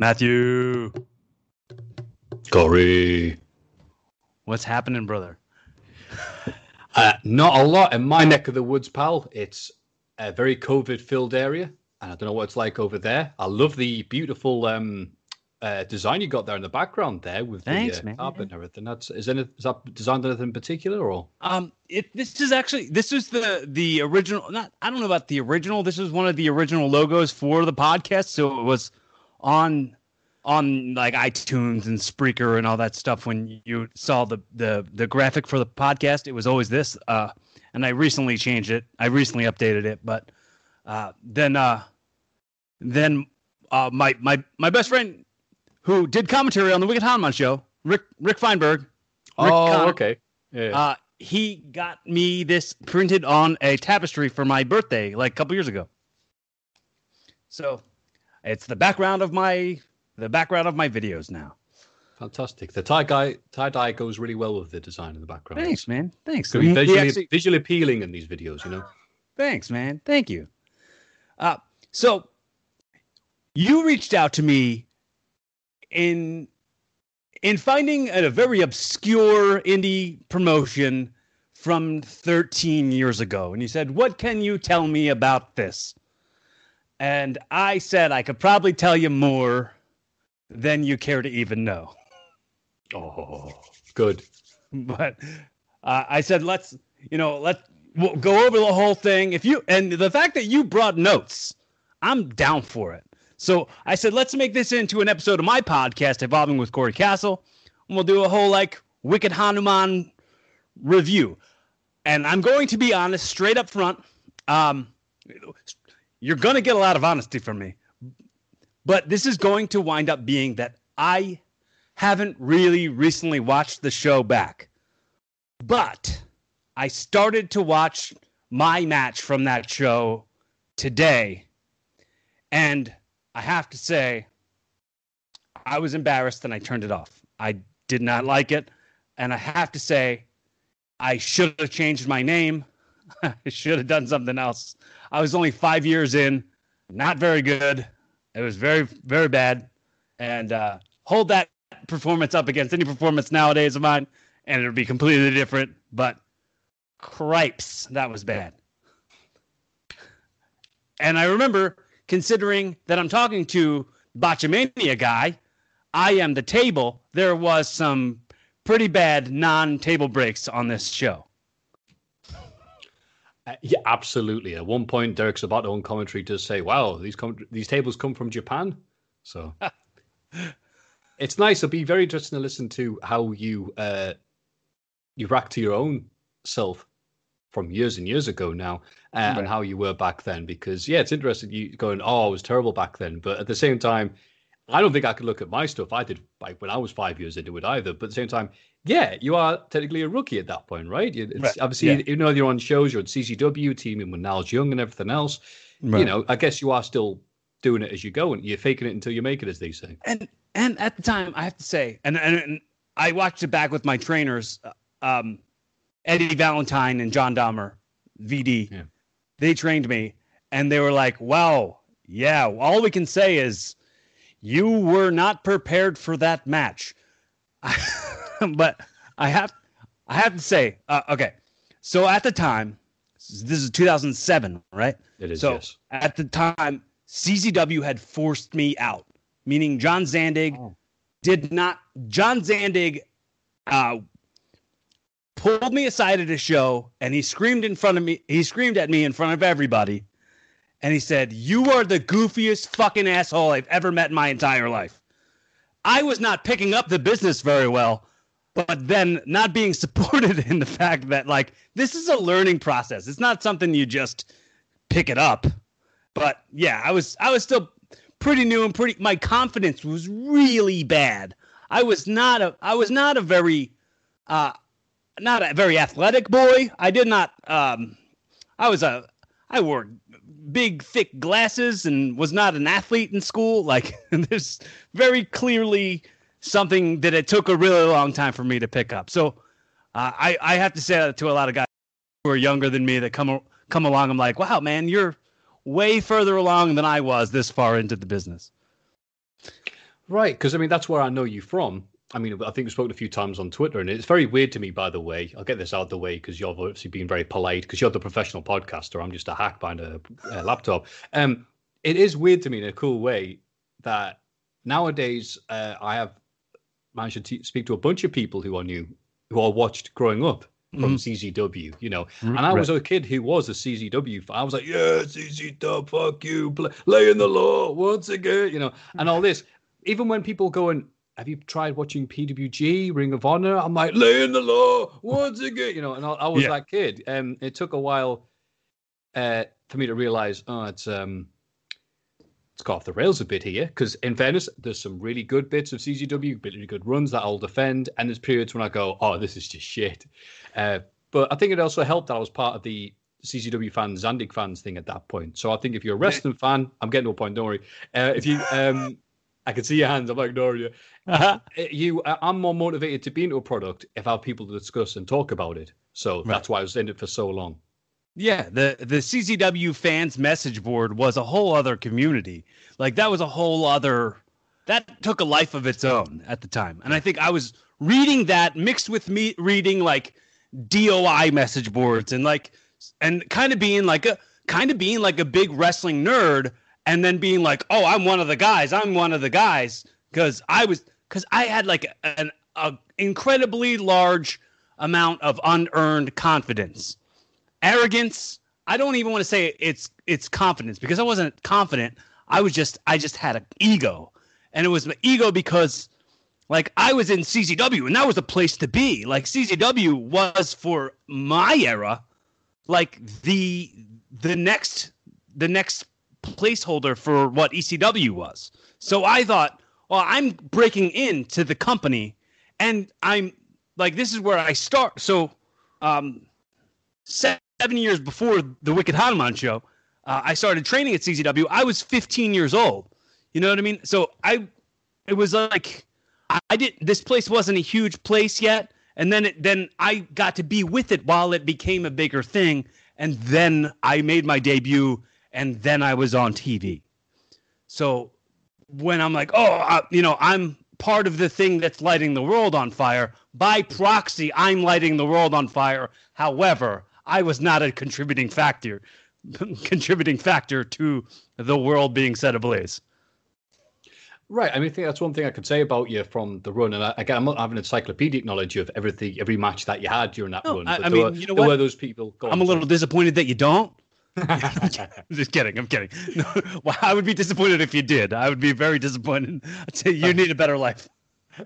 Matthew, Corey. what's happening, brother? Uh, not a lot in my neck of the woods, pal. It's a very COVID filled area. And I don't know what it's like over there. I love the beautiful um, uh, design you got there in the background there with Thanks, the uh, man. carpet and everything. That's is, any, is that designed anything in particular or? Um, it this is actually this is the the original. Not I don't know about the original. This is one of the original logos for the podcast. So it was on on like iTunes and Spreaker and all that stuff. When you saw the the the graphic for the podcast, it was always this. Uh, and I recently changed it. I recently updated it, but uh, then uh, then uh, my my my best friend who did commentary on the Wicked Hanuman show, Rick Rick Feinberg. Rick oh, Connor. okay. Yeah. Uh, he got me this printed on a tapestry for my birthday like a couple years ago. So it's the background of my the background of my videos now. Fantastic. The tie guy tie dye goes really well with the design in the background. Thanks, man. Thanks. It's gonna be visually, actually- visually appealing in these videos, you know. Thanks, man. Thank you. Uh, so you reached out to me in in finding a very obscure indie promotion from 13 years ago, and you said, "What can you tell me about this?" And I said I could probably tell you more than you care to even know. Oh, good. but uh, I said, let's, you know, let we'll go over the whole thing. If you and the fact that you brought notes, I'm down for it. So I said, let's make this into an episode of my podcast, Evolving with Corey Castle, and we'll do a whole like Wicked Hanuman review. And I'm going to be honest, straight up front. Um, you're going to get a lot of honesty from me, but this is going to wind up being that I haven't really recently watched the show back. But I started to watch my match from that show today. And I have to say, I was embarrassed and I turned it off. I did not like it. And I have to say, I should have changed my name. I should have done something else. I was only five years in, not very good. It was very, very bad. And uh, hold that performance up against any performance nowadays of mine, and it would be completely different. But cripes, that was bad. And I remember considering that I'm talking to Botchamania guy, I am the table. There was some pretty bad non-table breaks on this show. Uh, yeah, absolutely. At one point, Derek Sabato on commentary does say, "Wow, these com- these tables come from Japan." So it's nice. It'll be very interesting to listen to how you uh, you react to your own self from years and years ago now, uh, Right. and how you were back then. Because yeah, it's interesting. You going, "Oh, I was terrible back then," but at the same time, I don't think I could look at my stuff I did like when I was five years into it either. But at the same time, yeah, you are technically a rookie at that point, right? It's, Right, Obviously, yeah. even though you're on shows, you're on CZW, teaming with Niles Young and everything else. You know, I guess you are still doing it as you go, and you're faking it until you make it, as they say. and and at the time i have to say and and, and i watched it back with my trainers uh, um eddie valentine and john dahmer vd Yeah. they trained me and they were like wow yeah all we can say is you were not prepared for that match but i have i have to say uh, okay so at the time this is 2007 right It is so yes. at the time, CZW had forced me out, meaning John Zandig Oh. did not. John Zandig uh, pulled me aside at a show and he screamed in front of me. He screamed at me in front of everybody, and he said, "You are the goofiest fucking asshole I've ever met in my entire life." I was not picking up the business very well, but then not being supported in the fact that like this is a learning process. It's not something you just pick it up. But yeah, I was I was still pretty new and pretty my confidence was really bad. I was not a I was not a very uh not a very athletic boy. I did not um I was a I wore big thick glasses and was not an athlete in school. Like there's very clearly something that it took a really long time for me to pick up. So uh, I I have to say that to a lot of guys who are younger than me that come come along. I'm like, wow, man, you're way further along than I was this far into the business. Right, because I mean that's where I know you from. I mean, I think we spoke a few times on Twitter, and it's very weird to me, by the way. I'll get this out of the way because you've obviously been very polite because you're the professional podcaster. I'm just a hack behind a, a laptop. Um, it is weird to me in a cool way that nowadays uh, I have managed to speak to a bunch of people who I knew who I watched growing up from mm. CZW, you know. And I was a kid who was a CZW fan. I was like, yeah, CZW, fuck you, play, lay in the law once again, you know, and all this. Even when people go and have you tried watching PWG, Ring of Honor? I'm like, lay in the law once again, you know, and I, I was yeah. that kid. And um, it took a while uh, for me to realize, oh, it's um, it's got off the rails a bit here. Because in fairness, there's some really good bits of CZW, really good runs that I'll defend, and there's periods when I go, oh, this is just shit. Uh, but I think it also helped that I was part of the CZW fans, Zandig fans thing at that point. So I think if you're a wrestling fan, I'm getting to a point. Don't worry. Uh, if you, um, I can see your hands. I'm ignoring you. Uh-huh. Uh, you, uh, I'm more motivated to be into a product if I have people to discuss and talk about it. So right. that's why I was in it for so long. Yeah, the the CZW fans message board was a whole other community. Like that was a whole other that took a life of its own at the time. And I think I was reading that mixed with me reading like DOI message boards and like and kind of being like a kind of being like a big wrestling nerd and then being like, "Oh, I'm one of the guys. I'm one of the guys." Cuz I was cuz I had like an incredibly large amount of unearned confidence. Arrogance, I don't even want to say it's it's confidence because I wasn't confident. I was just I just had an ego. And it was my ego because like I was in CZW and that was a place to be. Like CZW was for my era like the the next the next placeholder for what ECW was. So I thought, well, I'm breaking into the company and I'm like this is where I start. So um seven years before the Wicked Hanuman show, uh, I started training at CZW. I was 15 years old. You know what I mean? So I it was like I did. This place wasn't a huge place yet, and then it, then I got to be with it while it became a bigger thing, and then I made my debut, and then I was on TV. So when I'm like, oh, uh, you know, I'm part of the thing that's lighting the world on fire. By proxy, I'm lighting the world on fire. However, I was not a contributing factor, contributing factor to the world being set ablaze. Right. I mean, I think that's one thing I could say about you from the run. And I, again, I'm not having encyclopedic knowledge of everything, every match that you had during that no, run. But I, I mean, were, you know what? were those people. Go I'm a little disappointed that you don't. just kidding. I'm kidding. No, well, I would be disappointed if you did. I would be very disappointed. I'd say you need a better life.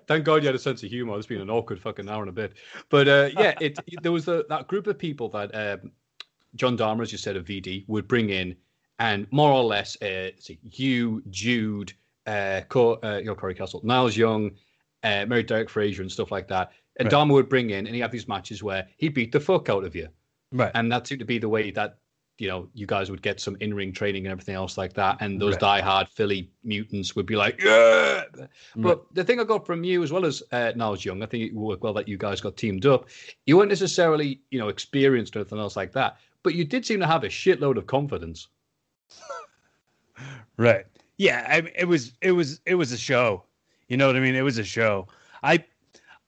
Thank God you had a sense of humor. It's been an awkward fucking hour and a bit. But uh, yeah, it, there was a, that group of people that um, John Dahmer, as you said, of VD, would bring in, and more or less, uh, see, you, Jude, uh, Co- uh, you know, Corey Castle, Niles Young, uh, Mary Derek Frazier, and stuff like that. And right. Dahmer would bring in, and he had these matches where he'd beat the fuck out of you. Right. And that seemed to be the way that you know you guys would get some in-ring training and everything else like that. And those right. die-hard Philly mutants would be like, yeah. But right. the thing I got from you, as well as uh, Niles Young, I think it worked well that you guys got teamed up. You weren't necessarily, you know, experienced or anything else like that, but you did seem to have a shitload of confidence. right. Yeah, I, it was it was it was a show. You know what I mean? It was a show. I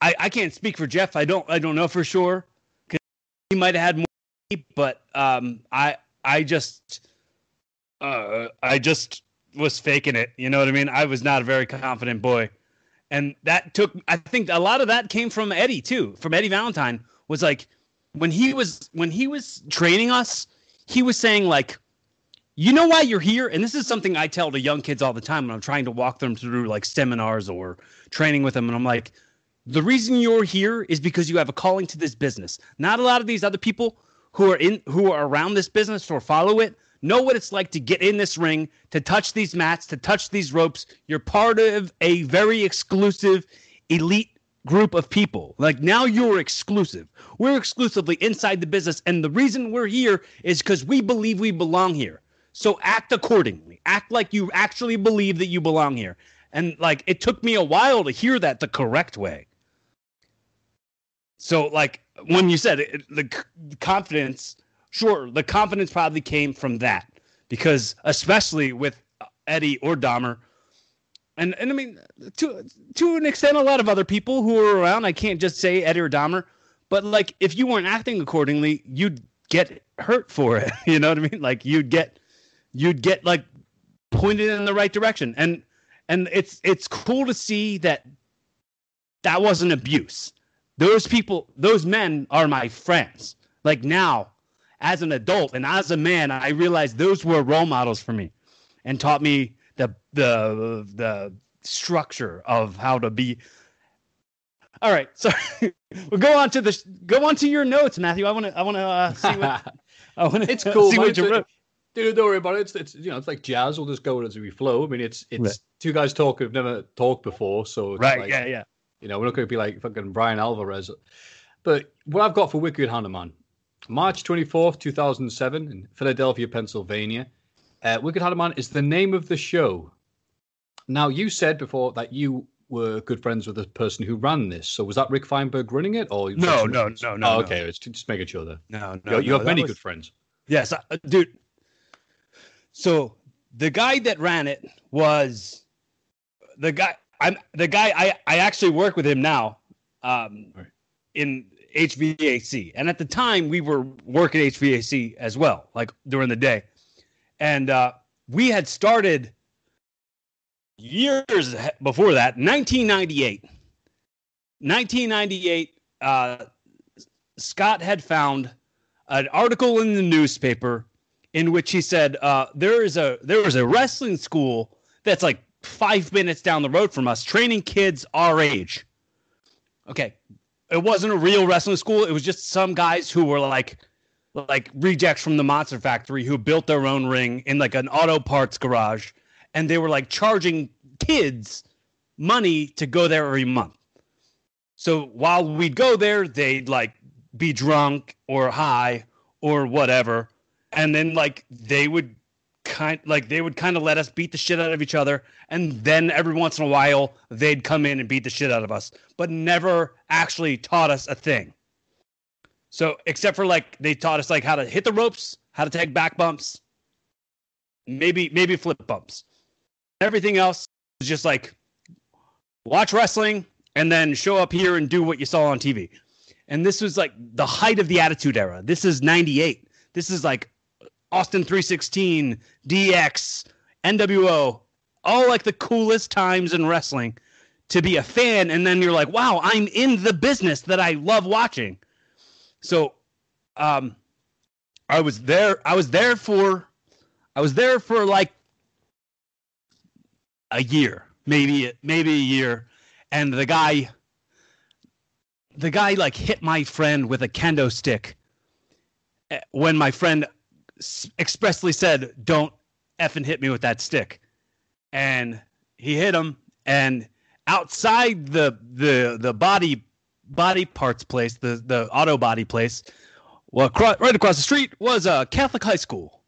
I, I can't speak for Jeff. I don't I don't know for sure because he might have had more, but um, I I just uh, I just was faking it. You know what I mean? I was not a very confident boy, and that took. I think a lot of that came from Eddie too. From Eddie Valentine was like when he was when he was training us. He was saying like you know why you're here and this is something i tell to young kids all the time when i'm trying to walk them through like seminars or training with them and i'm like the reason you're here is because you have a calling to this business not a lot of these other people who are in who are around this business or follow it know what it's like to get in this ring to touch these mats to touch these ropes you're part of a very exclusive elite group of people. Like now you're exclusive. We're exclusively inside the business. And the reason we're here is because we believe we belong here. So act accordingly. Act like you actually believe that you belong here. And like it took me a while to hear that the correct way. So like when you said it, the confidence, sure, the confidence probably came from that because especially with uh, Eddie or Dahmer, and and I mean to to an extent, a lot of other people who were around. I can't just say Eddie or Dahmer, but like if you weren't acting accordingly, you'd get hurt for it. You know what I mean? Like you'd get you'd get like pointed in the right direction, and and it's it's cool to see that that wasn't abuse. Those people, those men are my friends. Like now, as an adult and as a man, I realized those were role models for me and taught me the the the structure of how to be. All right, so we'll go on to the go on to your notes, Matthew. I want to I want to uh, see what I want to. It's cool. See what you wrote. Dude, don't worry about it. It's, it's you know it's like jazz. We'll just go as we flow. I mean, it's it's right. two guys talk who've never talked before, so right, like, yeah, yeah. You know, we're not going to be like fucking Bryan Alvarez. But what I've got for Wicked Hanuman, March 24th, 2007, in Philadelphia, Pennsylvania. Uh, Wicked Hanuman is the name of the show. Now, you said before that you were good friends with the person who ran this. So was that Rick Feinberg running it, or no, no, no, no? Oh, okay, no. it's just making sure that no, no, you, you no, have many was... good friends. Yes, uh, dude. So the guy that ran it was the guy. I'm the guy. I I actually work with him now, um, right. in HVAC, and at the time we were working HVAC as well, like during the day, and uh, we had started years before that, 1998. 1998, uh, Scott had found an article in the newspaper in which he said uh, there is a there is a wrestling school that's like five minutes down the road from us, training kids our age. Okay, it wasn't a real wrestling school. It was just some guys who were like like rejects from the Monster Factory who built their own ring in like an auto parts garage, and they were like charging kids money to go there every month. So while we'd go there, they'd like be drunk or high or whatever, and then like they would kind like they would kind of let us beat the shit out of each other and then every once in a while they'd come in and beat the shit out of us but never actually taught us a thing. So except for like they taught us like how to hit the ropes how to take back bumps maybe maybe flip bumps. Everything else is just like watch wrestling and then show up here and do what you saw on tv and this was like the height of the attitude era. This is 98 this is like Austin 316, DX, NWO, all like the coolest times in wrestling to be a fan. And then you're like, wow, I'm in the business that I love watching. So, um, I was there. I was there for, I was there for like a year, maybe, maybe a year. And the guy, the guy like hit my friend with a kendo stick eh, when my friend expressly said, "Don't effing hit me with that stick," and he hit him. And outside the the the body body parts place, the the auto body place, well, right across the street was a Catholic high school,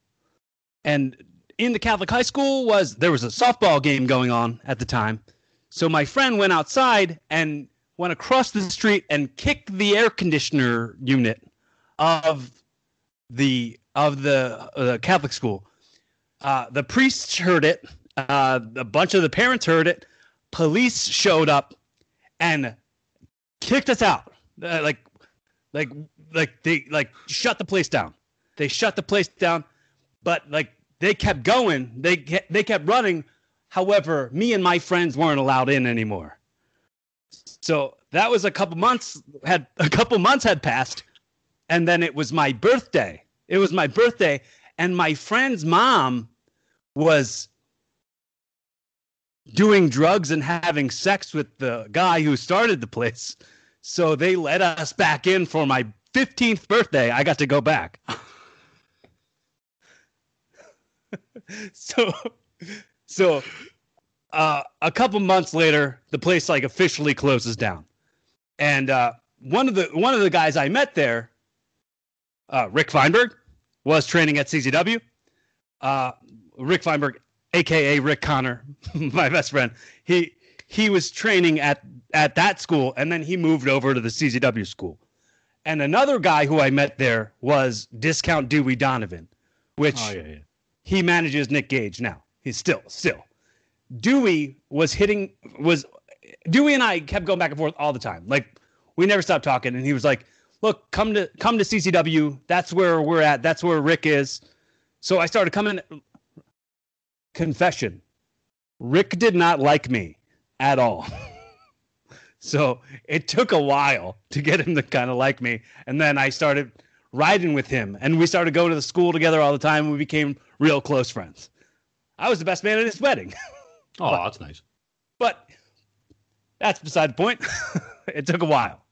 and in the Catholic high school was there was a softball game going on at the time. So my friend went outside and went across the street and kicked the air conditioner unit of the of the uh, Catholic school. Uh, the priests heard it. Uh, a bunch of the parents heard it. Police showed up and kicked us out. Uh, like, like, like they like shut the place down. They shut the place down, but like they kept going. They they kept running. However, me and my friends weren't allowed in anymore. So that was a couple months had a couple months had passed, and then it was my birthday it was my birthday, and my friend's mom was doing drugs and having sex with the guy who started the place. So they let us back in for my 15th birthday. I got to go back. so so uh, a couple months later, the place like officially closes down. And uh, one of the one of the guys I met there uh, Rick Feinberg was training at CZW. Uh, Rick Feinberg, aka Rick Connor, my best friend, he he was training at at that school, and then he moved over to the CZW school. And another guy who I met there was Discount Dewey Donovan, which oh, yeah, yeah. he manages Nick Gage now. He's still still. Dewey was hitting was Dewey and I kept going back and forth all the time. Like we never stopped talking, and he was like, "Look, come to come to CZW. That's where we're at. That's where Rick is." So I started coming. Confession: Rick did not like me at all. so it took a while to get him to kind of like me, and then I started riding with him, and we started going to the school together all the time. We became real close friends. I was the best man at his wedding. oh, but, that's nice. But that's beside the point. it took a while,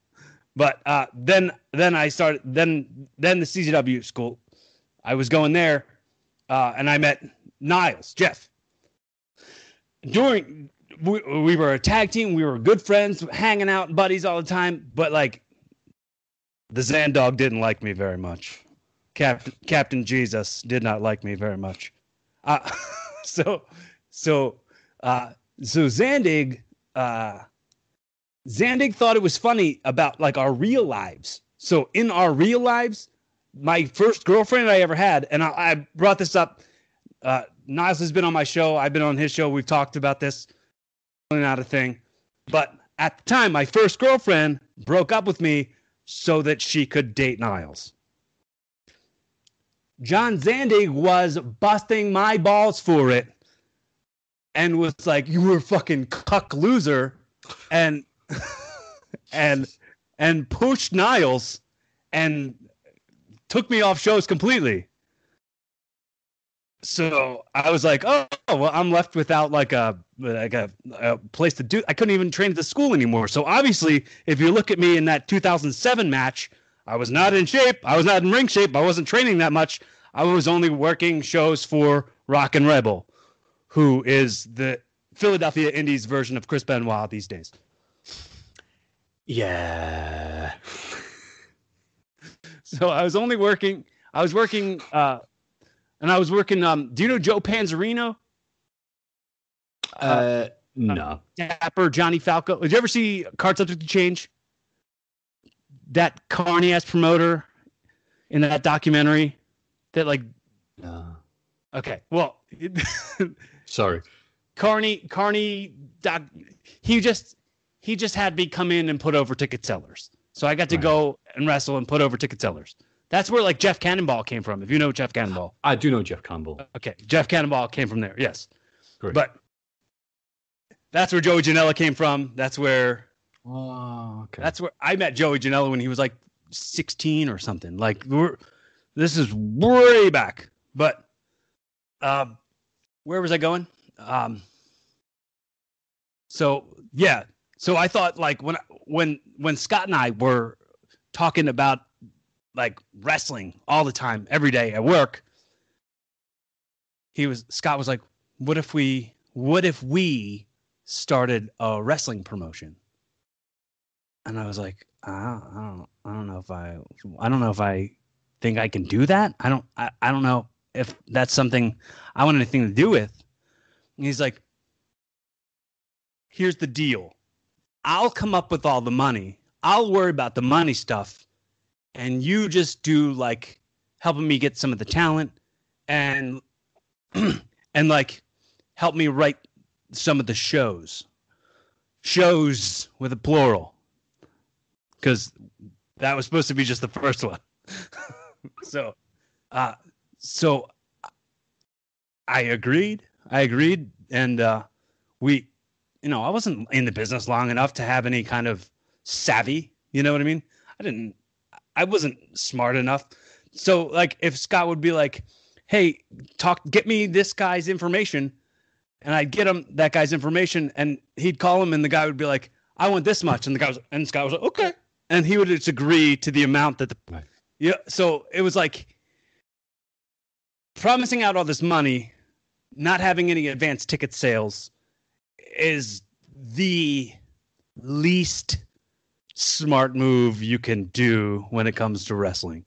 but uh, then then I started then then the CZW school. I was going there, uh, and I met Niles Jeff. During we, we were a tag team, we were good friends, hanging out, buddies all the time. But like, the Zan Dog didn't like me very much. Captain Captain Jesus did not like me very much. Uh, so so uh, so Zandig uh, Zandig thought it was funny about like our real lives. So in our real lives, my first girlfriend I ever had, and I, I brought this up. Uh, Niles has been on my show. I've been on his show. We've talked about this. Not a thing, but at the time, my first girlfriend broke up with me so that she could date Niles. John Zandig was busting my balls for it and was like, "You were a fucking cuck loser," and and and pushed Niles and took me off shows completely. So I was like, "Oh, well, I'm left without like a like a, a place to do. I couldn't even train at the school anymore. So obviously, if you look at me in that 2007 match, I was not in shape. I was not in ring shape. I wasn't training that much. I was only working shows for Rockin' Rebel who is the Philadelphia Indies version of Chris Benoit these days. Yeah. so I was only working. I was working, uh, and I was working. Um, do you know Joe Panzerino? Uh, uh no. Uh, Dapper Johnny Falco. Did you ever see Card Subject to Change? That carny ass promoter in that documentary. That like. No. Okay. Well, Sorry. Carney, Carney, Doc, he just he just had me come in and put over ticket sellers. So I got to right. go and wrestle and put over ticket sellers. That's where like Jeff Cannonball came from. If you know Jeff Cannonball, I do know Jeff Cannonball. Okay, Jeff Cannonball came from there. Yes, Great. but that's where Joey Janela came from. That's where. Oh, okay. That's where I met Joey Janela when he was like 16 or something. Like we're, this is way back, but um, where was I going? Um, so yeah, so I thought like when when when Scott and I were talking about like wrestling all the time, every day at work, he was Scott was like, "What if we? What if we started a wrestling promotion?" And I was like, I don't, I don't, know if I, I don't know if I think I can do that. I don't, I, I don't know if that's something I want anything to do with. And he's like, here's the deal. I'll come up with all the money. I'll worry about the money stuff. And you just do like helping me get some of the talent and and like help me write some of the shows. Shows with a plural. Cuz that was supposed to be just the first one. so uh so I agreed. I agreed, and uh, we, you know, I wasn't in the business long enough to have any kind of savvy. You know what I mean? I didn't. I wasn't smart enough. So, like, if Scott would be like, "Hey, talk, get me this guy's information," and I'd get him that guy's information, and he'd call him, and the guy would be like, "I want this much," and the guy was, and Scott was like, "Okay," and he would just agree to the amount that the, right. yeah. So it was like promising out all this money, not having any advanced ticket sales is the least smart move you can do when it comes to wrestling.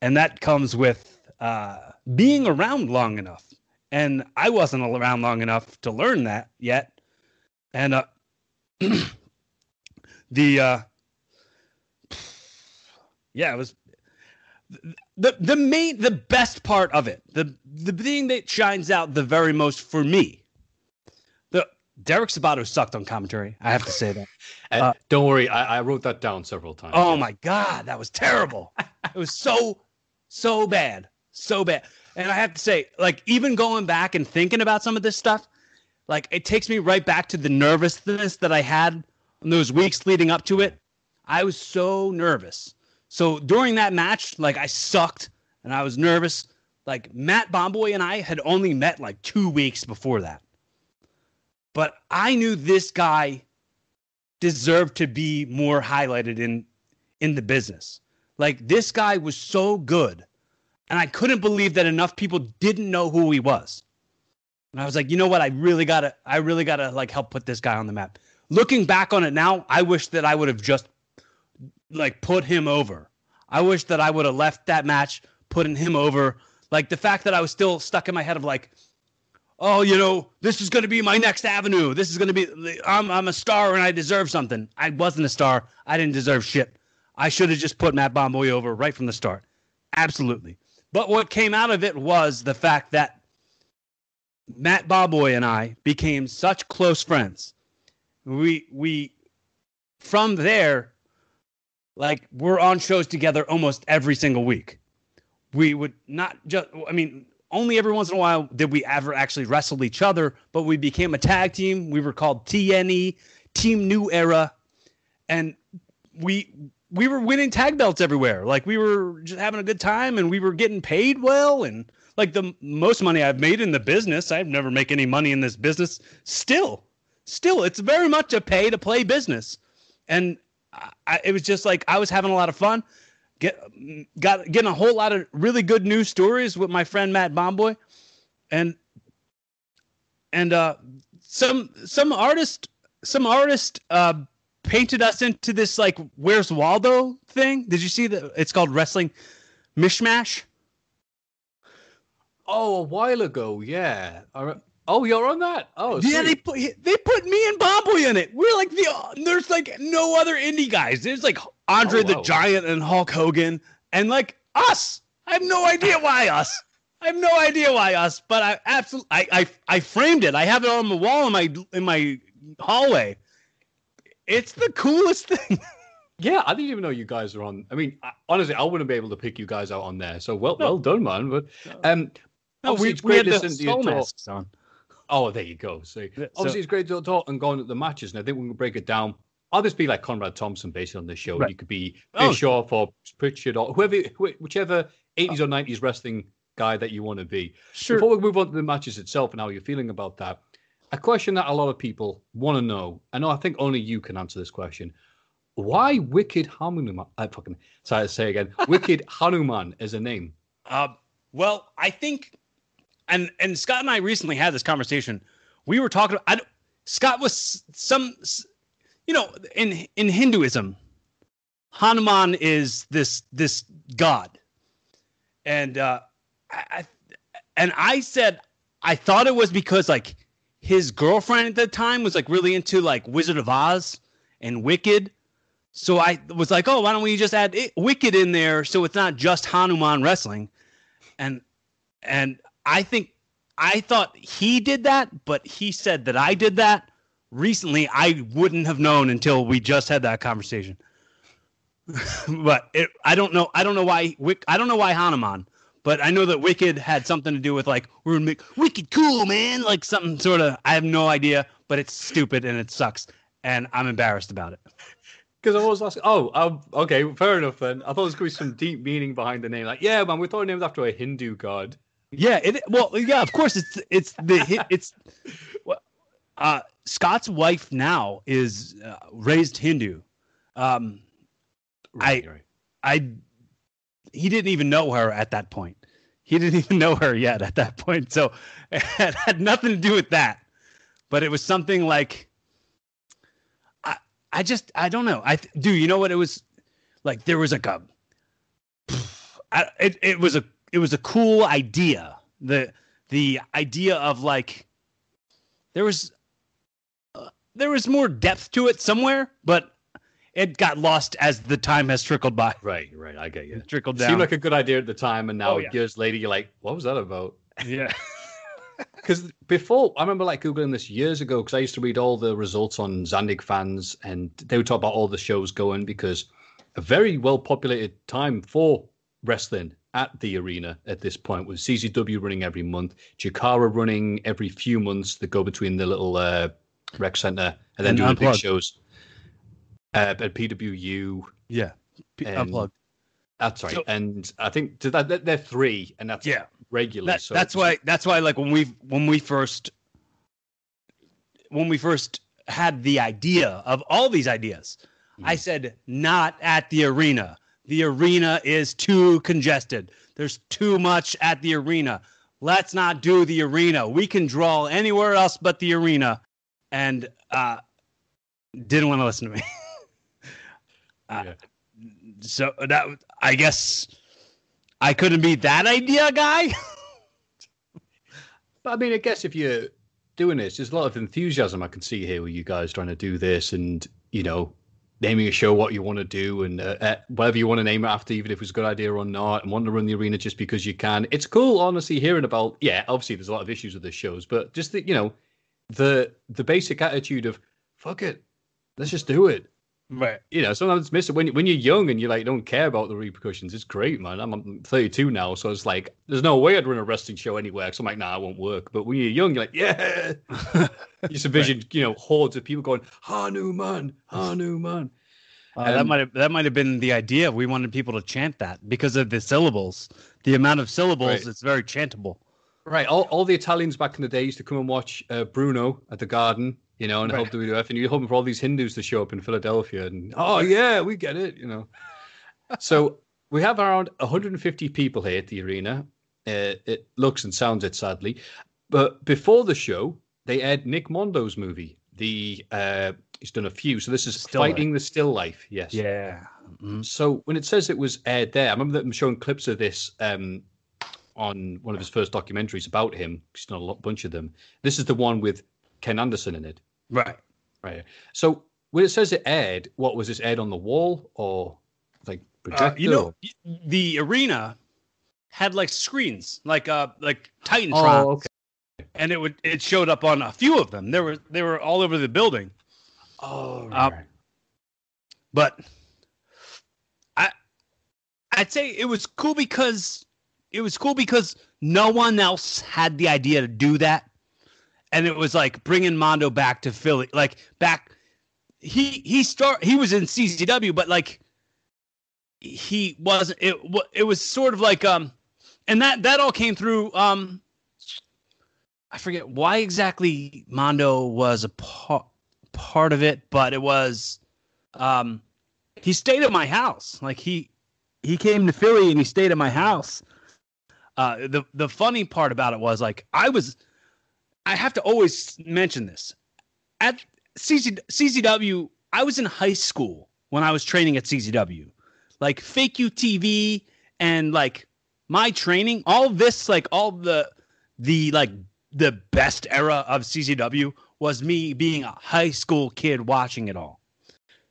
And that comes with uh, being around long enough. And I wasn't around long enough to learn that yet. And uh, the, uh, yeah, it was the the main the best part of it the the thing that shines out the very most for me Derek Sabato sucked on commentary. I have to say that. Uh, don't worry, I, I, wrote that down several times. Oh my god, that was terrible. it was so so bad, so bad. And I have to say, like even going back and thinking about some of this stuff, like it takes me right back to the nervousness that I had in those weeks leading up to it. I was so nervous. So during that match, like I sucked and I was nervous. Like Matt Bomboy and I had only met like two weeks before that. But I knew this guy deserved to be more highlighted in in the business. Like this guy was so good. And I couldn't believe that enough people didn't know who he was. And I was like, you know what? I really gotta I really gotta like help put this guy on the map. Looking back on it now, I wish that I would have just like put him over. I wish that I would have left that match putting him over. Like the fact that I was still stuck in my head of like, oh, you know, this is going to be my next avenue. This is going to be, I'm, I'm a star and I deserve something. I wasn't a star. I didn't deserve shit. I should have just put Matt Bomboy over right from the start. Absolutely. But what came out of it was the fact that Matt Bomboy and I became such close friends. We, we, from there, like we're on shows together almost every single week. We would not just, I mean, only every once in a while did we ever actually wrestle each other, but we became a tag team. We were called TNE, Team New Era, and we we were winning tag belts everywhere. Like we were just having a good time, and we were getting paid well, and like the most money I've made in the business. I've never make any money in this business. Still, still, it's very much a pay to play business, and I, it was just like I was having a lot of fun. Get got getting a whole lot of really good news stories with my friend Matt Bomboy, and and uh, some some artist some artist uh, painted us into this like where's Waldo thing. Did you see that? It's called wrestling mishmash. Oh, a while ago, yeah. Oh, you're on that. Oh, yeah. They put they put me and Bomboy in it. We're like the there's like no other indie guys. There's like Andre oh, the Giant and Hulk Hogan and like us. I have no idea why us. I have no idea why us. But I absolutely I, I I framed it. I have it on the wall in my in my hallway. It's the coolest thing. Yeah, I didn't even know you guys are on. I mean, honestly, I wouldn't be able to pick you guys out on there. So well, no. well done, man. But um, no, we, we had the soul masks on. Oh, there you go. See, so, obviously it's great to talk and going at the matches, and I think we can break it down. I'll just be like Conrad Thompson based on this show. Right. You could be oh. Bischoff or Pritchard or whoever, whichever 80s or 90s wrestling guy that you want to be. Sure. Before we move on to the matches itself and how you're feeling about that, a question that a lot of people want to know, and I think only you can answer this question. Why Wicked Hanuman? I fucking sorry to say again. Wicked Hanuman is a name. Uh, well, I think and and Scott and I recently had this conversation. We were talking. I, Scott was some, you know, in in Hinduism, Hanuman is this this god, and uh, I, and I said I thought it was because like his girlfriend at the time was like really into like Wizard of Oz and Wicked. So I was like, oh, why don't we just add it, Wicked in there so it's not just Hanuman wrestling, and and I think I thought he did that, but he said that I did that. Recently, I wouldn't have known until we just had that conversation. but it, I don't know. I don't know why. I don't know why Hanuman, but I know that Wicked had something to do with like we're gonna make Wicked cool, man. Like something sort of. I have no idea, but it's stupid and it sucks, and I'm embarrassed about it. Because I was asking, oh, um, okay, fair enough then. I thought there was going to be some deep meaning behind the name. Like, yeah, man, we thought it named after a Hindu god. Yeah, it well, yeah, of course it's it's the it's uh Scott's wife now is uh, raised Hindu. Um right, I right. I he didn't even know her at that point. He didn't even know her yet at that point. So it had nothing to do with that. But it was something like I I just I don't know. I do you know what it was like there was like a I, it, it was a it was a cool idea. The the idea of like there was uh, there was more depth to it somewhere, but it got lost as the time has trickled by. Right, right. I get you. It trickled down. Seemed like a good idea at the time, and now oh, yeah. years later, you're like, "What was that about?" Yeah. because before I remember like googling this years ago because I used to read all the results on Zandig fans and they would talk about all the shows going because a very well populated time for wrestling at the arena at this point with CZW running every month, Chikara running every few months that go between the little uh, rec center and then And doing the big shows uh, at PWU. Yeah. P- And- unplugged. That's right, So- and I think that that- they're three, and that's Yeah. regularly. That, so that's why that's why like when we when we first when we first had the idea of all these ideas i Mhm. said not at the arena the arena is too congested. There's too much at the arena. Let's not do the arena. We can draw anywhere else but the arena. And uh didn't want to listen to me. Uh, Yeah. so that i guess i couldn't be that idea guy? But I mean, I guess if you're doing this, there's a lot of enthusiasm I can see here with you guys trying to do this and, you know, naming a show what you want to do and uh, uh, whatever you want to name it after, even if it's a good idea or not, and wanting to run the arena just because you can. It's cool, honestly, hearing about, yeah, obviously there's a lot of issues with the shows, but just the, you know, the the basic attitude of, fuck it, let's just do it. Right You know, sometimes it's missing when, when you're young and you like don't care about the repercussions. It's great, man. I'm, I'm 32 now, so it's like there's no way I'd run a wrestling show anywhere. So I'm like, nah, it won't work. But when you're young, you're like, yeah. You just envision, you know, hordes of people going, Hanuman, Hanuman. Uh, that Um, might have that might have been the idea. We wanted people to chant that because of the syllables. The amount of syllables, Right. it's very chantable. Right. All, all the Italians back in the day used to come and watch uh, Bruno at the Garden, you know, and Right. help WWF. And you're hoping for all these Hindus to show up in Philadelphia. And, oh, yeah, we get it, you know. so we have around 150 people here at the arena. Uh, it looks and sounds it, sadly. But before the show, they aired Nick Mondo's movie. The uh, He's done a few. So this is Still Life. Fighting the Still Life. Yes. Yeah. Mhm. So when it says it was aired there, I remember them showing clips of this um, on one of his first documentaries about him. He's done a lot, bunch of them. This is the one with Ken Anderson in it. Right. Right. So when it says it aired, what was this aired on the wall or like projector? Uh, you know, or- the arena had like screens, like uh, like Titantron, Oh, okay. and it would it showed up on a few of them. There were they were all over the building. Oh, Uh, right. but I I'd say it was cool because it was cool because no one else had the idea to do that, and it was like bringing Mondo back to Philly, like back. He he start he was in CZW, but like he wasn't. It it was sort of like um, and that that all came through um. I forget why exactly Mondo was a part part of it, but it was um he stayed at my house like he he came to philly and he stayed at my house uh the the funny part about it was like i was i have to always mention this. At CC, czw i was in high school when i was training at czw like fake utv and like my training all this like all the the like the best era of czw was me being a high school kid watching it all.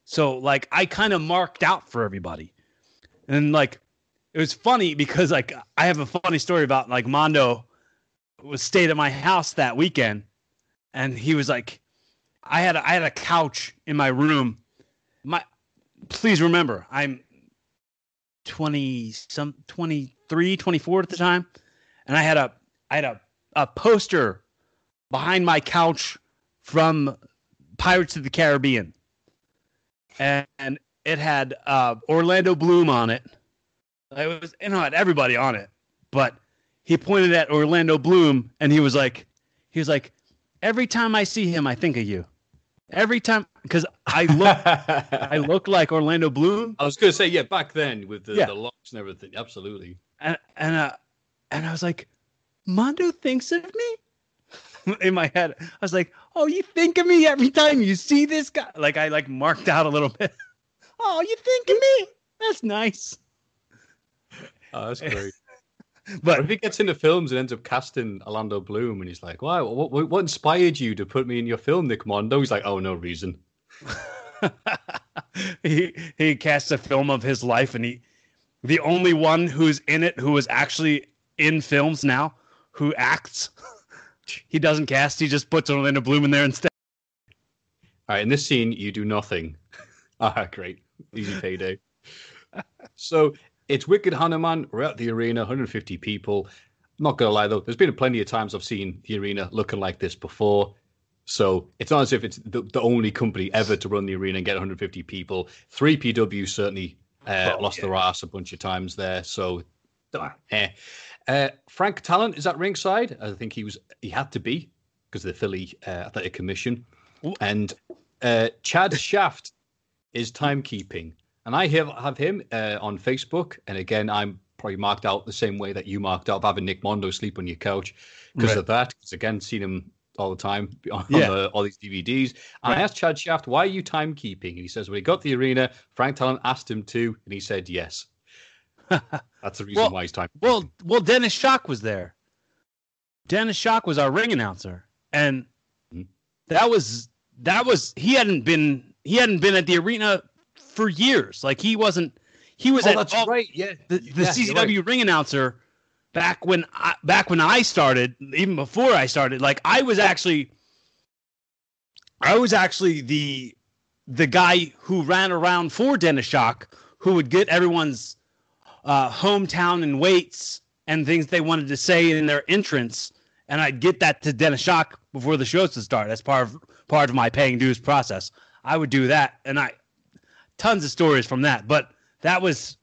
So like I kind of marked out for everybody. And like it was funny because like I have a funny story about like Mondo was stayed at my house that weekend and he was like I had a, I had a couch in my room. My please remember I'm 20 some 23 24 at the time and I had a I had a a poster behind my couch from Pirates of the Caribbean and, and it had uh, Orlando Bloom on it. It was you know it had everybody on it, but he pointed at Orlando Bloom and he was like, he was like, every time I see him, I think of you. Every time because I look I look like Orlando Bloom I was going to say, yeah, back then with the, Yeah. the locks and everything. Absolutely. and and uh, and I was like, Mondo thinks of me. In my head, I was like, "Oh, you think of me every time you see this guy." Like I like marked out a little bit. oh, you think of me? That's nice. Oh, that's great. But if he gets into films and ends up casting Orlando Bloom, and he's like, "Wow, what, what, what inspired you to put me in your film, Nick Mondo?" He's like, "Oh, no reason." he he casts a film of his life, and he the only one who's in it who is actually in films now who acts. he doesn't cast. He just puts Orlando Bloom in there instead. All right, in this scene, you do nothing. ah, great. Easy payday. so it's Wicked Hanuman. We're at the arena, 150 people. not going to lie, though, there's been plenty of times I've seen the arena looking like this before. So it's not as if it's the, the only company ever to run the arena and get 150 people. 3PW certainly uh, lost yeah. their ass a bunch of times there. So, eh. Uh, Frank Talent is at ringside. I think he was he had to be because of the Philly uh, Athletic Commission. And uh, Chad Shaft is timekeeping, and I have have him uh, on Facebook. And again, I'm probably marked out the same way that you marked out having Nick Mondo sleep on your couch because right. of that. Because again, seen him all the time on yeah. the, all these DVDs. And right. I asked Chad Shaft, "Why are you timekeeping?" And he says, "When he got the arena, Frank Talent asked him to, and he said yes." That's the reason well, why he's time. Well, well, Dennis Shock was there. Dennis Shock was our ring announcer, and mm-hmm. that was that was he hadn't been he hadn't been at the arena for years. Like he wasn't he was oh, at that's all, right. Yeah, the, the yeah, CZW right. ring announcer back when I, back when I started, even before I started. Like I was actually I was actually the the guy who ran around for Dennis Shock, who would get everyone's uh, hometown and weights and things they wanted to say in their entrance, and I'd get that to Dennis Shock before the shows would start. That's part of part of my paying dues process. I would do that, and I tons of stories from that. But that was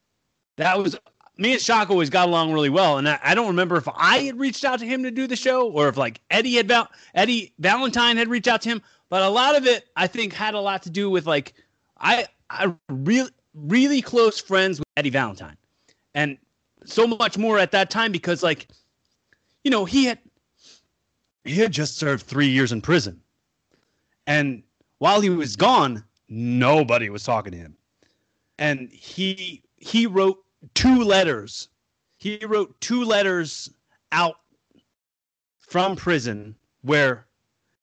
that was me and Shock always got along really well, and I, I, don't remember if I had reached out to him to do the show or if like Eddie had Val- Eddie Valentine had reached out to him. But a lot of it, I think, had a lot to do with like I I really really close friends with Eddie Valentine, and so much more at that time because like you know he had he had just served three years in prison, and while he was gone, nobody was talking to him, and he he wrote two letters. He wrote two letters out from prison where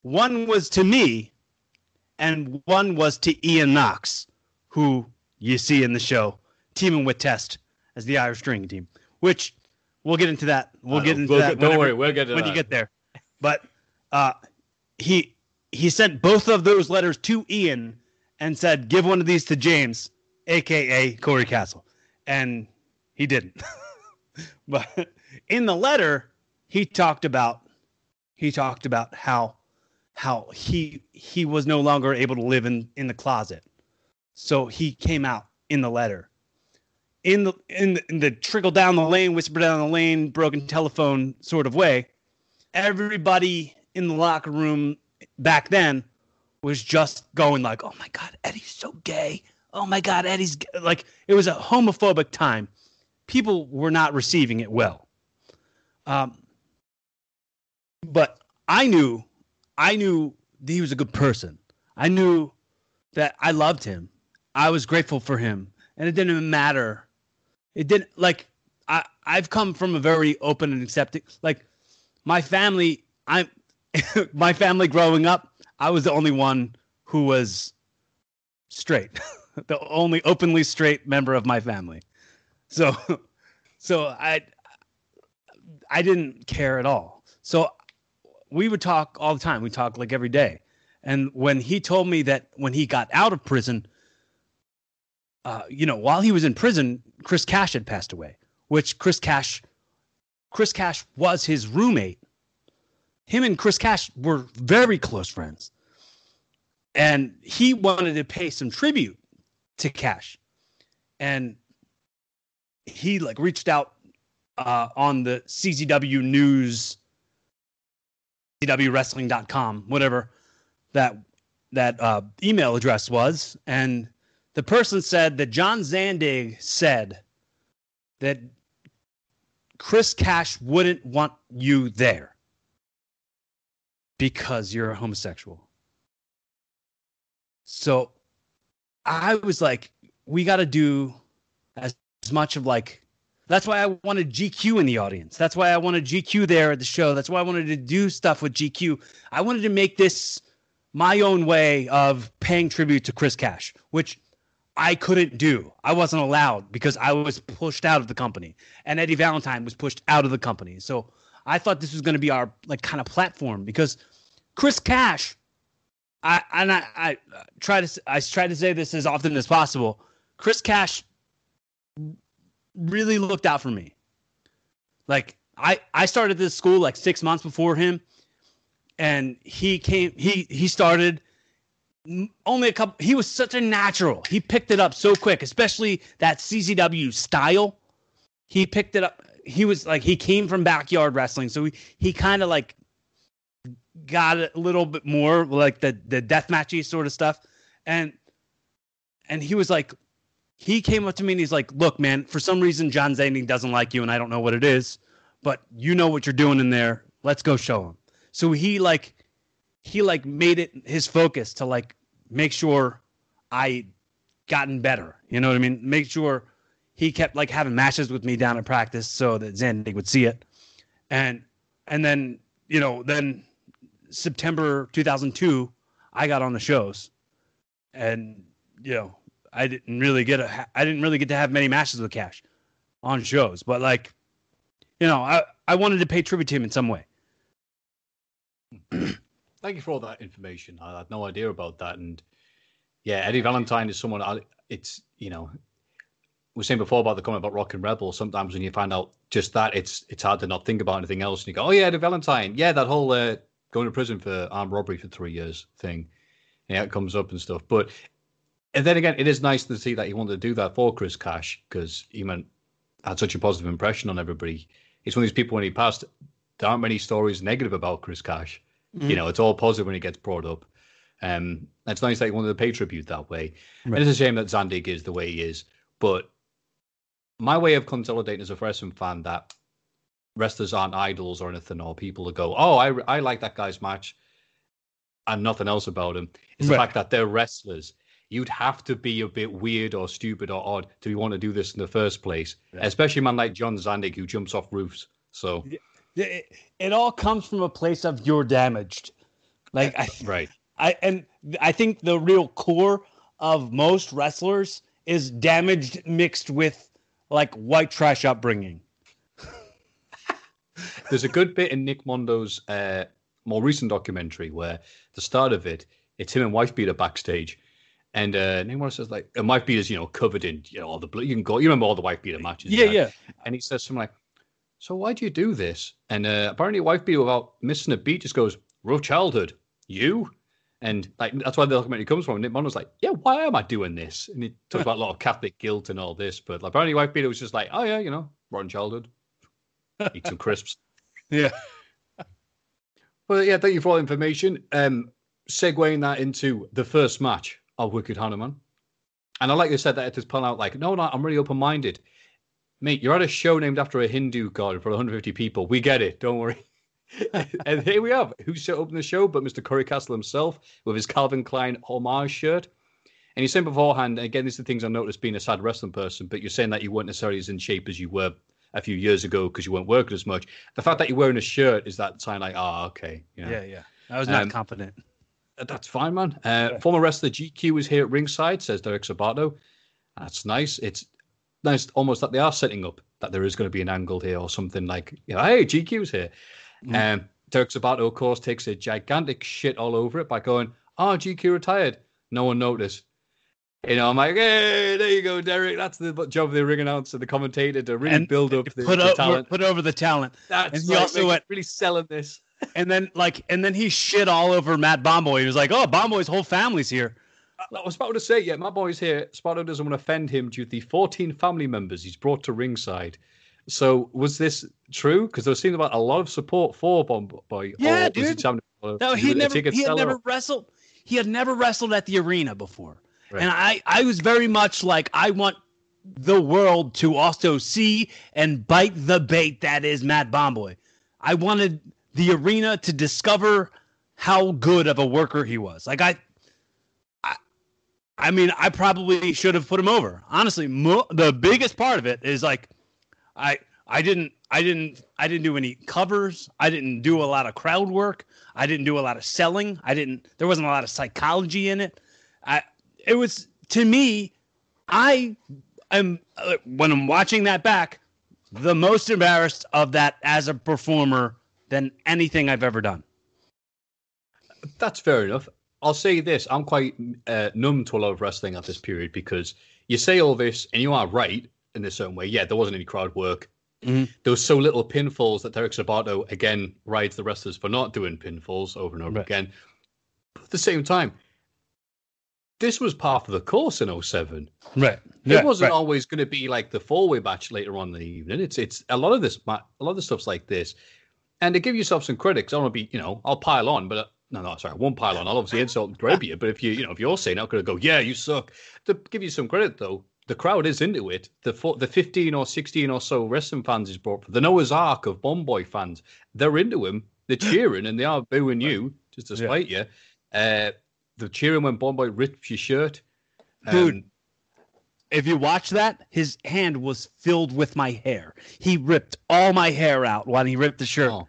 one was to me and one was to Ian Knox, who you see in the show, teaming with Test as the Irish String Team, which we'll get into that. We'll get into we'll that. Get, don't worry, we'll get when that. When you get there. But uh, he he sent both of those letters to Ian and said, "Give one of these to James, aka Corey Castle." and he didn't. but in the letter, he talked about he talked about how how he he was no longer able to live in in the closet. So he came out in the letter. In the in the, in the trickle down the lane, whisper down the lane, broken telephone sort of way, everybody in the locker room back then was just going like, "Oh my god, Eddie's so gay oh my God, Eddie's like it was a homophobic time. People were not receiving it well. Um, but I knew, I knew he was a good person. I knew that I loved him. I was grateful for him, and it didn't matter. It didn't like I. I've come from a very open and accepting. Like my family, I'm my family growing up. I was the only one who was straight. the only openly straight member of my family. So, so I, I didn't care at all. So we would talk all the time. We talk like every day. And when he told me that when he got out of prison, uh, you know, while he was in prison, Chris Cash had passed away, which Chris Cash, Chris Cash was his roommate. Him and Chris Cash were very close friends. And he wanted to pay some tribute to Cash, and he like reached out uh, on the CZW News, CZWWrestling.com, whatever that that uh, email address was, and the person said that John Zandig said that Chris Cash wouldn't want you there because you're a homosexual. So I was like, we got to do as, as much of like, that's why I wanted GQ in the audience. That's why I wanted GQ there at the show. That's why I wanted to do stuff with GQ. I wanted to make this my own way of paying tribute to Chris Cash, which I couldn't do. I wasn't allowed because I was pushed out of the company, and Eddie Valentine was pushed out of the company. So I thought this was going to be our like kind of platform because Chris Cash, I and I, I try to I try to say this as often as possible. Chris Cash really looked out for me. Like I I started this school like six months before him, and he came he he started only a couple. He was such a natural. He picked it up so quick, especially that CZW style. He picked it up. He was like he came from backyard wrestling, so he he kind of like got a little bit more like the the death matchy sort of stuff, and and he was like, he came up to me and he's like, look, man, for some reason John Zandig doesn't like you, and I don't know what it is, but you know what you're doing in there. Let's go show him. So he like he like made it his focus to like make sure I gotten better. You know what I mean? Make sure he kept like having matches with me down at practice so that Zandig would see it. And and then, you know, then September 2002, I got on the shows. And you know, I didn't really get a I didn't really get to have many matches with Cash on shows, but like you know, I I wanted to pay tribute to him in some way. Thank you for all that information. I had no idea about that. And yeah, Eddie Valentine is someone. I, it's you know, we were saying before about the comment about Rockin' Rebel. Sometimes when you find out just that, it's it's hard to not think about anything else. And you go, oh yeah, the Valentine, yeah, that whole uh, going to prison for armed robbery for three years thing. Yeah, it comes up and stuff. But and then again, it is nice to see that he wanted to do that for Chris Cash because he meant had such a positive impression on everybody. He's one of these people when he passed. There aren't many stories negative about Chris Cash. Mm-hmm. You know, it's all positive when he gets brought up. Um, it's nice that he wanted to pay tribute that way. Right. And it's a shame that Zandig is the way he is. But my way of consolidating as a wrestling fan that wrestlers aren't idols or anything, or people that go, "Oh, I I like that guy's match," and nothing else about him. Is right. the fact that they're wrestlers. You'd have to be a bit weird or stupid or odd to want to do this in the first place, right. especially a man like John Zandig who jumps off roofs. So it, it all comes from a place of you're damaged. Like I, right. I and I think the real core of most wrestlers is damaged mixed with like white trash upbringing. There's a good bit in Nick Mondo's uh, more recent documentary where the start of it, it's him and Wife Beater backstage. And uh, Nick Mondo says like, and Wife Beater's you know covered in you know all the blood. You can go, you remember all the Wife Beater matches? Yeah, yeah. And he says something like, so why do you do this? And uh, apparently, wife beater without missing a beat just goes, rough childhood. You? And like that's why the documentary comes from. And Nick Mondo's like, yeah, why am I doing this? And he talks about a lot of Catholic guilt and all this. But like, apparently, wife beater was just like, oh yeah, you know, rotten childhood. Eat some crisps. Yeah. Well, yeah, thank you for all the information. Um, segueing that into the first match of Wicked Hanuman. And I like you said that it has pulled out like, no, no, I'm really open minded. Mate, you're at a show named after a Hindu god for 150 people. We get it. Don't worry. And here we have who set up the show but Mr. Corey Castle himself with his Calvin Klein homage shirt. And you saying beforehand, again, these are the things I noticed being a sad wrestling person, but you're saying that you weren't necessarily as in shape as you were a few years ago because you weren't working as much. The fact that you're wearing a shirt is that sign like, oh, okay. Yeah, yeah. I was not um, confident. That's fine, man. Uh, yeah. Former wrestler GQ is here at ringside, says Derek Sabato. That's nice. It's nice almost that they are setting up that there is going to be an angle here or something like, you know, hey, GQ's here. Mm. Um, Derek Sabato, of course, takes a gigantic shit all over it by going, oh, GQ retired. No one noticed. You know, I'm like, hey, there you go, Derek. That's the job of the ring announcer, the commentator, to really and build up the, put the over, talent. Put over the talent. That's and he right, also went really selling this. And then, like, and then he shit all over Matt Bomboy. He was like, "Oh, Bomboy's whole family's here." I was about to say, yeah, my boy's here. Sabato doesn't want to offend him due to the 14 family members he's brought to ringside. So was this true? Because there seemed about a lot of support for Bomb Boy. Yeah, dude. no, he never, he had never wrestled. He had never wrestled at the arena before, right. and I, I was very much like, I want the world to also see and bite the bait that is Matt Bomboy. I wanted the arena to discover how good of a worker he was. Like I, I mean, I probably should have put him over. Honestly, mo- the biggest part of it is like, I I didn't I didn't I didn't do any covers. I didn't do a lot of crowd work. I didn't do a lot of selling. I didn't. There wasn't a lot of psychology in it. I it was to me. I am uh, when I'm watching that back. the most embarrassed of that as a performer than anything I've ever done. That's fair enough. I'll say this: I'm quite uh, numb to a lot of wrestling at this period because you say all this, and you are right in a certain way. Yeah, there wasn't any crowd work. Mhm. There was so little pinfalls that Derek Sabato again rides the wrestlers for not doing pinfalls over and over Right. again. But at the same time, this was part of the course in 07. Right. it wasn't always going to be like the four way match later on in the evening. It's it's a lot of this a lot of the stuff's like this. And to give yourself some credit, 'cause I want to be, you know, I'll pile on, but uh, no, no, sorry, I won't pile on. I'll obviously insult and grab you, but if you, you know, if you're saying I'm going to go, yeah, you suck. To give you some credit though, the crowd is into it. The the 15 or 16 or so wrestling fans is brought, the Noah's Ark of Bomboy fans, they're into him. They're cheering and they are booing you just to Yeah. spite you. Uh, they're cheering when Bomboy rips your shirt. Dude, Um, if you watch that, his hand was filled with my hair. He ripped all my hair out when he ripped the shirt. oh.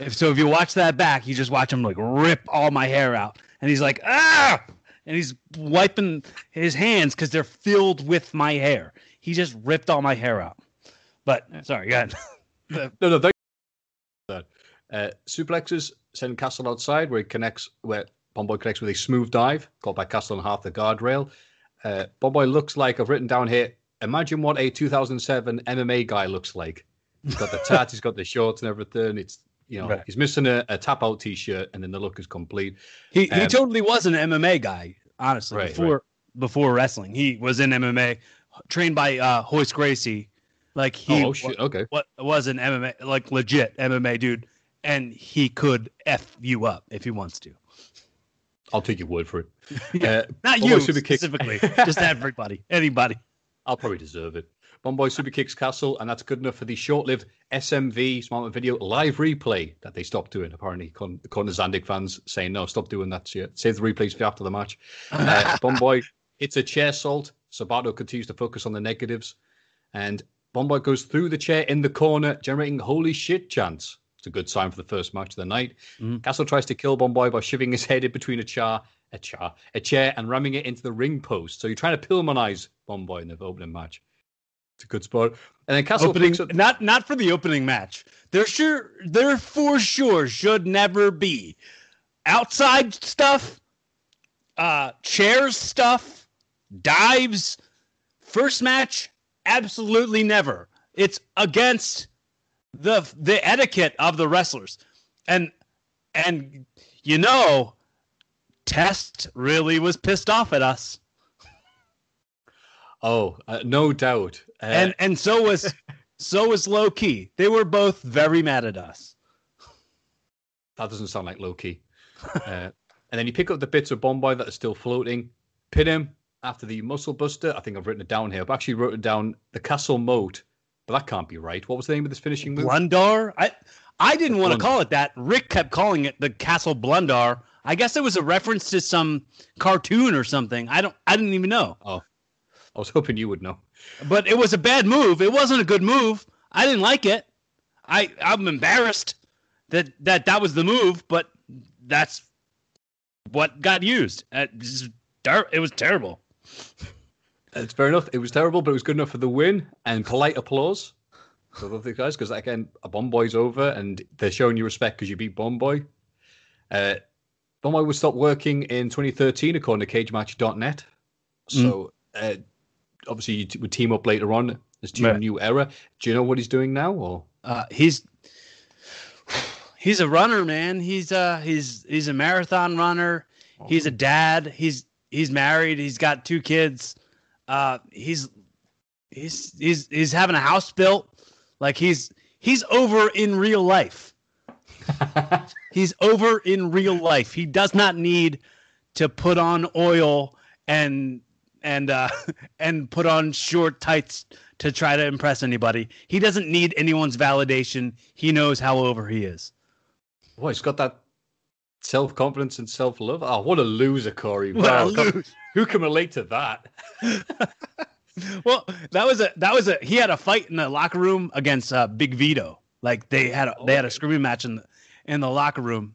If, so if you watch that back, you just watch him like rip all my hair out, and he's like ah, and he's wiping his hands because they're filled with my hair. He just ripped all my hair out. But sorry, go ahead. No, no, they that. Uh, suplexes send Castle outside where he connects, where Bomboy connects with a smooth dive caught by Castle on half the guardrail. Uh, Bomboy looks like I've written down here. Imagine what a 2007 MMA guy looks like. He's got the tat, he's got the shorts and everything. It's you know Right. he's missing a, a tap out t-shirt, and then the look is complete. He he Um, totally was an MMA guy, honestly. Right, before before wrestling, he was in MMA, trained by uh, Royce Gracie. Like he oh, shit, okay. what was an MMA like legit MMA dude, and he could f you up if he wants to. I'll take your word for it. Yeah. Uh, Not you specifically, just everybody, anybody. I'll probably deserve it. Bomboy super kicks Castle, and that's good enough for the short-lived SMV Smart Video live replay that they stopped doing. Apparently, according to Zandig fans saying no, stop doing that shit. Save the replays for after the match. Uh, Bomboy hits a chair salt. Sabato continues to focus on the negatives, and Bomboy goes through the chair in the corner, generating holy shit chants. It's a good sign for the first match of the night. Mhm. Castle tries to kill Bomboy by shoving his head in between a chair, a chair, a chair, and ramming it into the ring post. So you're trying to Pillmanize Bomboy in the opening match. It's a good spot. And then Castle Opening, up. not not for the opening match. There sure there for sure should never be outside stuff, uh, chairs stuff, dives. First match, absolutely never. It's against the the etiquette of the wrestlers, and and you know, Test really was pissed off at us. Oh, uh, no doubt. Uh, and and so was so was Low Ki. They were both very mad at us. that doesn't sound like Low Ki. uh, and then you pick up the bits of Bomboy that are still floating, pin him after the muscle buster. I think I've written it down here. I've actually wrote it down the castle moat, but that can't be right. What was the name of this finishing move? Blundar. I I didn't want to call it that. Rick kept calling it the Castle Blundar. I guess it was a reference to some cartoon or something. I don't. I didn't even know. Oh, I was hoping you would know. But it was a bad move. It wasn't a good move. I didn't like it. I I'm embarrassed that that that was the move. But that's what got used. Uh, It was was terrible. It's fair enough. It was terrible, but it was good enough for the win and polite applause. So love these guys because again, a Bomboy's over and they're showing you respect because you beat Bomboy. Uh, Bomboy would stop working in 2013 according to CageMatch.net. So uh, obviously you t- would team up later on as to a new era. Do you know what he's doing now? Or Uh, he's he's a runner, man. He's uh he's he's a marathon runner. He's a dad. He's he's married. He's got two kids. Uh, he's he's he's he's having a house built. Like he's he's over in real life. He's over in real life. He does not need to put on oil and and uh and put on short tights to try to impress anybody. He doesn't need anyone's validation. He knows how over he is. Boy, he's got that self confidence and self love. Oh, what a loser, Corey! Wow, lose. Who can relate to that? Well, that was a that was a he had a fight in the locker room against uh, Big Vito. Like they had a, they had a screaming match in the in the locker room,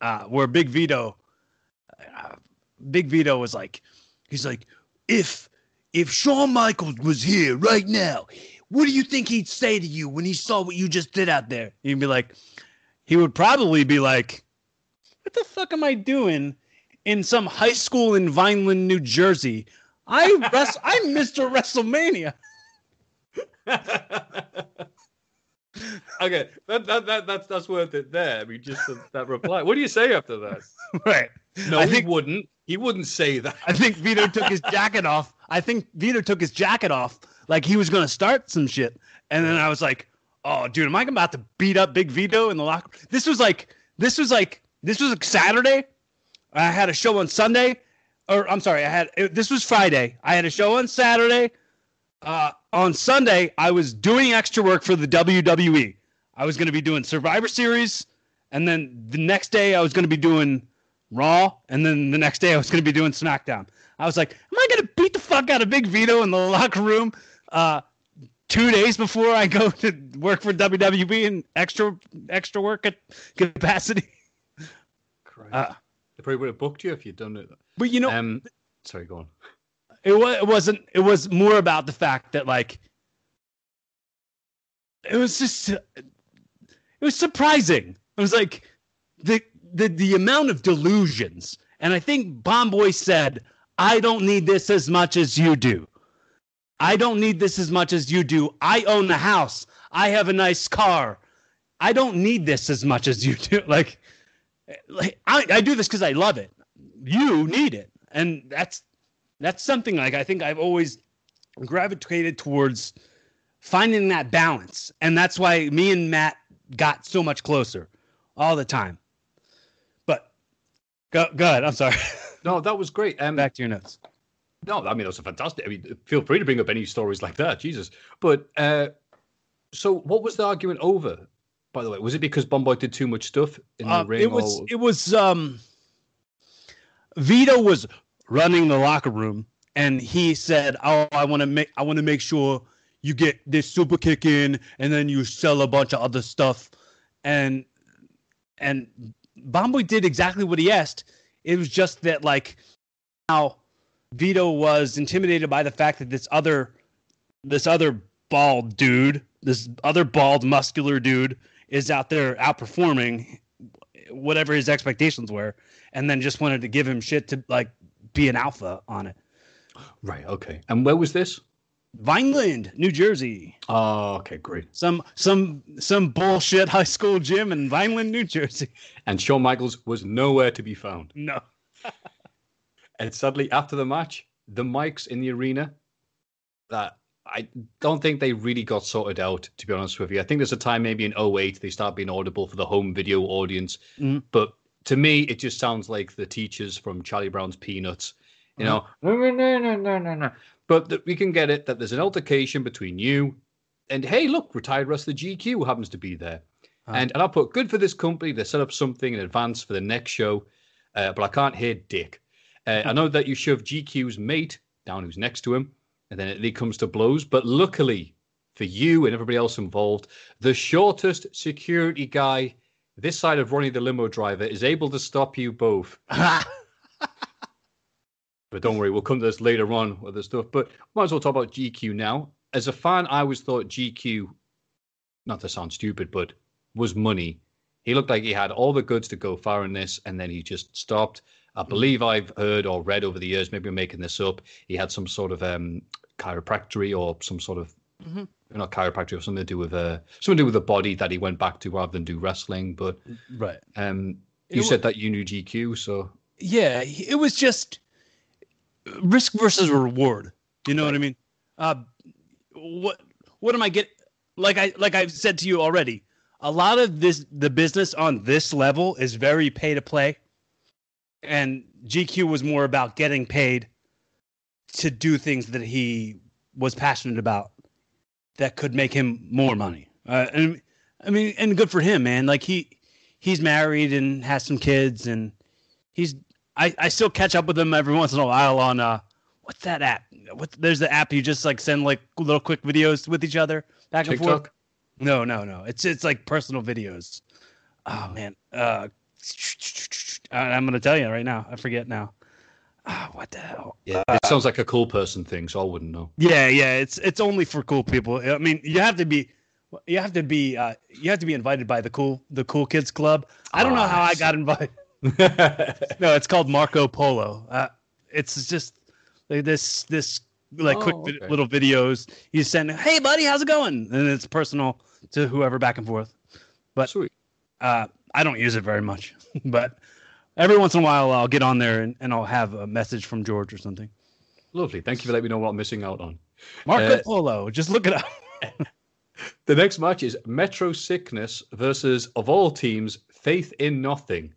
uh, where Big Vito, uh, Big Vito was like, he's like, if if Shawn Michaels was here right now, what do you think he'd say to you when he saw what you just did out there? He'd be like, he would probably be like, what the fuck am I doing in some high school in Vineland, New Jersey? I rest, I'm Mr. WrestleMania. okay, that, that that that's that's worth it there. I mean, just the, that reply. What do you say after that? Right. No, I he wouldn't. He wouldn't say that. I think Vito took his jacket off. I think Vito took his jacket off like he was going to start some shit. And then I was like, oh, dude, am I about to beat up Big Vito in the locker? This was like, this was like, this was a Saturday. I had a show on Sunday. Or I'm sorry, I had, it, this was Friday. I had a show on Saturday. Uh, on Sunday, I was doing extra work for the WWE. I was going to be doing Survivor Series. And then the next day, I was going to be doing Raw, and then the next day I was going to be doing SmackDown. I was like, am I going to beat the fuck out of Big Vito in the locker room uh, two days before I go to work for WWE and extra extra work at capacity? Christ. Uh, they probably would have booked you if you'd done it. but you know, Um, sorry, go on. It was it wasn't it was more about the fact that like it was just it was surprising. It was like the the the amount of delusions, and I think Bomboy said, "I don't need this as much as you do. I don't need this as much as you do. I own a house. I have a nice car. I don't need this as much as you do." Like, like I, I do this because I love it. You need it, and that's that's something like I think I've always gravitated towards finding that balance. And that's why me and Matt got so much closer all the time. But go, go ahead. I'm sorry. No, that was great. Um, Back to your notes. No, I mean that's a fantastic. I mean, feel free to bring up any stories like that, Jesus. But uh, so, what was the argument over? By the way, was it because Bomboy did too much stuff in the Uh, ring? it was or... it was um Vito was running the locker room and he said, "Oh, I want to make I want to make sure you get this super kick in and then you sell a bunch of other stuff." And and Bomboy did exactly what he asked. It was just that like how Vito was intimidated by the fact that this other this other bald dude, this other bald muscular dude is out there outperforming whatever his expectations were and then just wanted to give him shit to like be an alpha on it. right. Okay. And where was this? Vineland, New Jersey. Oh, okay, great. Some some some bullshit high school gym in Vineland, New Jersey. And Shawn Michaels was nowhere to be found. No. And sadly, after the match, the mics in the arena that I don't think they really got sorted out, to be honest with you. I think there's a time maybe in 08 they start being audible for the home video audience. Mhm. But to me, it just sounds like the teachers from Charlie Brown's Peanuts. You know, no, no, no, no, no. But that we can get it that there's an altercation between you and hey, look, retired wrestler GQ happens to be there. Uh-huh. And and I put good for this company. They set up something in advance for the next show, uh, but I can't hear Dick. Uh, I know that you shove GQ's mate down, who's next to him, and then it, it comes to blows. But luckily for you and everybody else involved, the shortest security guy this side of Ronnie the limo driver is able to stop you both. But don't worry, we'll come to this later on with the stuff. But might as well talk about GQ now. As a fan, I always thought GQ, not to sound stupid, but was money. He looked like he had all the goods to go far in this, and then he just stopped. I believe I've heard or read over the years, maybe I'm making this up. He had some sort of um, chiropractic or some sort of Mhm. Not chiropractic or something to do with a something to do with the body that he went back to rather than do wrestling. But right. um, you wa- said that you knew GQ, so Yeah, it was just risk versus reward. You know what I mean? Uh, what what am I get? Like I like I've said to you already, a lot of this the business on this level is very pay to play, and GQ was more about getting paid to do things that he was passionate about that could make him more money. Uh, and I mean, and good for him, man. Like he he's married and has some kids, and he's I, I still catch up with him every once in a while on uh what's that app? What there's the app you just like send like little quick videos with each other back and forth. No, no, no. It's it's like personal videos. Oh man. Uh I'm gonna tell you right now. I forget now. Ah, what the hell? Yeah, it sounds like a cool person thing, so I wouldn't know. Yeah, yeah, it's it's only for cool people. I mean, you have to be you have to be uh, you have to be invited by the cool the cool kids club. I don't Oh, know how I I got invited. No, it's called Marco Polo. Uh, it's just like this this like quick Oh, vid- okay. little videos you send. Hey, buddy, how's it going? And it's personal to whoever back and forth. But Sweet. uh, I don't use it very much, but every once in a while I'll get on there and, and I'll have a message from George or something. Lovely. Thank you for letting me know what I'm missing out on. Marco Uh, Polo, just look it up. The next match is Metro Sickness versus, of all teams, Faith in Nothing.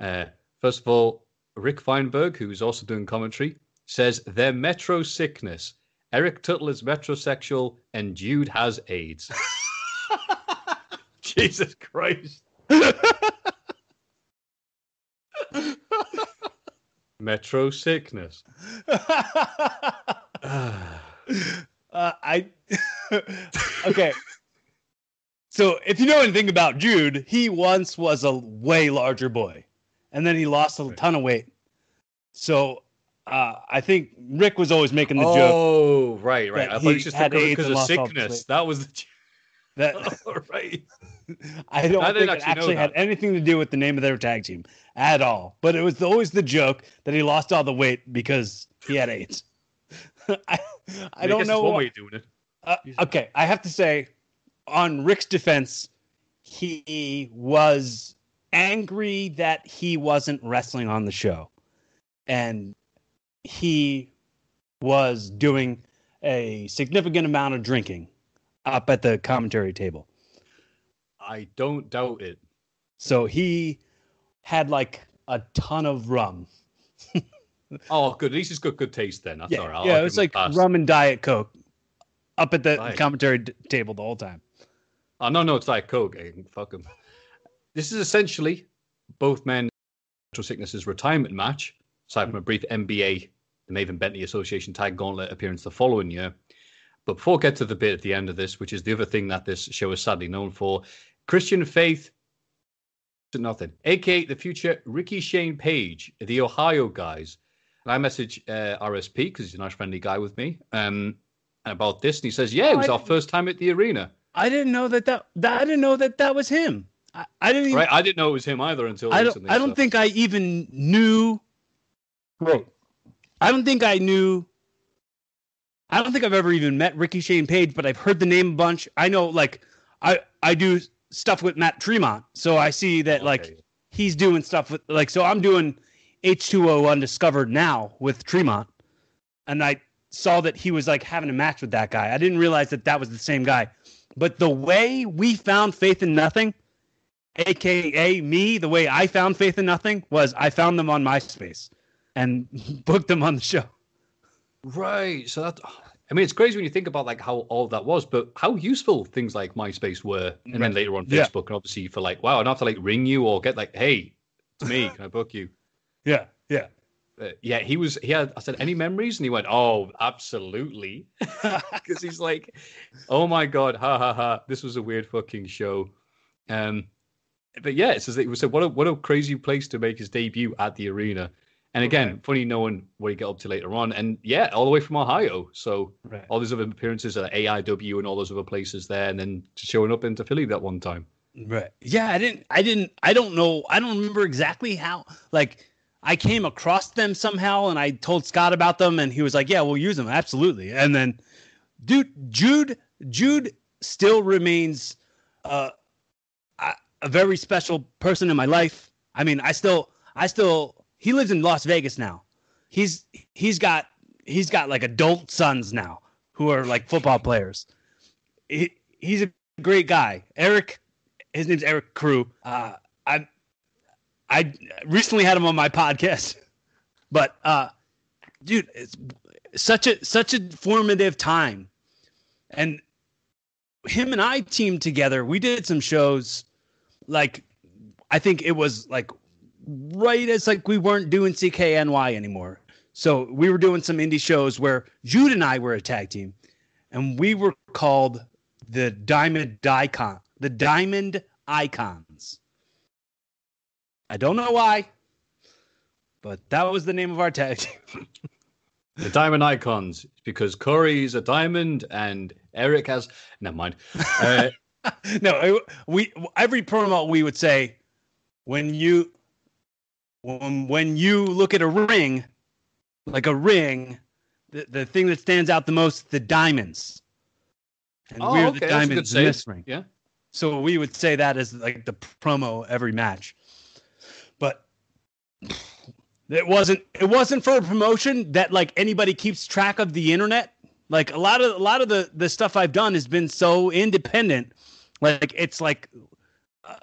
Uh, first of all, Rick Feinberg, who's also doing commentary, says they're Metro Sickness. Eric Tuttle is metrosexual and Jude has AIDS. Jesus Christ. Metro Sickness. Uh, I okay. So if you know anything about Jude, he once was a way larger boy, and then he lost a ton of weight. So uh, I think Rick was always making the joke oh, right, right. I thought he just had AIDS because of lost all the sickness. That was the. that Oh, right. I don't I think it actually know actually had anything to do with the name of their tag team at all. But it was always the joke that he lost all the weight because he had AIDS. I, I don't know. One why- way of doing it. Uh, okay, I have to say, on Rick's defense, he was angry that he wasn't wrestling on the show, and he was doing a significant amount of drinking up at the commentary table. I don't doubt it. So he had like a ton of rum. Oh, good. At least it's got good taste then. That's yeah, all right. I'll yeah, it was like rum and diet coke up at the Right. commentary d- table the whole time. Oh, no, no, it's like Coke. Fuck him. This is essentially both men Metro Sickness's retirement match, aside from a brief NBA, the Maven Bentley Association Tag Gauntlet appearance the following year. But before we get to the bit at the end of this, which is the other thing that this show is sadly known for, Christian Faith to nothing, aka the future Ricky Shane Page, the Ohio guys. And I message uh, RSP because he's a nice friendly guy with me um, about this, and he says, "Yeah, it was I our first time at the arena." I didn't know that that, that I didn't know that that was him. I, I didn't even Right, I didn't know it was him either until I don't. recently. I don't so- think I even knew. Wait, I don't think I knew. I don't think I've ever even met Ricky Shane Page, but I've heard the name a bunch. I know, like, I I do stuff with Matt Tremont, so I see that like he's doing stuff with like. So I'm doing H2O Undiscovered now with Tremont, and I saw that he was like having a match with that guy. I didn't realize that that was the same guy, but the way we found Faith in Nothing aka me, the way I found Faith in Nothing was I found them on MySpace and booked them on the show. Right. So that I mean, it's crazy when you think about like how all that was, but how useful things like MySpace were, and then later on Yeah. Facebook, and obviously for like, wow, I don't have to like ring you or get like, hey, it's me, can I book you? Yeah, yeah. Uh, yeah, he was. He had. I said, any memories, and he went, oh, absolutely, because he's like, oh my god, ha ha ha, this was a weird fucking show. Um, but yeah, it says it was a, what a what a crazy place to make his debut at the arena. And again, funny knowing what he get up to later on, and yeah, all the way from Ohio. So right. all these other appearances at AIW and all those other places there, and then showing up into Philly that one time. Right. Yeah, I didn't I didn't I don't know. I don't remember exactly how like I came across them somehow and I told Scott about them and he was like, "Yeah, we'll use them absolutely." And then dude Jude Jude still remains uh, a, a very special person in my life. I mean, I still I still he lives in Las Vegas now. He's he's got he's got like adult sons now who are like football players. He, he's a great guy. Eric his name's Eric Crew. Uh, I I recently had him on my podcast, but uh, dude, it's such a such a formative time, and him and I teamed together. We did some shows, like I think it was like right as like we weren't doing CKNY anymore. So we were doing some indie shows where Jude and I were a tag team, and we were called the Diamond Icon, the Diamond Icons. I don't know why, But that was the name of our tag team. The Diamond Icons, because Corey's a diamond and Eric has. Never mind. Uh, no, it- we every promo we would say when you when when you look at a ring, like a ring, the, the thing that stands out the most, the diamonds. And oh, we're okay, the that's a good diamonds in this ring. Yeah. So we would say that as like the promo every match. But it wasn't it wasn't for a promotion that like anybody keeps track of the internet. Like a lot of a lot of the the stuff I've done has been so independent. Like it's like uh,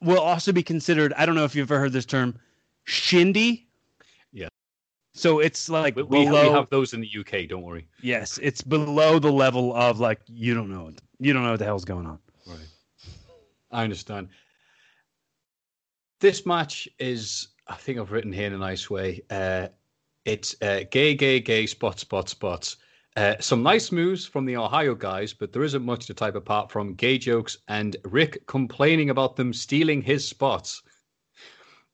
will also be considered I don't know if you've ever heard this term shindy. Yeah. So it's like We, below we have those in the UK. Don't worry. yes, it's below the level of like you don't know it. You don't know what the hell's going on. Right. I understand. This match is, I think I've written here in a nice way. Uh, it's uh, gay, gay, gay, spot, spot, spots. Uh, some nice moves from the Ohio guys, but there isn't much to type apart from gay jokes and Rick complaining about them stealing his spots.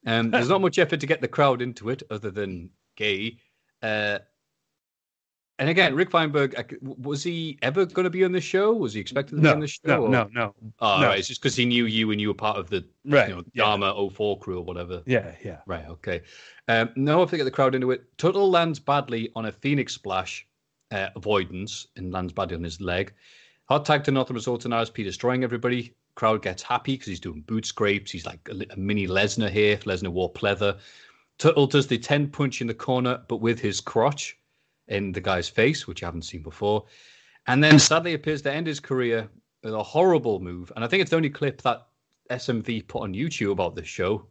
Um, there's not much effort to get the crowd into it other than gay. Uh, and again, Rick Feinberg, was he ever going to be on the show? Was he expected to be on the show? no, or- no, no. Oh, No. right. It's just because he knew you and you were part of the Right. you know, yeah. 04 crew or whatever. yeah, yeah. Right. Okay. Um, no, if they get the crowd into it, Tuttle lands badly on a Phoenix splash uh, avoidance and lands badly on his leg. Hot tag to nothing results in RSP destroying everybody. Crowd gets happy because he's doing boot scrapes. He's like a, a mini Lesnar here. Lesnar wore pleather. Tuttle does the 10 punch in the corner, but with his crotch in the guy's face, which you haven't seen before. And then sadly appears to end his career with a horrible move. And I think it's the only clip that SMV put on YouTube about this show.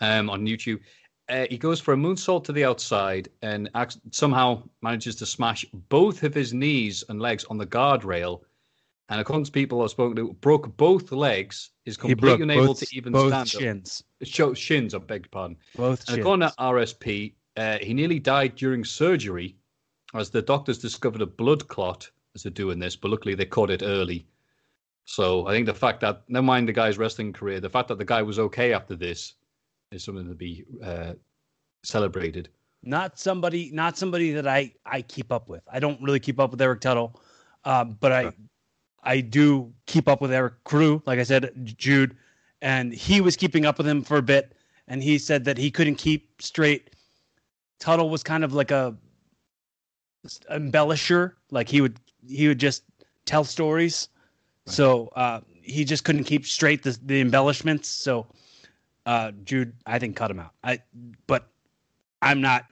Um, on YouTube, uh, he goes for a moonsault to the outside and acts, somehow manages to smash both of his knees and legs on the guardrail. And according to people I've spoken to, broke both legs. Is completely unable both, to even both stand up. shins. Show, shins, I beg your pardon. Both shins. And shins. according to RSP, uh, he nearly died during surgery as the doctors discovered a blood clot as they're doing this, but luckily they caught it early. So I think the fact that, never mind the guy's wrestling career, the fact that the guy was okay after this is something to be uh, celebrated. not somebody, not somebody that I I keep up with. I don't really keep up with Eric Tuttle, um, but I. I do keep up with Eric Crew. Like I said, Jude, and he was keeping up with him for a bit, and he said that he couldn't keep straight. Tuttle was kind of like a embellisher, like he would he would just tell stories. Right. So uh, he just couldn't keep straight the, the embellishments. So uh, Jude, I think, cut him out. I, but I'm not.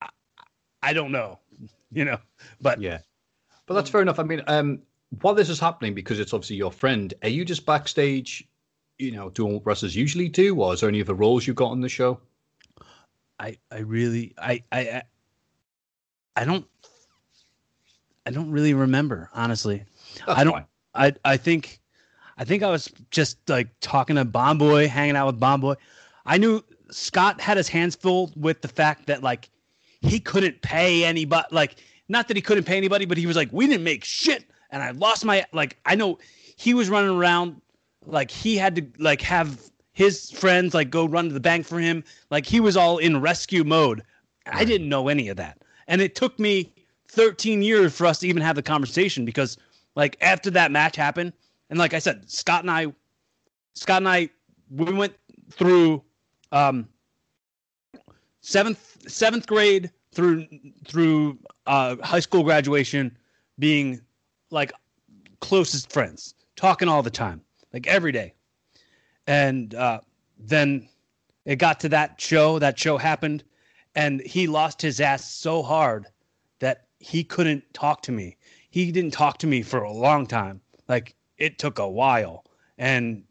I, I don't know, you know. But Yeah. But that's fair enough. I mean, um, while this is happening, because it's obviously your friend, are you just backstage, you know, doing what wrestlers usually do, or is there any other roles you got on the show? I, I really, I, I, I- I don't, I don't really remember honestly. That's I don't- fine. I, I think, I think I was just like talking to Bomboy, hanging out with Bomboy. I knew Scott had his hands full with the fact that like he couldn't pay anybody. Like, not that he couldn't pay anybody, but he was like, we didn't make shit, and I lost my like. I know he was running around like he had to like have his friends like go run to the bank for him. Like he was all in rescue mode. I didn't know any of that, and it took me 13 years for us to even have the conversation because like after that match happened, and like I said, Scott and I, Scott and I, we went through um seventh seventh grade through through uh, high school graduation, being like closest friends, talking all the time, like every day, and uh, then it got to that show. That show happened, and he lost his ass so hard that he couldn't talk to me. He didn't talk to me for a long time. Like it took a while, and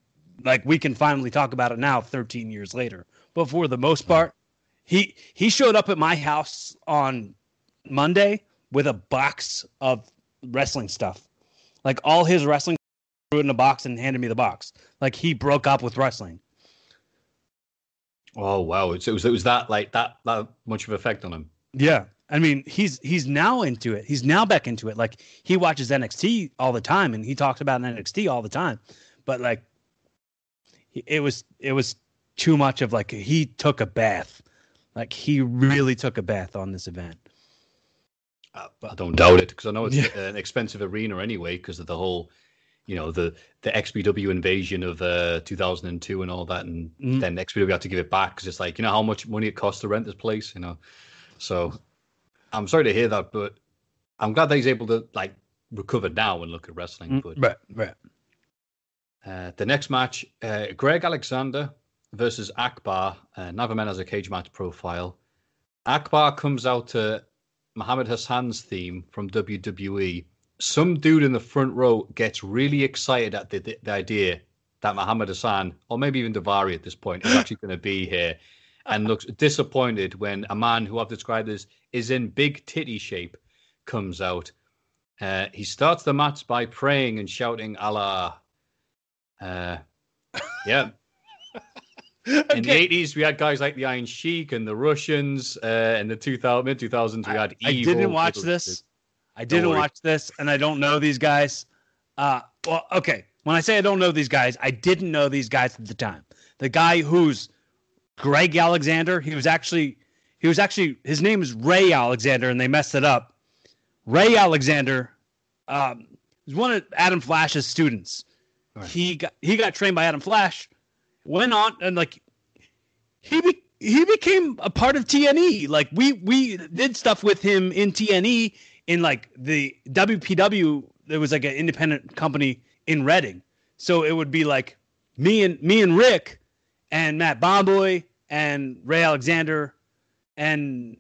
like we can finally talk about it now, 13 years later. But for the most part, he he showed up at my house on Monday with a box of wrestling stuff. Like all his wrestling threw it in a box and handed me the box. Like he broke up with wrestling. Oh wow! It was it was that like that that much of effect on him. Yeah. I mean, he's he's now into it. He's now back into it. Like he watches NXT all the time and he talks about NXT all the time. But like it was it was too much of like he took a bath. Like he really took a bath on this event. Uh, I don't doubt it because I know it's yeah. an expensive arena anyway because of the whole, you know, the the XPW invasion of uh, 2002 and all that, and mm. then XPW had to give it back because it's like you know how much money it costs to rent this place, you know. So I'm sorry to hear that, but I'm glad that he's able to like recover now and look at wrestling. Mm, but right, right. Uh, the next match, uh, Greg Alexander versus Akbar. Uh, neither man has a cage match profile. Akbar comes out to Muhammad Hassan's theme from WWE. Some dude in the front row gets really excited at the, the, the idea that Muhammad Hassan, or maybe even Daivari at this point, is actually going to be here and looks disappointed when a man who I've described as is in big titty shape comes out. Uh, he starts the match by praying and shouting Allah. Uh, yeah. In the eighties, we had guys like the Iron Sheik and the Russians. Uh, in the 2000, mid two thousands, we had. I, I didn't watch this. I didn't watch this, and I don't know these guys. Uh, well, okay. When I say I don't know these guys, I didn't know these guys at the time. The guy who's Greg Alexander, he was actually he was actually his name is Ray Alexander, and they messed it up. Ray Alexander um, was one of Adam Flash's students. Right. He got he got trained by Adam Flash, went on and like he be, he became a part of TNE. Like we we did stuff with him in TNE in like the WPW. There was like an independent company in Reading, so it would be like me and me and Rick and Matt Bomboy and Ray Alexander and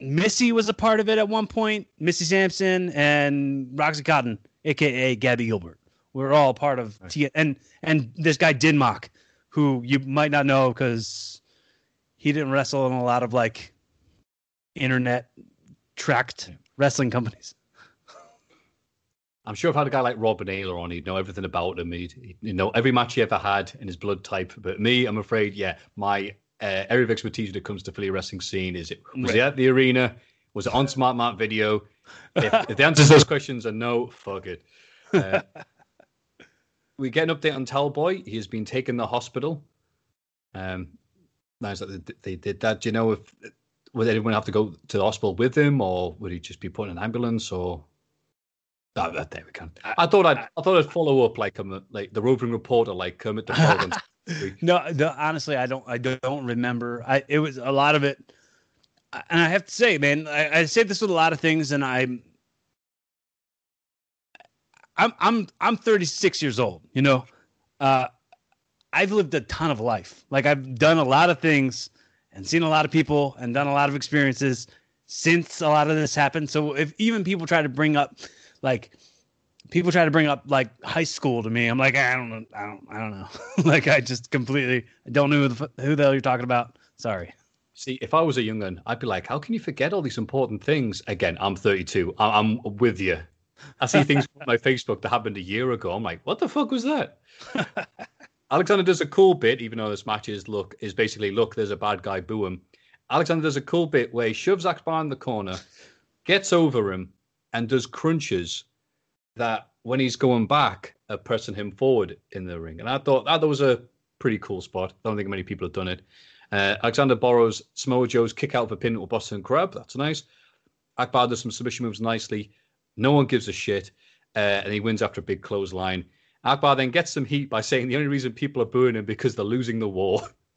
Missy was a part of it at one point. Missy Sampson and Roxy Cotton, aka Gabby Gilbert, we're all part of right. T. And and this guy Dinmock, who you might not know because he didn't wrestle in a lot of like internet tracked wrestling companies. I'm sure if I had a guy like Rob Naylor on, he'd know everything about him. He'd, he'd know every match he ever had and his blood type. But me, I'm afraid, yeah, my uh, area of expertise when it comes to Philly wrestling scene is it was right. he at the arena? Was it on Smart Mark Video? If, if the answers to those questions are no, fuck it. Uh, we get an update on Talboy. He has been taken to hospital. Um, nice that they, they did that. Do you know if would anyone have to go to the hospital with him, or would he just be put in an ambulance, or? Oh, there we go. I, thought I'd I thought I'd follow up like um like the roving reporter like Kermit the Frog no, no, honestly, I don't. I don't remember. I it was a lot of it, and I have to say, man, I, I say this with a lot of things, and I'm, I'm, I'm, I'm 36 years old. You know, uh, I've lived a ton of life. Like I've done a lot of things, and seen a lot of people, and done a lot of experiences since a lot of this happened. So if even people try to bring up, like people try to bring up like high school to me. I'm like, I don't know, I don't, I don't know. like, I just completely don't know who the, who the hell you're talking about. Sorry. See, if I was a young one, I'd be like, how can you forget all these important things? Again, I'm 32. I'm, I'm with you. I see things on my Facebook that happened a year ago. I'm like, what the fuck was that? Alexander does a cool bit, even though this match is look is basically look, there's a bad guy, boo him. Alexander does a cool bit where he shoves Akbar in the corner, gets over him, and does crunches that when he's going back, are pressing him forward in the ring. And I thought that was a pretty cool spot. I don't think many people have done it. Uh, Alexander borrows Samoa Joe's kick out of a pin with Boston Crab. That's nice. Akbar does some submission moves nicely. No one gives a shit. Uh, and he wins after a big clothesline. Akbar then gets some heat by saying the only reason people are booing him because they're losing the war.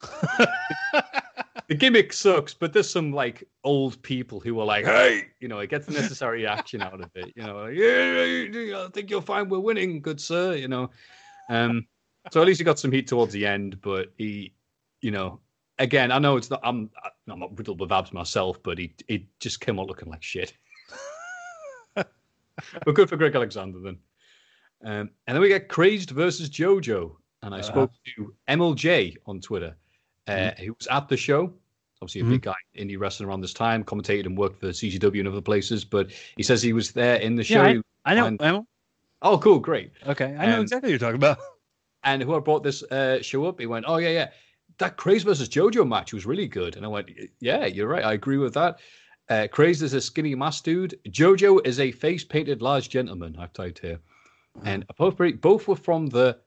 the gimmick sucks, but there's some like old people who are like, "Hey," you know, it gets the necessary action out of it. You know, like, yeah, I think you'll find we're winning, good sir. You know, um, so at least he got some heat towards the end, but he, you know, again, I know it's not. I'm I'm not riddled with abs myself, but he he just came out looking like shit. but good for Greg Alexander then. Um, and then we get Crazed versus JoJo, and I uh spoke to MLJ on Twitter. Uh, mm-hmm. who was at the show. Obviously, a mm-hmm. big guy in indie wrestling around this time, commentated and worked for CZW and other places. But he says he was there in the show. Yeah, I, I know. And, oh, cool, great. Okay, I know um, exactly what you're talking about. And who I brought this uh, show up, he went, "Oh yeah, yeah, that Craze versus JoJo match was really good." And I went, "Yeah, you're right. I agree with that." Uh, Craze is a skinny mass dude. JoJo is a face painted large gentleman. I've typed here, mm-hmm. and both both were from the.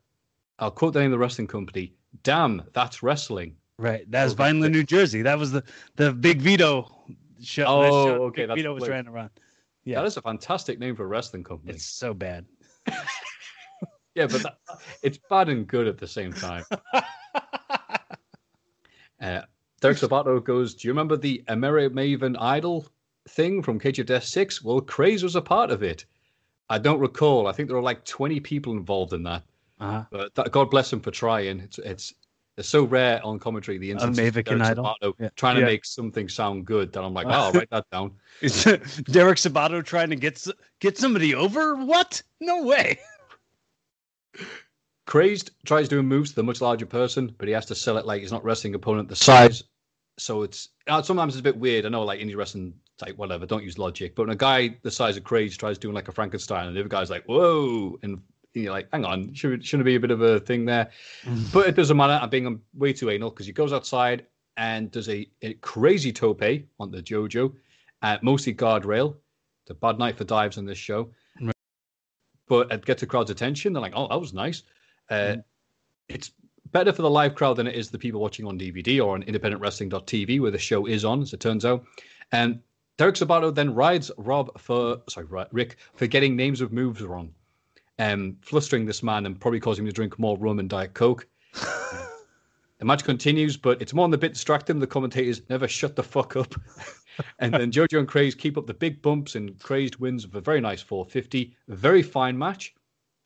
I'll quote the name of the wrestling company. Damn, that's wrestling Right. That was Vineland, New Jersey. That was the the big Vito show. Oh, show okay, Big Vito was trying to run. Yeah. That is a fantastic name for a wrestling company. It's so bad. yeah, but that, it's bad and good at the same time. Uh, Derek Sabato goes, Do you remember the Emery Maven Idol thing from Cage of Death 6? Well, Craze was a part of it. I don't recall. I think there were like 20 people involved in that. Uh-huh. But that, God bless him for trying. It's it's it's so rare on commentary the instance of and Derek Idol? Sabato Yeah. trying to Yeah. make something sound good that I'm like, oh, I'll write that down. Is Derek Sabato trying to get get somebody over? What? No way. Crazed tries doing moves to the much larger person, but he has to sell it like he's not wrestling opponent the size. So it's uh, sometimes it's a bit weird. I know, like indie wrestling type, whatever. Don't use logic. But when a guy the size of Crazed tries doing like a Frankenstein, and the other guy's like, "Whoa!" and you're like, "Hang on, should shouldn't it be a bit of a thing there?" But it doesn't matter. I'm being um, way too anal because he goes outside and does a, a crazy tope on the JoJo, uh, mostly guardrail. It's a bad night for dives on this show. Right. But it gets the crowd's attention. They're like, oh, that was nice. Uh, It's better for the live crowd than it is the people watching on DVD or on independentwrestling.tv where the show is on, as it turns out. And Derek Sabato then rides Rob for, sorry, Rick, for getting names of moves wrong, um, flustering this man and probably causing him to drink more rum and Diet Coke. The match continues, but it's more on the bit distracting. The commentators never shut the fuck up. and then Jojo and Crazed keep up the big bumps, and Crazed wins with a very nice 450. A very fine match.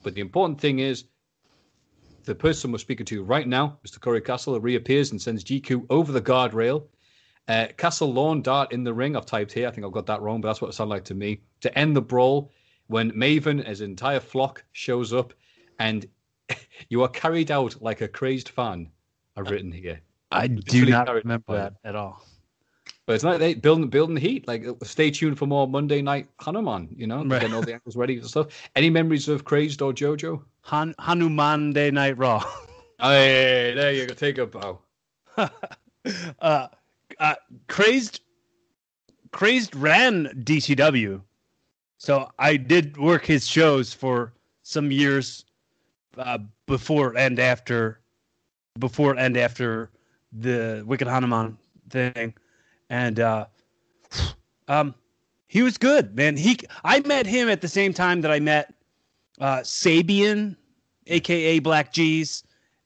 But the important thing is the person we're speaking to right now, Mr. Corey Castle, reappears and sends GQ over the guardrail. Uh, Castle lawn dart in the ring. I've typed here. I think I've got that wrong, but that's what it sounded like to me. To end the brawl, when Maven, his entire flock, shows up, and you are carried out like a crazed fan. I've written here. I do not remember that at all. But it's like they building building the heat. Like stay tuned for more Monday night Hanuman. You know, Right. getting all the angles ready and stuff. Any memories of Crazed or JoJo? Han- Hanuman Day Night Raw. Hey, there you go. Take a bow. uh, uh, crazed, crazed ran DCW, so I did work his shows for some years uh, before and after, before and after the Wicked Hanuman thing, and uh, um, he was good, man. He I met him at the same time that I met uh, Sabian, aka Black G's,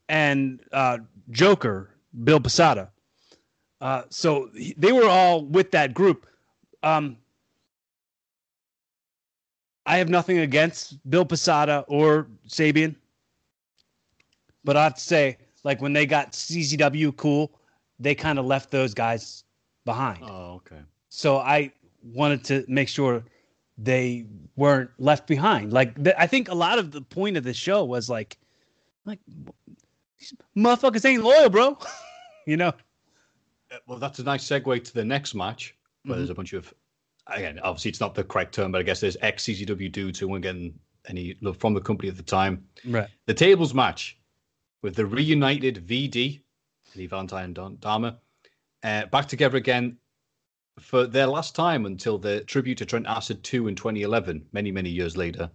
and uh, Joker, Bill Posada. Uh, so he- they were all with that group. Um, I have nothing against Bill Posada or Sabian, but I have to say like when they got CZW cool, they kind of left those guys behind. Oh, okay. So I wanted to make sure they weren't left behind. Like th- I think a lot of the point of the show was like, like these motherfuckers ain't loyal, bro. you know? Uh, Well, that's a nice segue to the next match, where there's a bunch of, again, obviously it's not the correct term, but I guess there's ex CZW dudes who weren't getting any love from the company at the time. Right. The tables match with the reunited VD, Eddie Valentine and John Dahmer, uh, back together again for their last time until the tribute to Trent Acid 2 in 2011, many, many years later.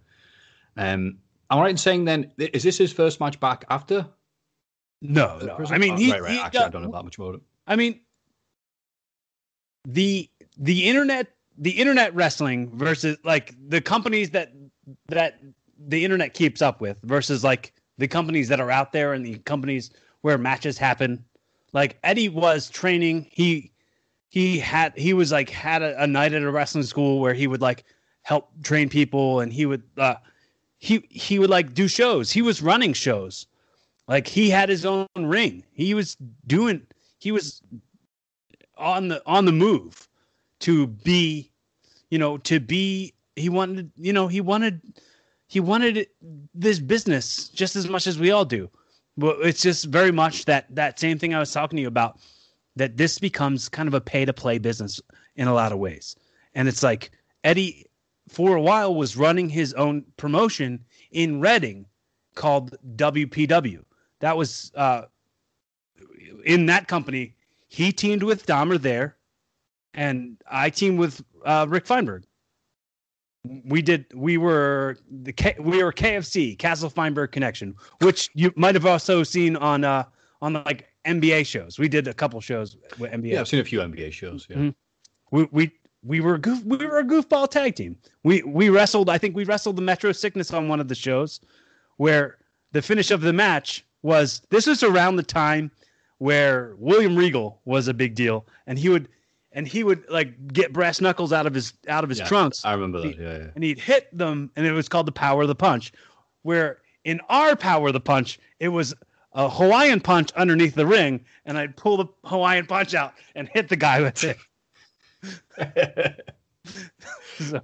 Um, am I right in saying then, is this his first match back after? No, no. I mean, Oh, he, right, right. he Actually, I don't know that much about it. I mean, the the internet the internet wrestling versus like the companies that that the internet keeps up with versus like the companies that are out there and the companies where matches happen. Like Eddie was training. He he had he was like had a, a night at a wrestling school where he would like help train people and he would uh he he would like do shows. He was running shows. Like he had his own ring. He was doing he was on the on the move to be you know to be he wanted you know he wanted he wanted this business just as much as we all do but it's just very much that that same thing i was talking to you about that this becomes kind of a pay to play business in a lot of ways and it's like eddie for a while was running his own promotion in reading called wpw that was uh in that company he teamed with Dahmer there, and I teamed with uh, Rick Feinberg. We did. We were the K, we were KFC Castle Feinberg connection, which you might have also seen on uh on like NBA shows. We did a couple shows with NBA. Yeah, I've seen a few NBA shows. Yeah. Mhm. we we we were a goof, we were a goofball tag team. We we wrestled. I think we wrestled the Metro Sickness on one of the shows, where the finish of the match was. This was around the time where William Regal was a big deal, and he would and he would like get brass knuckles out of his out of his Yeah, trunks, I remember that. Yeah, yeah. and he'd hit them, and it was called the Power of the Punch. Where in our Power of the Punch, it was a Hawaiian punch underneath the ring, and I'd pull the Hawaiian punch out and hit the guy with it. So,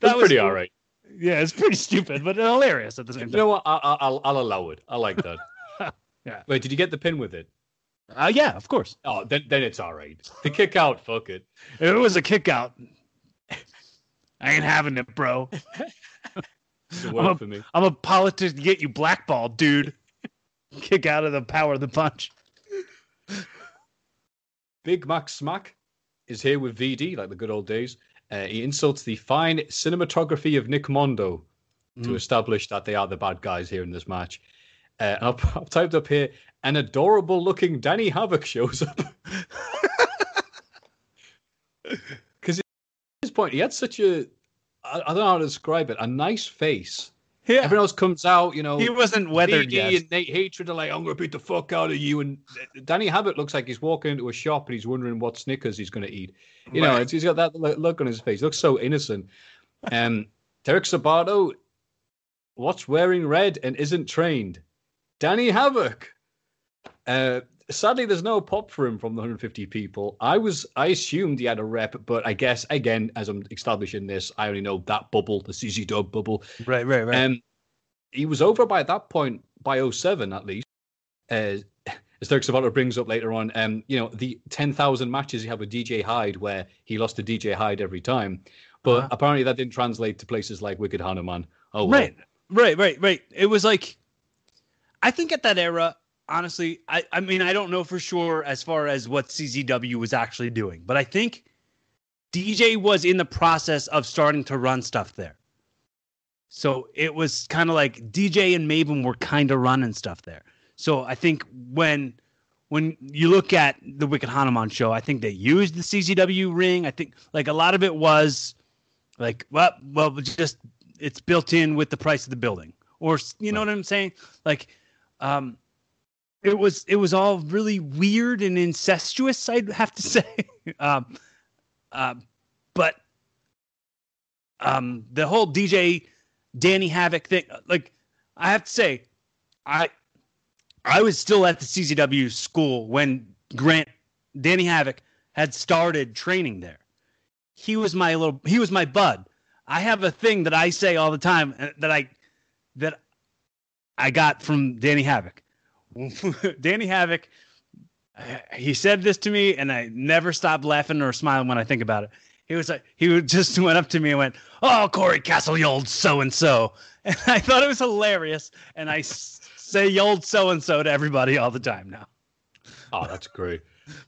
That's was- pretty all right. Yeah, it's pretty stupid, but hilarious at the same time. You know what? I, I, I'll I'll allow it. I like that. Yeah. Wait, did you get the pin with it? Uh, yeah, of course. Oh, then then it's all right. The kick out, fuck it. If it was a kick out, I ain't having it, bro. A I'm work for me. I'm a politician to get you blackballed, dude. Kick out of the power of the punch. Big Mac Smack is here with VD, like the good old days. Uh, he insults the fine cinematography of Nick Mondo to Mm. establish that they are the bad guys here in this match. Uh, and I've, I've typed up here an adorable looking Danny Havoc shows up. Because at this point, he had such a, I, I don't know how to describe it, a nice face. Yeah, Everyone else comes out, you know. he wasn't weathered yet. and Nate Hatred are like, I'm going to beat the fuck out of you. And Danny Havoc looks like he's walking into a shop and he's wondering what Snickers he's going to eat. You know, Right. it's, he's got that look on his face. He looks so innocent. Um, Derek Sabato, what's wearing red and isn't trained? Danny Havoc. Uh, sadly, there's no pop for him from the 150 people. I was, I assumed he had a rep, but I guess again, as I'm establishing this, I only know that bubble, the CZ Dub bubble. Right, right, right. Um, he was over by that point by 07 at least. Uh, as Derek Sabato brings up later on, um, you know, the 10,000 matches he had with DJ Hyde where he lost to DJ Hyde every time. But Uh-huh. apparently that didn't translate to places like Wicked Hanuman. Oh, well. Right, right, right, right. It was like, I think at that era, honestly, I, I mean, I don't know for sure as far as what CZW was actually doing, but I think DJ was in the process of starting to run stuff there. So it was kind of like DJ and Maven were kind of running stuff there. So I think when when you look at the Wicked Hanuman show, I think they used the CZW ring. I think like a lot of it was like well, well, just it's built in with the price of the building, or you know what I'm saying? Like, um, it was it was all really weird and incestuous. I'd have to say, um, um, but um, the whole DJ Danny Havoc thing, like I have to say, I I was still at the CZW school when Grant Danny Havoc had started training there. He was my little he was my bud. I have a thing that I say all the time uh, that I that I got from Danny Havoc. Danny Havoc he said this to me and I never stop laughing or smiling when I think about it. He was like he would just went up to me and went, "Oh, Corey Castle, you old so and so," and I thought it was hilarious. And I say "you old so and so" to everybody all the time now. Oh, that's great.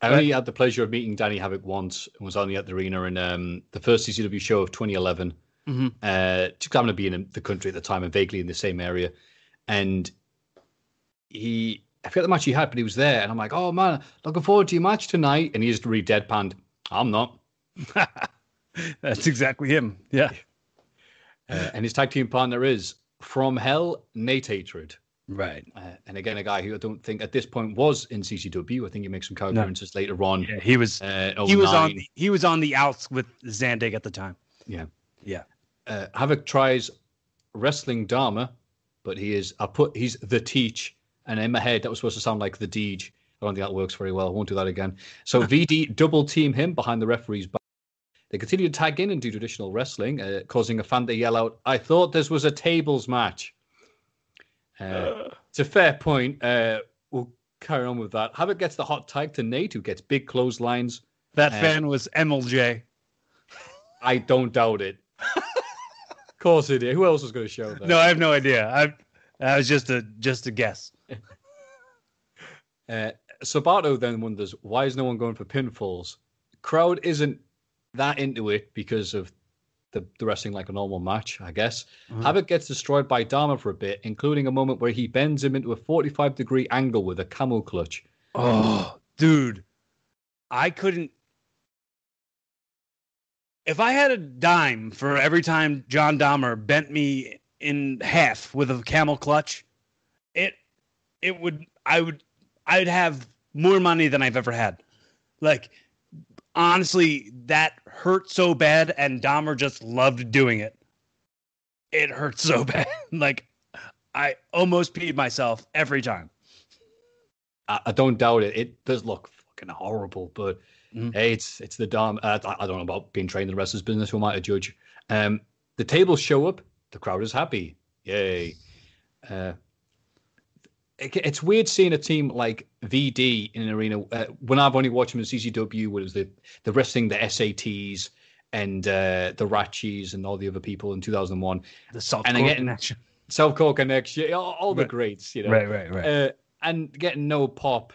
I only had the pleasure of meeting Danny Havoc once and was only at the arena in um, the first CZW show of 2011. Mhm. Uh, just happened to be in the country at the time and vaguely in the same area. And he, I forget the match he had, but he was there. And I'm like, oh man, looking forward to your match tonight. And he just really deadpanned, I'm not. That's exactly him. Yeah. Uh, and his tag team partner is From Hell, Nate Hatred. Right. Uh, and again, a guy who I don't think at this point was in CZW. I think he makes some co appearances later on. Yeah, he was Uh, he was on he was on the outs with Zandig at the time. Yeah. Yeah. uh, Havoc tries wrestling Dahmer, but he is I put he's the teach, and in my head that was supposed to sound like the Deej. I don't think that works very well. I won't do that again. So VD double team him behind the referee's back. They continue to tag in and do traditional wrestling, uh, causing a fan to yell out, "I thought this was a tables match." Uh, it's a fair point. Uh, we'll carry on with that. Havoc gets the hot tag to Nate, who gets big clotheslines. That Uh, fan was MLJ. I don't doubt it. course it did. Who else was going to show that? No, I have no idea. I that was just a just a guess. Uh, Sabato then wonders why is no one going for pinfalls? Crowd isn't that into it because of the, the wrestling like a normal match, I guess. Mhm. Havoc gets destroyed by Dahmer for a bit, including a moment where he bends him into a 45 degree angle with a camel clutch. Oh, dude, I couldn't. If I had a dime for every time John Dahmer bent me in half with a camel clutch, it it would I would I'd have more money than I've ever had. Like honestly, that hurt so bad, and Dahmer just loved doing it. It hurt so bad. like I almost peed myself every time. I, I don't doubt it. It does look fucking horrible, but mm. hey, it's it's the Dom. Uh, I, don't know about being trained in the wrestler's business. Who am I to judge? Um, the tables show up. The crowd is happy. Yay. Uh, it, it's weird seeing a team like VD in an arena uh, when I've only watched them in CZW, was the the wrestling, the SATs, and uh, the Ratchis, and all the other people in 2001. The soft and getting connection. Core connection, all, all the right. greats, you know. Right, right, right. Uh, and getting no pop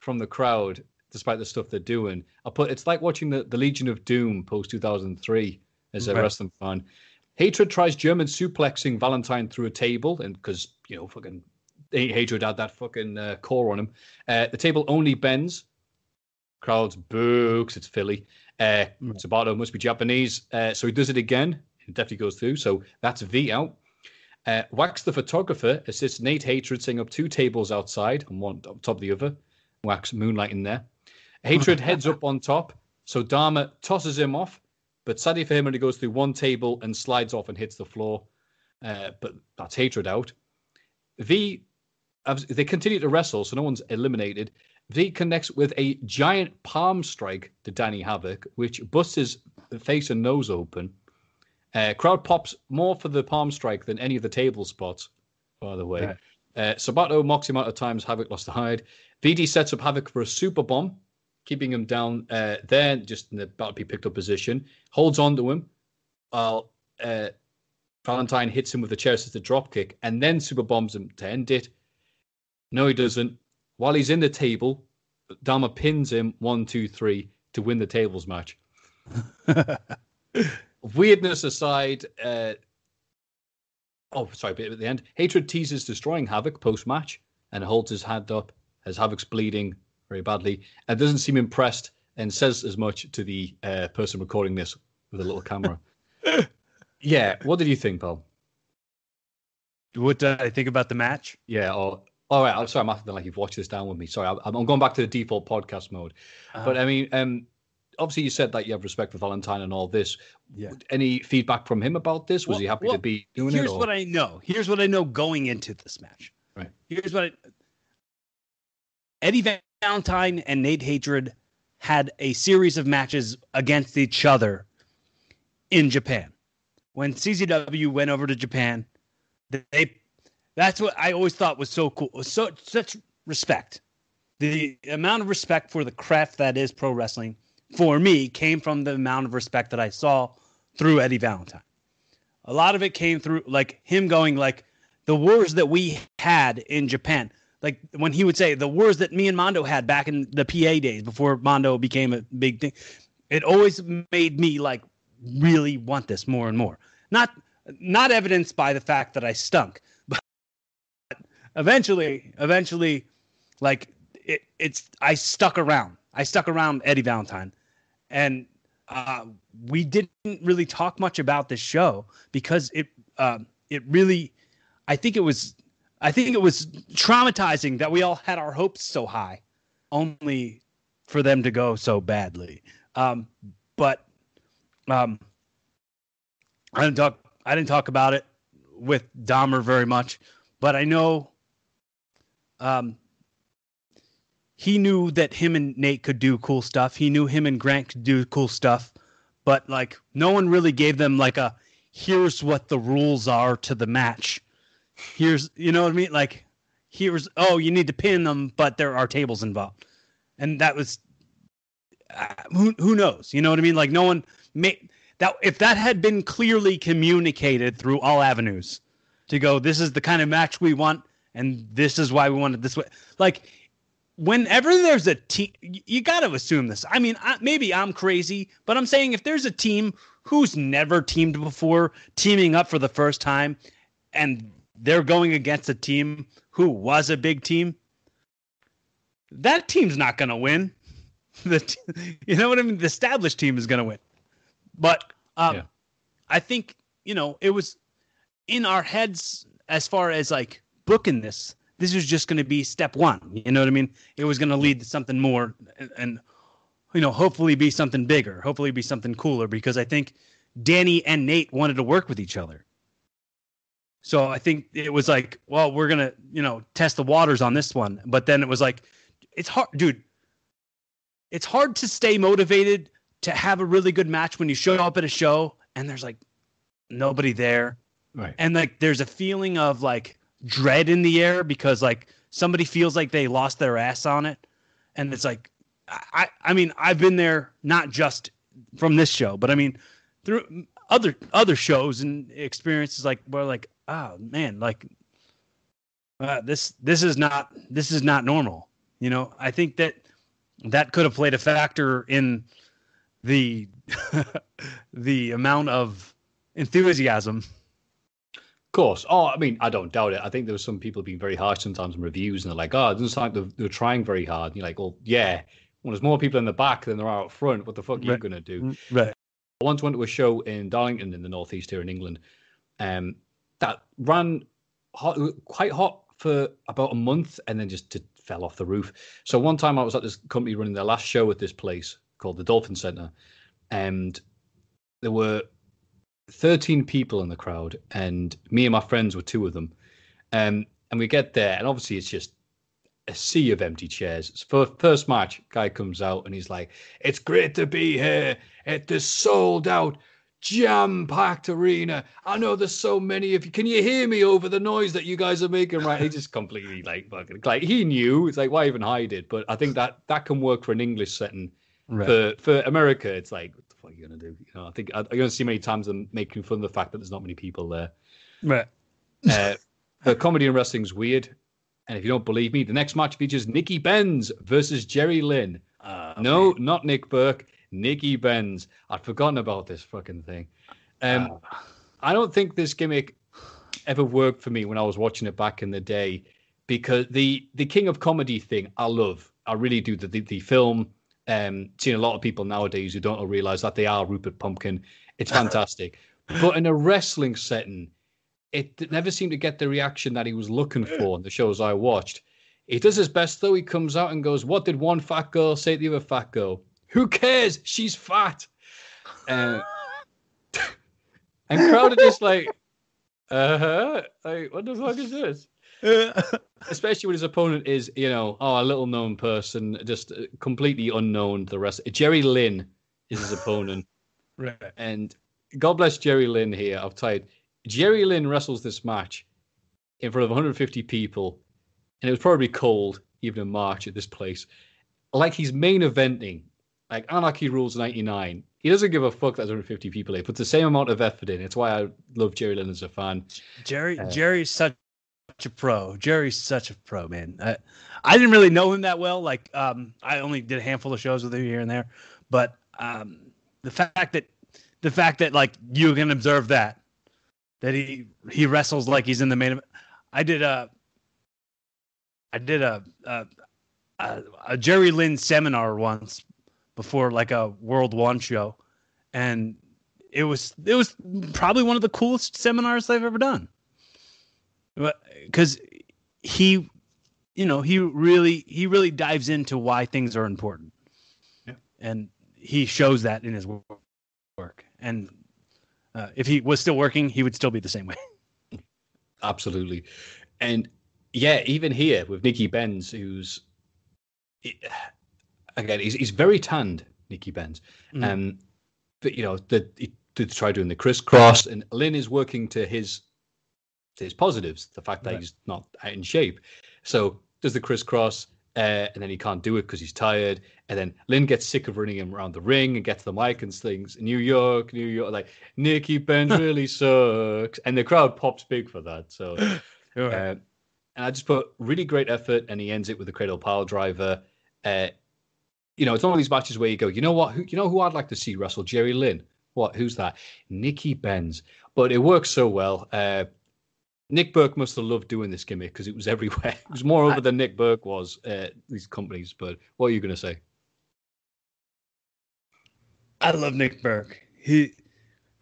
from the crowd despite the stuff they're doing. I put it's like watching the, the Legion of Doom post 2003 as a right. wrestling fan. Hatred tries German suplexing Valentine through a table, and because you know fucking Hatred had that fucking uh, core on him. Uh, the table only bends. Crowds boo because it's Philly. Uh, mm. Sabato must be Japanese, uh, so he does it again. It definitely goes through. So that's V out. Uh, Wax the photographer assists Nate Hatred setting up two tables outside and one on top of the other. Wax moonlighting there. Hatred heads up on top, so Dahmer tosses him off, but sadly for him, he goes through one table and slides off and hits the floor. Uh, but that's Hatred out. V, they continue to wrestle, so no one's eliminated. V connects with a giant palm strike to Danny Havoc, which busts his face and nose open. Uh, crowd pops more for the palm strike than any of the table spots, by the way. Yeah. Uh, Sabato mocks him out of times. Havoc lost the hide. VD sets up Havoc for a super bomb, keeping him down uh, there, just in the about to be picked up position. Holds on to him while uh, Valentine hits him with the chair as the drop kick, and then super bombs him to end it. No, he doesn't. While he's in the table, Dahmer pins him one, two, three to win the tables match. weirdness aside, uh, oh, sorry, but at the end, Hatred teases destroying Havoc post match and holds his hand up as Havoc's bleeding very badly and doesn't seem impressed and says as much to the uh, person recording this with a little camera. yeah, what did you think, Paul? What did I think about the match? Yeah, or all right, I'm sorry, I'm acting like you've watched this down with me. Sorry, I'm, I'm going back to the default podcast mode. Uh-huh. But I mean, um, obviously you said that you have respect for Valentine and all this. Yeah. Any feedback from him about this? Was well, he happy well, to be doing here's it? Here's what I know. Here's what I know going into this match. Right. Here's what I, Eddie Valentine and Nate Hatred had a series of matches against each other in Japan. When CZW went over to Japan, they that's what I always thought was so cool. So such respect. The amount of respect for the craft that is pro wrestling for me came from the amount of respect that I saw through Eddie Valentine. A lot of it came through like him going like the wars that we had in Japan. Like when he would say the wars that me and Mondo had back in the PA days before Mondo became a big thing. It always made me like really want this more and more. Not not evidenced by the fact that I stunk, but eventually, eventually, like it, it's I stuck around. I stuck around Eddie Valentine, and uh, we didn't really talk much about this show because it uh, it really, I think it was I think it was traumatizing that we all had our hopes so high, only for them to go so badly. Um, but um, I didn't talk. I didn't talk about it with Dahmer very much, but I know um, he knew that him and Nate could do cool stuff. He knew him and Grant could do cool stuff, but like no one really gave them like a here's what the rules are to the match. Here's you know what I mean? Like here's oh you need to pin them, but there are tables involved, and that was uh, who who knows? You know what I mean? Like no one made that if that had been clearly communicated through all avenues to go this is the kind of match we want and this is why we want it this way like whenever there's a team, you got to assume this. I mean, I, maybe I'm crazy, but I'm saying if there's a team who's never teamed before, teaming up for the first time, and they're going against a team who was a big team, that team's not going to win. The t- you know what I mean? The established team is going to win. But um, Yeah. I think you know it was in our heads as far as like booking this. This was just going to be step one. You know what I mean? It was going to lead to something more, and, and you know, hopefully be something bigger. Hopefully be something cooler because I think Danny and Nate wanted to work with each other. So I think it was like, well, we're gonna, you know, test the waters on this one. But then it was like, it's hard, dude. It's hard to stay motivated to have a really good match when you show up at a show and there's like nobody there, Right. and like there's a feeling of like dread in the air because like somebody feels like they lost their ass on it, and it's like, I, I mean, I've been there not just from this show, but I mean, through other other shows and experiences like where like oh man like uh, this this is not this is not normal you know i think that that could have played a factor in the the amount of enthusiasm Of course. Oh, I mean, I don't doubt it. I think there were some people being very harsh sometimes in reviews, and they're like, "Oh, it doesn't sound like they're, they're trying very hard." And you're like, "Well, yeah. When there's more people in the back than there are out front, what the fuck are you Right. gonna do?" right I once went to a show in Darlington in the northeast here in England, um, that ran hot, quite hot for about a month and then just, fell off the roof. So one time I was at this company running their last show at this place called the Dolphin Center, and there were 13 people in the crowd, and me and my friends were two of them. Um, and we get there, and obviously it's just a sea of empty chairs. For first match, guy comes out and he's like, "It's great to be here at this sold out, jam packed arena. I know there's so many of you. Can you hear me over the noise that you guys are making?" Right? He just completely like fucking like he knew. It's like why even hide it? But I think that that can work for an English setting. right For for America, it's like what the fuck are you gonna do? You know, I think I, I'm gonna see many times them making fun of the fact that there's not many people there. right Uh, the comedy and wrestling's weird. And if you don't believe me, the next match features Nikki Benz versus Jerry Lynn. uh, No, not Nick Berk. Nikki Benz. I'd forgotten about this fucking thing. Um, uh, I don't think this gimmick ever worked for me when I was watching it back in the day because the the King of Comedy thing I love. I really do. The the, the film. Um, seeing a lot of people nowadays who don't realize that they are Rupert Pupkin. It's fantastic. but in a wrestling setting, it never seemed to get the reaction that he was looking for in the shows I watched. He does his best though. He comes out and goes, "What did one fat girl say to the other fat girl? Who cares? She's fat." Uh, and crowd are just like, "Uh huh." Like, what the fuck is this? Especially when his opponent is, you know, oh, a little known person, just uh, completely unknown to the rest. Jerry Lynn is his opponent. right And God bless Jerry Lynn here. I've tied. Jerry Lynn wrestles this match in front of 150 people, and it was probably cold even in March at this place. Like he's main eventing, like Anarchy Rulz 99. He doesn't give a fuck that 150 people here. Puts the same amount of effort in. It's why I love Jerry Lynn as a fan. Jerry Uh, Jerry's such a pro. Jerry's such a pro, man. I, I didn't really know him that well. Like, um, I only did a handful of shows with him here and there, but um, the fact that the fact that like you can observe that that he he wrestles like he's in the main. event. I did a I did a a, a, a Jerry Lynn seminar once before like a World One show, and it was it was probably one of the coolest seminars I've ever done. Because he, you know, he really he really dives into why things are important, Yeah. and he shows that in his wo- work. And uh, if he was still working, he would still be the same way. Absolutely. And yeah, even here with Nikki Benz, who's again, he's, he's very tanned, Nikki Benz. Mm. Um, but you know, the, he did try doing the crisscross, and Lynn is working to his to his positives, the fact that Right. he's not out in shape. So does the crisscross, uh, and then he can't do it because he's tired. And then Lynn gets sick of running him around the ring and gets the mic and things. New York, New York, like Nikki Benz really sucks, and the crowd pops big for that. So. Uh, and I just put really great effort, and he ends it with a cradle pile driver. Uh, you know, it's one of these matches where you go, you know what, who, you know who I'd like to see wrestle Jerry Lynn. What? Who's that? Nikki Benz. But it works so well. Uh, Nick Berk must have loved doing this gimmick because it was everywhere. It was more over than Nick Berk was uh, these companies. But what are you going to say? I love Nick Berk. He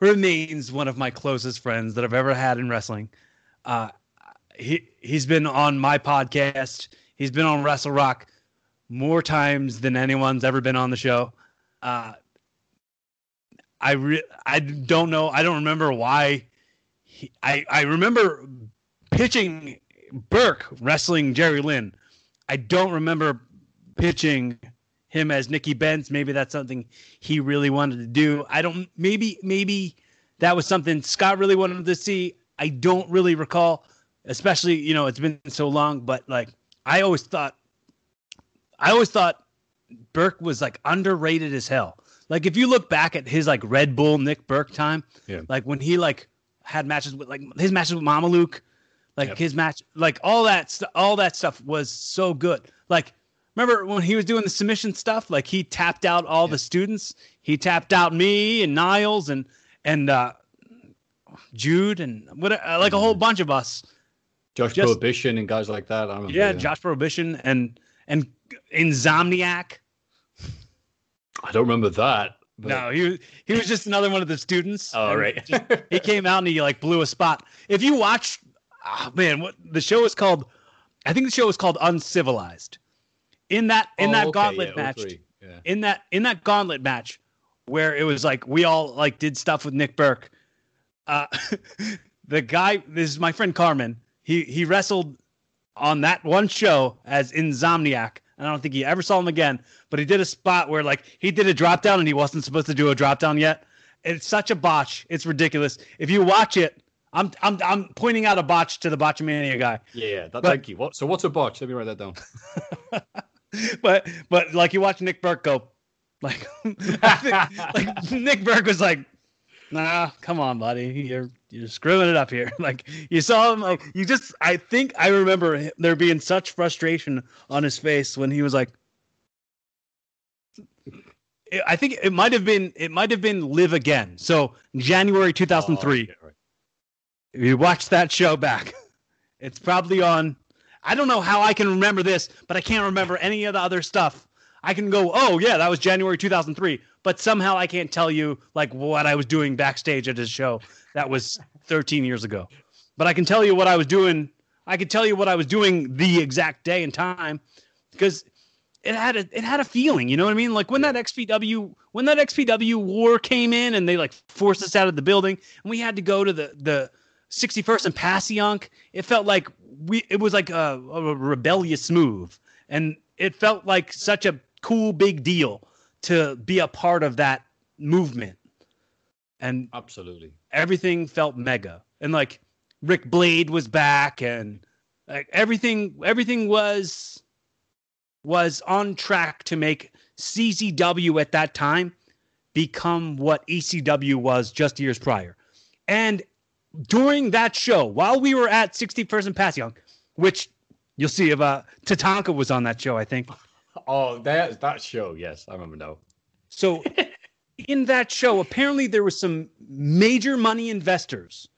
remains one of my closest friends that I've ever had in wrestling. Uh, he he's been on my podcast. He's been on Wrestle Rock more times than anyone's ever been on the show. Uh, I re- I don't know. I don't remember why. He, I I remember pitching Berk wrestling Jerry Lynn. I don't remember pitching him as Nikki Benz. Maybe that's something he really wanted to do. I don't. Maybe maybe that was something Scott really wanted to see. I don't really recall, especially you know it's been so long. But like I always thought, I always thought Berk was like underrated as hell. Like if you look back at his like Red Bull Nick Berk time, Yeah. like when he like had matches with like his matches with Mamaluke, like Yep. his match, like all that st- all that stuff was so good. Like remember when he was doing the submission stuff? Like he tapped out all the students. He tapped out me and Niles and and uh, Jude and what uh, like a whole bunch of us. Josh Just- Prohibition and guys like that. I remember, Yeah, Josh Prohibition and and Insomniac. I don't remember that. but- No, he was he was just another one of the students. Oh, right. just- he came out and he like blew a spot. If you watch, oh, man, what the show is called? I think the show is called Uncivilized. In that in Oh, that okay, gauntlet yeah, match, Yeah. in that in that gauntlet match, where it was like we all like did stuff with Nick Berk. Uh, the guy, this is my friend Carmen. He he wrestled on that one show as Insomniac. And I don't think he ever saw him again, but he did a spot where like he did a drop down and he wasn't supposed to do a drop down yet. It's such a botch. It's ridiculous. If you watch it, I'm I'm I'm pointing out a botch to the Botchamania guy. Yeah, yeah. That, But- thank you. What? So what's a botch? Let me write that down. but but like you watch Nick Berk go, like like Nick Berk was like, nah, come on, buddy, you're you're screwing it up here. Like you saw him, like you just I think I remember there being such frustration on his face when he was like. I- I think it might have been it might have been Live Again. So January 2003. Oh, okay, right. If you watch that show back, it's probably on. I don't know how I can remember this, but I can't remember any of the other stuff. I can go, oh yeah, that was January 2003, but somehow I can't tell you like what I was doing backstage at his show. That was 13 years ago. But I can tell you what I was doing. I can tell you what I was doing the exact day and time because it had a it had a feeling, you know what I mean? Like when that XPW when that XPW war came in and they like forced us out of the building and we had to go to the the 61st and Passyunk, it felt like we it was like a, a rebellious move and it felt like such a cool big deal to be a part of that movement. And Absolutely. everything felt mega and like Ric Blade was back and like everything everything was was on track to make CZW at that time become what ecw was just years prior and during that show while we were at sixty 61st and Passyunk, which you'll see if uh tatanka was on that show i think Oh, that that show. Yes, I remember now. So in that show, apparently there was some major money investors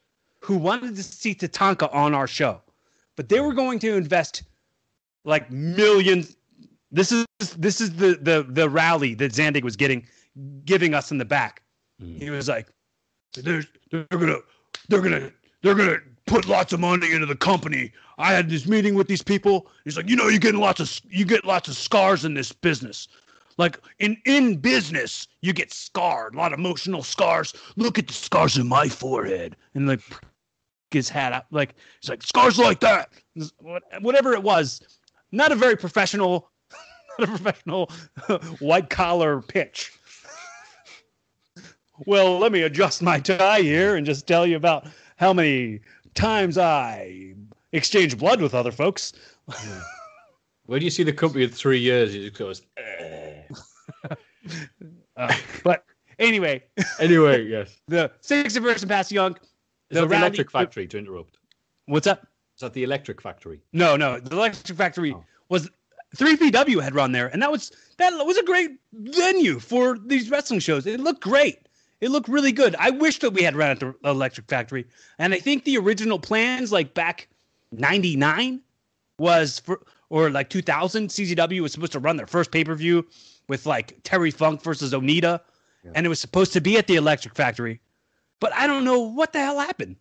who wanted to see Tatanka on our show, but they were going to invest like millions. This is this is the the the rally that Zandig was getting giving us in the back. Mm. He was like, "They're they're gonna they're gonna they're gonna put lots of money into the company." I had this meeting with these people. He's like, "You know, you're getting lots of you get lots of scars in this business." Like in in business, you get scarred, a lot of emotional scars. Look at the scars in my forehead, and like his hat up, like it's like scars like that. Whatever it was, not a very professional, not a professional white collar pitch. Well, let me adjust my tie here and just tell you about how many times I exchange blood with other folks. Where do you see the company in three years, it goes. "Eh." Uh, but anyway, Anyway, yes. the 61st and Passyunk. Is the rally- electric factory? To interrupt. What's up? Is that the electric factory? No, no. The Electric Factory Oh. was 3PW had run there, and that was that was a great venue for these wrestling shows. It looked great. It looked really good. I wish that we had run at the Electric Factory. And I think the original plans, like back 99, was for, or like 2000, CZW was supposed to run their first pay per view with like Terry Funk versus Onita. Yeah. And it was supposed to be at the Electric Factory. But I don't know what the hell happened.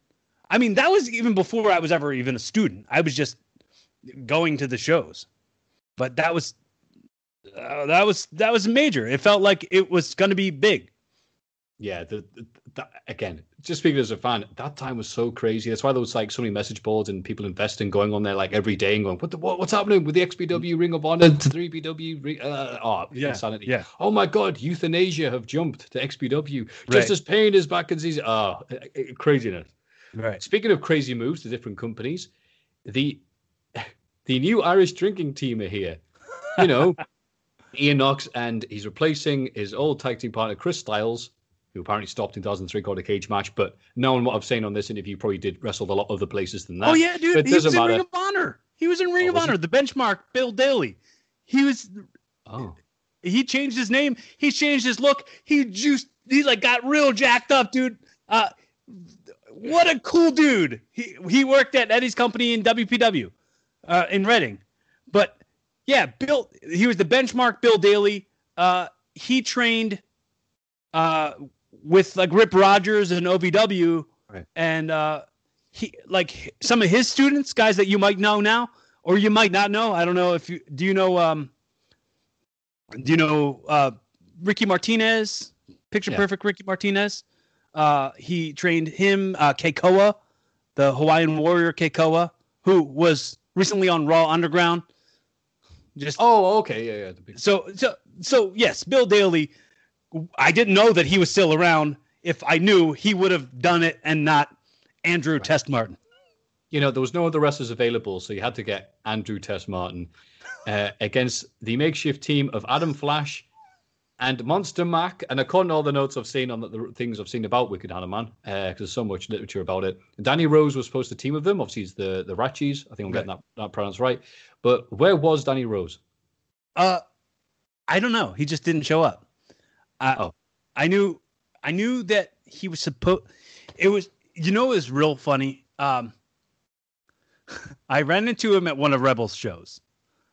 I mean, that was even before I was ever even a student. I was just going to the shows. But that was uh, that was that was major. It felt like it was going to be big. Yeah, the, the, the, again, just speaking as a fan, that time was so crazy. That's why there was like so many message boards and people investing, going on there like every day and going, "What the what, what's happening with the XPW mm. Ring of Honor to 3BW? Uh, oh, yeah, insanity. Yeah. Oh my God, euthanasia have jumped to XPW. Just as Pain is back in season. Oh, eh, eh, craziness. Right. Speaking of crazy moves to different companies, the the new Irish drinking team are here. You know, Ian Knox, and he's replacing his old tag team partner Chris Styles who apparently stopped in 2003 called a cage match. But knowing what I've seen on this interview, probably did wrestle a lot other places than that. Oh yeah, dude, it he was in matter. Ring of Honor. He was in Ring oh, of Honor. He? The benchmark, Bill Daly. He was. Oh. He changed his name. He changed his look. He juiced. He like got real jacked up, dude. Uh, what a cool dude. He he worked at Eddie's company in WPW, uh, in Reading. But yeah, Bill. He was the benchmark. Bill Daly. Uh, he trained uh, with like Rip Rogers and OVW, right. and uh, he like some of his students, guys that you might know now, or you might not know. I don't know if you do. You know, um, do you know uh, Ricky Martinez? Picture yeah. Perfect Ricky Martinez. Uh, he trained him, uh, Keikoa, the Hawaiian Warrior Keikoa, who was recently on Raw Underground. Just oh, okay, yeah, yeah. So, so, so yes, Bill Daly I didn't know that he was still around. If I knew, he would have done it and not Andrew right. Test Martin. You know, there was no other wrestlers available, so you had to get Andrew Test Martin uh, against the makeshift team of Adam Flash and Monster Mac. And according to all the notes I've seen on the, the things I've seen about Wicked Hanuman, because uh, there's so much literature about it, Danny Rose was supposed to team with them. Obviously, he's the the Ratchies. I think I'm getting that, that pronounced right. But where was Danny Rose? Uh, I don't know. He just didn't show up. I, oh. I knew I knew that he was supposed. It was you know it was real funny. Um, I ran into him at one of Rebels shows.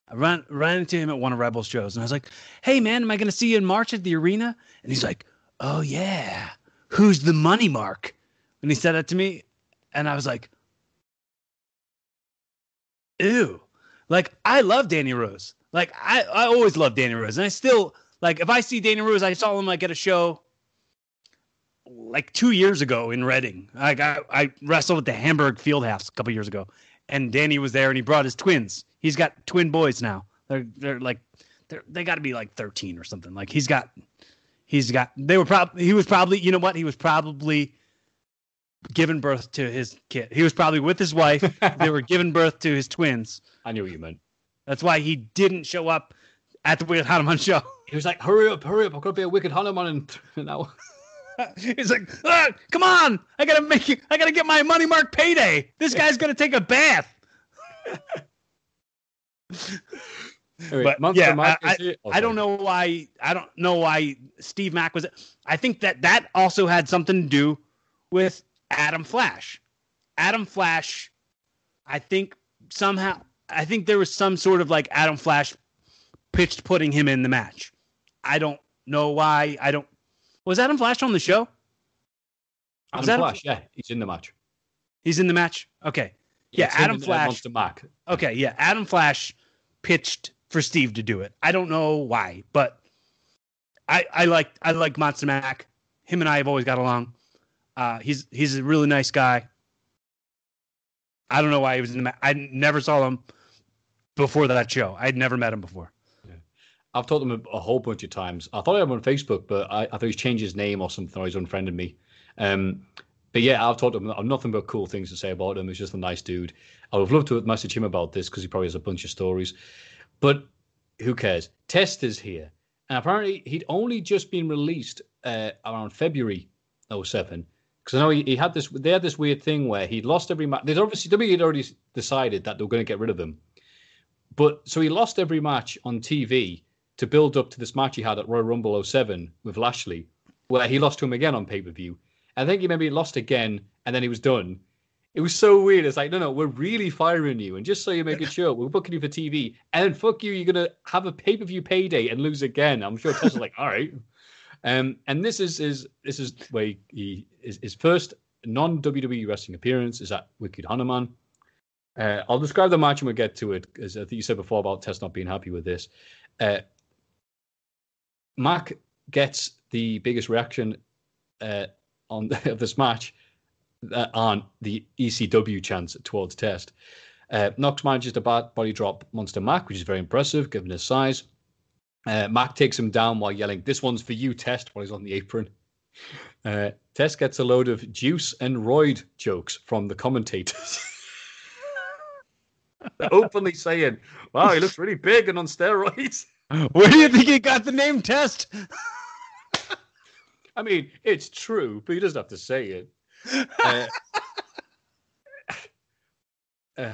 I ran ran into him at one of Rebels shows, and I was like, "Hey man, am I going to see you in March at the arena?" And he's like, "Oh yeah, who's the money mark?" And he said that to me, and I was like, "Ew." Like I love Danny Rose. Like I, I always love Danny Rose, and I still like if I see Danny Rose, I saw him like at a show like two years ago in Reading. Like I, I wrestled at the Hamburg Fieldhouse a couple years ago, and Danny was there, and he brought his twins. He's got twin boys now. They're they're like they're they got to be like thirteen or something. Like he's got he's got they were probably he was probably you know what he was probably giving birth to his kid. He was probably with his wife. they were giving birth to his twins. I knew what you meant. That's why he didn't show up at the Wicked Hanuman show. He was like, "Hurry up, hurry up! I've got to be a wicked Hanuman in an hour." He's like, ah, "Come on! I gotta make you. I gotta get my money mark payday. This guy's gonna take a bath." but yeah, I, I, I, don't know why. I don't know why Steve Mack was. I think that that also had something to do with Adam Flash. Adam Flash, I think somehow. I think there was some sort of like Adam Flash pitched putting him in the match. I don't know why. I don't. Was Adam Flash on the show? Was Adam, Adam Flash, yeah, he's in the match. He's in the match. Okay, yeah, yeah Adam Flash. Mark. Okay, yeah, Adam Flash pitched for Steve to do it. I don't know why, but I I like I like Monster Mac. Him and I have always got along. Uh, he's he's a really nice guy. I don't know why he was in the match. I never saw him before that show. I'd never met him before. I've talked to him a, a, whole bunch of times. I thought I had him on Facebook, but I, I thought he's changed his name or something, or he's unfriended me. Um, but yeah, I've talked to him. I've nothing but cool things to say about him. He's just a nice dude. I would have loved to message him about this because he probably has a bunch of stories. But who cares? Test is here. And apparently he'd only just been released uh, around February 07. Because I know he, he, had this, they had this weird thing where he'd lost every match. There's obviously, WWE had already decided that they were going to get rid of him. But so he lost every match on TV to build up to this match he had at Royal Rumble 07 with Lashley, where he lost to him again on pay per view. I think he maybe lost again, and then he was done. It was so weird. It's like, no, no, we're really firing you, and just so you make it sure, we're booking you for TV, and fuck you, you're gonna have a pay per view payday and lose again. I'm sure Test was like, all right. Um, and this is his this is where he, his, his first non WWE wrestling appearance is at Wicked Hanuman. Uh, I'll describe the match and we'll get to it, as I think you said before about Test not being happy with this. Uh, Mac gets the biggest reaction uh, on of this match uh, on the ECW chance towards Test. Uh, Knox manages to bat, body drop Monster Mac, which is very impressive given his size. Uh, Mac takes him down while yelling, "This one's for you, Test!" while he's on the apron. Uh, Test gets a load of juice and roid jokes from the commentators. Openly saying, "Wow, he looks really big and on steroids." Where do you think he got the name Test? I mean, it's true, but he doesn't have to say it. Uh, uh,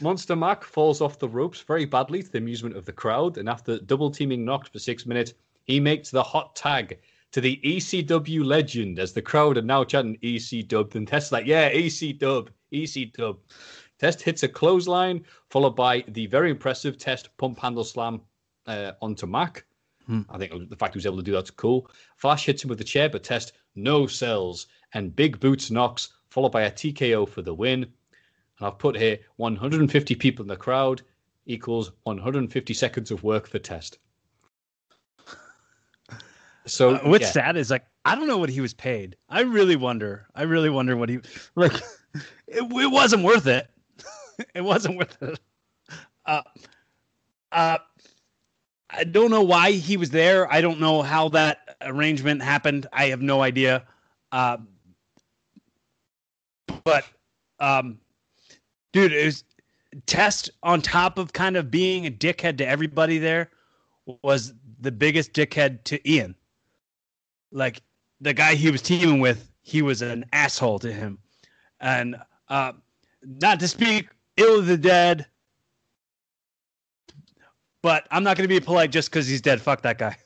Monster Mac falls off the ropes very badly to the amusement of the crowd, and after double teaming Knox for six minutes, he makes the hot tag to the ECW legend as the crowd are now chanting EC Dub. And Test's like, yeah, EC Dub, EC Dub. Test hits a clothesline, followed by the very impressive Test pump handle slam uh, onto Mac. Hmm. I think the fact he was able to do that's cool. Flash hits him with the chair, but Test no sells, and Big Boots knocks, followed by a TKO for the win. And I've put here 150 people in the crowd equals 150 seconds of work for Test. So uh, what's yeah. sad is like I don't know what he was paid. I really wonder. I really wonder what he like. It, it wasn't worth it. it wasn't worth it. Uh, uh, I don't know why he was there. I don't know how that arrangement happened. I have no idea. Uh, but, um, dude, it was test on top of kind of being a dickhead to everybody there was the biggest dickhead to Ian. Like the guy he was teaming with, he was an asshole to him. And uh, not to speak ill of the dead, but I'm not going to be polite just because he's dead. Fuck that guy.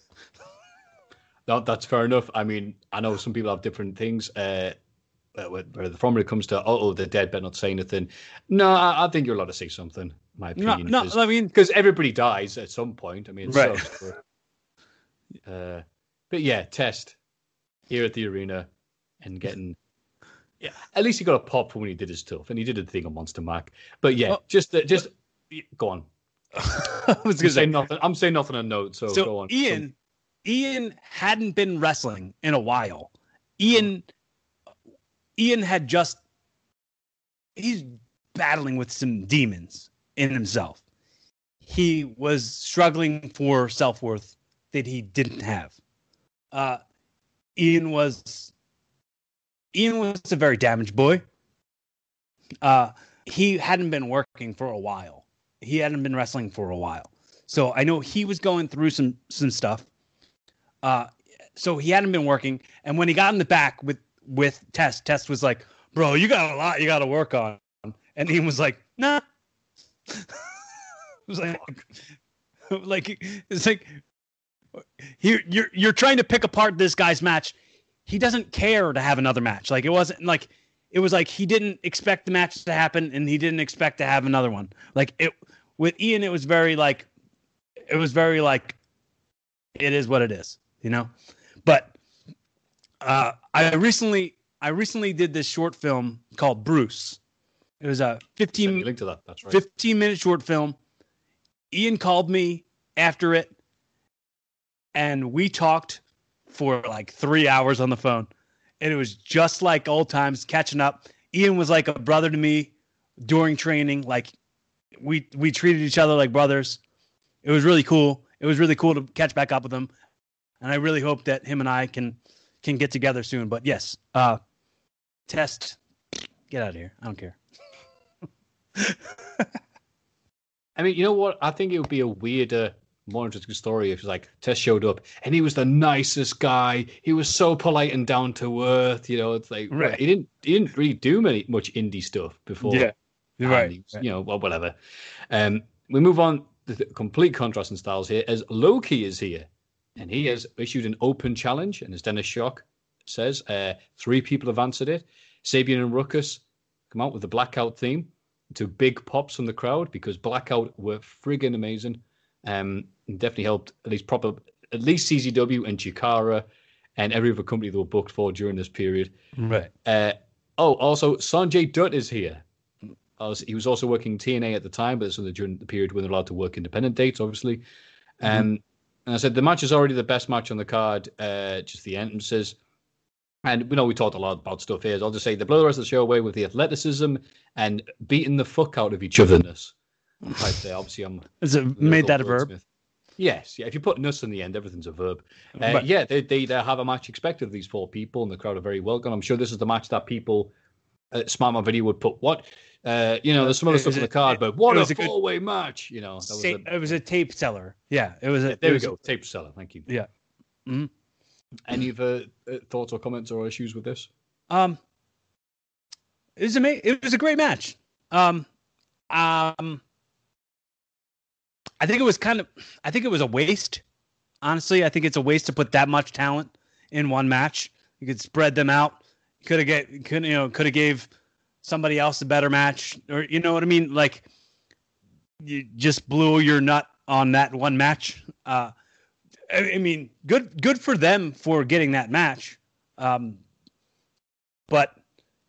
no, that's fair enough. I mean, I know some people have different things. Uh, uh where, the from it comes to oh, oh they're dead, but not say anything. No, I, I, think you're allowed to say something. My opinion. No, no I mean because everybody dies at some point. I mean, right. uh, but yeah, test here at the arena and getting. Yeah, at least he got a pop when he did his stuff, and he did a thing on Monster Mac. But yeah, well, just uh, just go on. I was gonna say nothing. I'm saying nothing on note. So, so go on. Ian, Ian hadn't been wrestling in a while. Ian, Ian had just he's battling with some demons in himself. He was struggling for self worth that he didn't have. Uh, Ian was Ian was a very damaged boy. Uh, he hadn't been working for a while he hadn't been wrestling for a while. So I know he was going through some some stuff. Uh, so he hadn't been working, and when he got in the back with with Test, Test was like, "Bro, you got a lot you got to work on," and he was like, "Nah." it was like, like it's like here you're you're trying to pick apart this guy's match. He doesn't care to have another match. Like it wasn't like it was like he didn't expect the match to happen and he didn't expect to have another one. Like it with Ian, it was very like, it was very like, it is what it is, you know. But uh, I recently, I recently did this short film called Bruce. It was a 15, link to that. That's right. 15 minute short film. Ian called me after it, and we talked for like three hours on the phone. And it was just like old times, catching up. Ian was like a brother to me during training. Like we we treated each other like brothers. It was really cool. It was really cool to catch back up with him, and I really hope that him and I can can get together soon. But yes, uh, test, get out of here. I don't care. I mean, you know what? I think it would be a weirder, more interesting story if it's like Test showed up and he was the nicest guy. He was so polite and down to earth. You know, it's like right. he didn't he didn't really do many much indie stuff before. Yeah. Right. You know, well, whatever. Um, we move on. The complete contrast in styles here as Low Ki is here. and he has issued an open challenge. And as Dennis Shock says, uh, three people have answered it. Sabian and Ruckus come out with the blackout theme to big pops from the crowd because blackout were friggin' amazing. Um, definitely helped at least proper at least CZW and Chikara and every other company that were booked for during this period. Right. Uh, oh, also Sanjay Dutt is here. Was, he was also working TNA at the time, but it's during the period when they're allowed to work independent dates, obviously. Mm-hmm. Um, and I said the match is already the best match on the card. Uh, just the entrances. And we know we talked a lot about stuff here. I'll just say they blow the rest of the show away with the athleticism and beating the fuck out of each otherness. Right there, obviously, I'm. Is it made that a verb? Yes, yeah. If you put "ness" in the end, everything's a verb. Uh, yeah, they, they, they have a match expected of these four people, and the crowd are very welcome. I'm sure this is the match that people at Smart Mark Video would put. What, uh, you know, there's some other stuff on the card, but what a, a four way match, you know. That was a, it was a tape seller. Yeah, it was. A, yeah, there we go, a, tape seller. Thank you. Yeah. Mm-hmm. Any other uh, thoughts or comments or issues with this? Um, it was amazing. It was a great match. Um, um, I think it was kind of, I think it was a waste. Honestly, I think it's a waste to put that much talent in one match. You could spread them out. Could have get, could you know, could have gave somebody else a better match, or you know what I mean? Like, you just blew your nut on that one match. Uh, I, I mean, good, good for them for getting that match. Um, but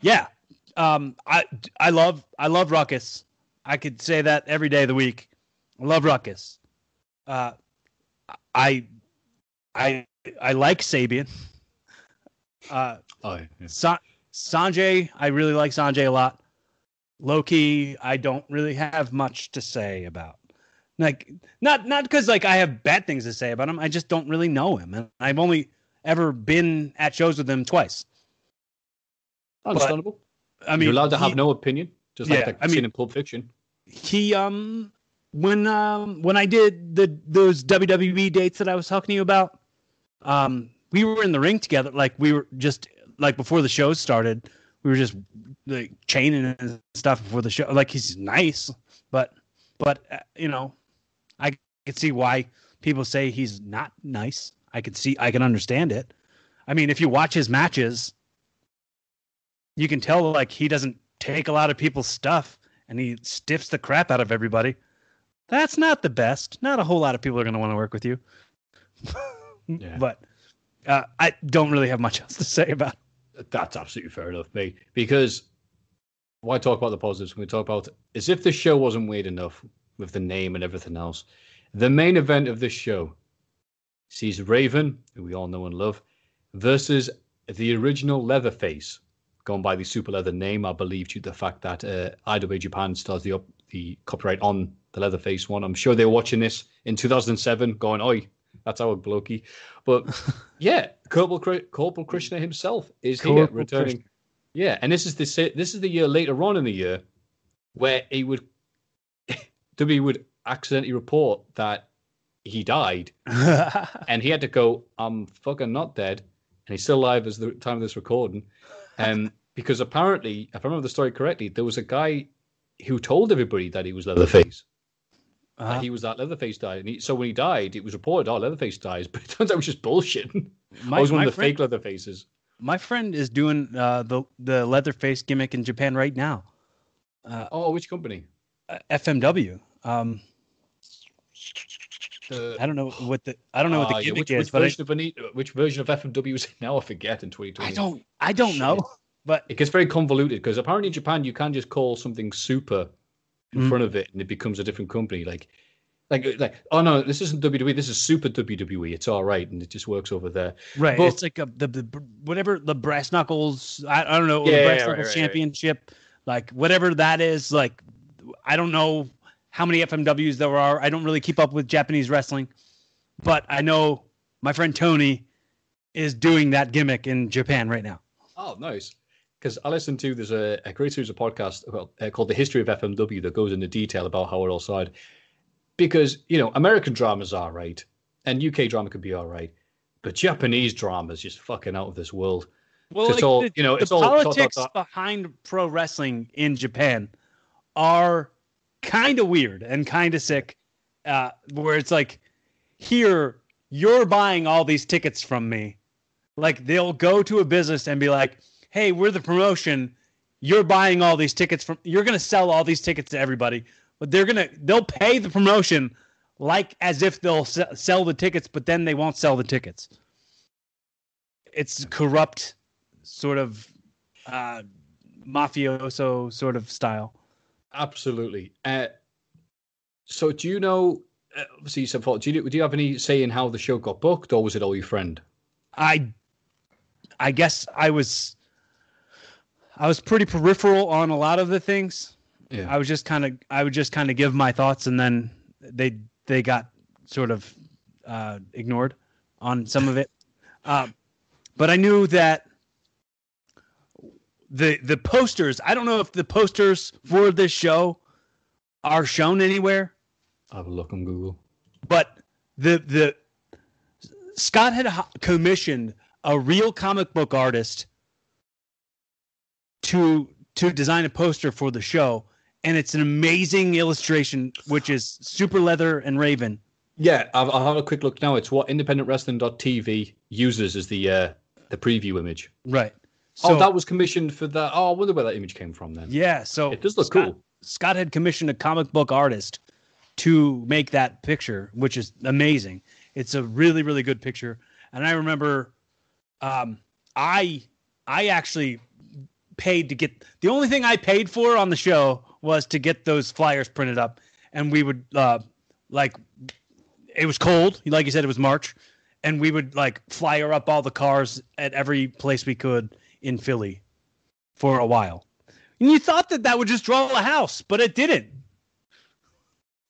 yeah, um, I I love I love Ruckus. I could say that every day of the week. I love Ruckus. Uh, I I I like Sabian. Uh, oh, yeah. Sa- Sanjay, I really like Sanjay a lot. Low Ki, I don't really have much to say about. Like not not because like I have bad things to say about him. I just don't really know him, and I've only ever been at shows with him twice. Understandable. But, I mean, you're allowed to have he, no opinion, just like yeah, that I mean, in Pulp Fiction. He um when um when I did the those WWE dates that I was talking to you about, um we were in the ring together. Like we were just like before the show started, we were just like chaining and stuff before the show. Like he's nice, but but uh, you know, I could see why people say he's not nice. I could see I can understand it. I mean, if you watch his matches, you can tell like he doesn't take a lot of people's stuff and he stiffs the crap out of everybody. That's not the best. Not a whole lot of people are going to want to work with you. yeah. But uh, I don't really have much else to say about. It. That's absolutely fair enough, mate. Because why talk about the positives when we talk about as if the show wasn't weird enough with the name and everything else. The main event of this show sees Raven, who we all know and love, versus the original Leatherface, gone by the Super Leather name, I believe, due to the fact that uh, IWA Japan still has the, the copyright on the Leatherface one. I'm sure they're watching this in 2007 going, oi, that's our blokey. But yeah, Corporal, Corporal Kirchner himself is Corporal here returning. Kirchner. Yeah, and this is the this is the year later on in the year where he would W would accidentally report that he died, and he had to go, "I'm fucking not dead," and he's still alive as the time of this recording, and um, because apparently, if I remember the story correctly, there was a guy who told everybody that he was Leatherface. Uh-huh. he was that Leatherface died. And he, so when he died, it was reported, oh, Leatherface dies. But it turns out it was just bullshit. My, I was one of the friend, fake Leatherfaces. My friend is doing uh, the the Leatherface gimmick in Japan right now. Uh, oh, which company? Uh, FMW. Um, I don't know what the I don't know what the gimmick yeah, which, is. Which version, I, of Anita, which version of FMW is it now? I forget in 2020. I don't I don't Shit. know. But it gets very convoluted because apparently in Japan you can just call something super in mm. front of it and it becomes a different company. Like, like, like, oh no, this isn't WWE. This is Super WWE. It's all right, and it just works over there. Right. But, it's like a, the, the whatever the brass knuckles. I, I don't know. Yeah, the brass yeah, knuckles right, championship. Right. Like whatever that is. Like I don't know how many FMWs there are. I don't really keep up with Japanese wrestling, but I know my friend Tony is doing that gimmick in Japan right now. Oh, nice because I listened to there's a, a great series of podcasts about, uh, called The History of FMW that goes into detail about how it all started. Because you know American dramas are right, and UK drama can be all right, but Japanese drama is just fucking out of this world. Well, like all, the, you know, It's the politics behind pro wrestling in Japan are kind of weird and kind of sick. Uh, where it's like here you're buying all these tickets from me. Like they'll go to a business and be like, "Hey, we're the promotion. You're buying all these tickets from. You're gonna sell all these tickets to everybody, but they're gonna they'll pay the promotion like as if they'll sell the tickets, but then they won't sell the tickets. It's corrupt, sort of uh, mafioso sort of style. Absolutely. Uh, so, do you know? Uh, obviously, you said, do you do you have any say in how the show got booked, or was it all your friend? I, I guess I was, I was pretty peripheral on a lot of the things. Yeah. I was just kind of, I would just kind of give my thoughts, and then they they got sort of uh, ignored on some of it. Uh, but I knew that the the posters. I don't know if the posters for this show are shown anywhere. I'll look on Google. But the the Scott had commissioned a real comic book artist to to design a poster for the show, and it's an amazing illustration, which is Super Leather and Raven. Yeah, I'll, I'll have a quick look now. It's what IndependentWrestling.tv uses as the uh, the preview image. Right. Oh, so, oh, that was commissioned for that. Oh, I wonder where that image came from then. Yeah, so it does look Scott, cool. Scott had commissioned a comic book artist to make that picture, which is amazing. It's a really, really good picture. And I remember, um, I I actually paid to get the only thing I paid for on the show was to get those flyers printed up, and we would uh, like it was cold, like you said, it was March, and we would like flyer up all the cars at every place we could in Philly for a while. And you thought that that would just draw a house, but it didn't.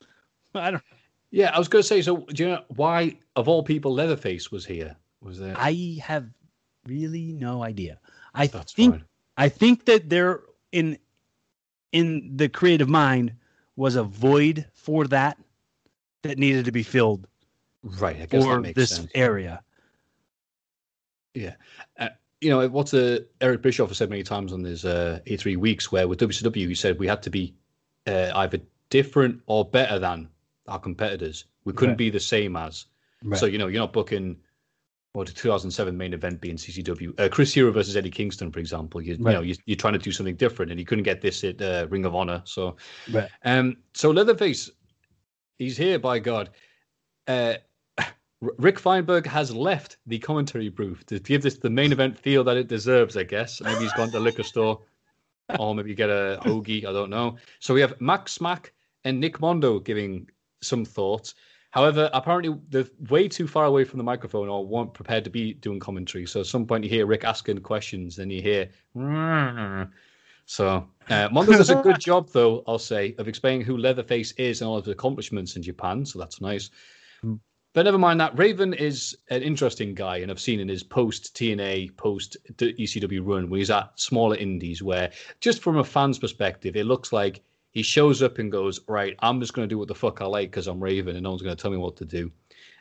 I don't. Yeah, I was going to say. So, do you know why, of all people, Leatherface was here? Was there? I have really no idea. I That's think fine. I think that there in in the creative mind was a void for that that needed to be filled. Right. I guess for this sense. area. Yeah. Uh, you know, what's uh, Eric Bischoff has said many times on his uh, 83 Weeks, where with WCW, he said we had to be uh, either different or better than our competitors. We couldn't right. be the same as. Right. So, you know, you're not booking or the 2007 main event being CCW, uh, Chris Hero versus Eddie Kingston, for example. You, right. you know, you, are trying to do something different, and you couldn't get this at uh, Ring of Honor. So, right. um, so Leatherface, he's here by God. Uh, Rick Feinberg has left the commentary booth to give this the main event feel that it deserves. I guess maybe he's gone to the liquor store, or maybe get a hoagie. I don't know. So we have Max Smack and Nick Mondo giving some thoughts. However, apparently they're way too far away from the microphone or weren't prepared to be doing commentary. So at some point you hear Rick asking questions, then you hear. So uh, Mondo does a good job, though, I'll say, of explaining who Leatherface is and all of his accomplishments in Japan. So that's nice. Hmm. But never mind that. Raven is an interesting guy, and I've seen in his post TNA, post ECW run, where he's at smaller indies, where just from a fan's perspective, it looks like he shows up and goes, right, I'm just going to do what the fuck I like because I'm Raven and no one's going to tell me what to do.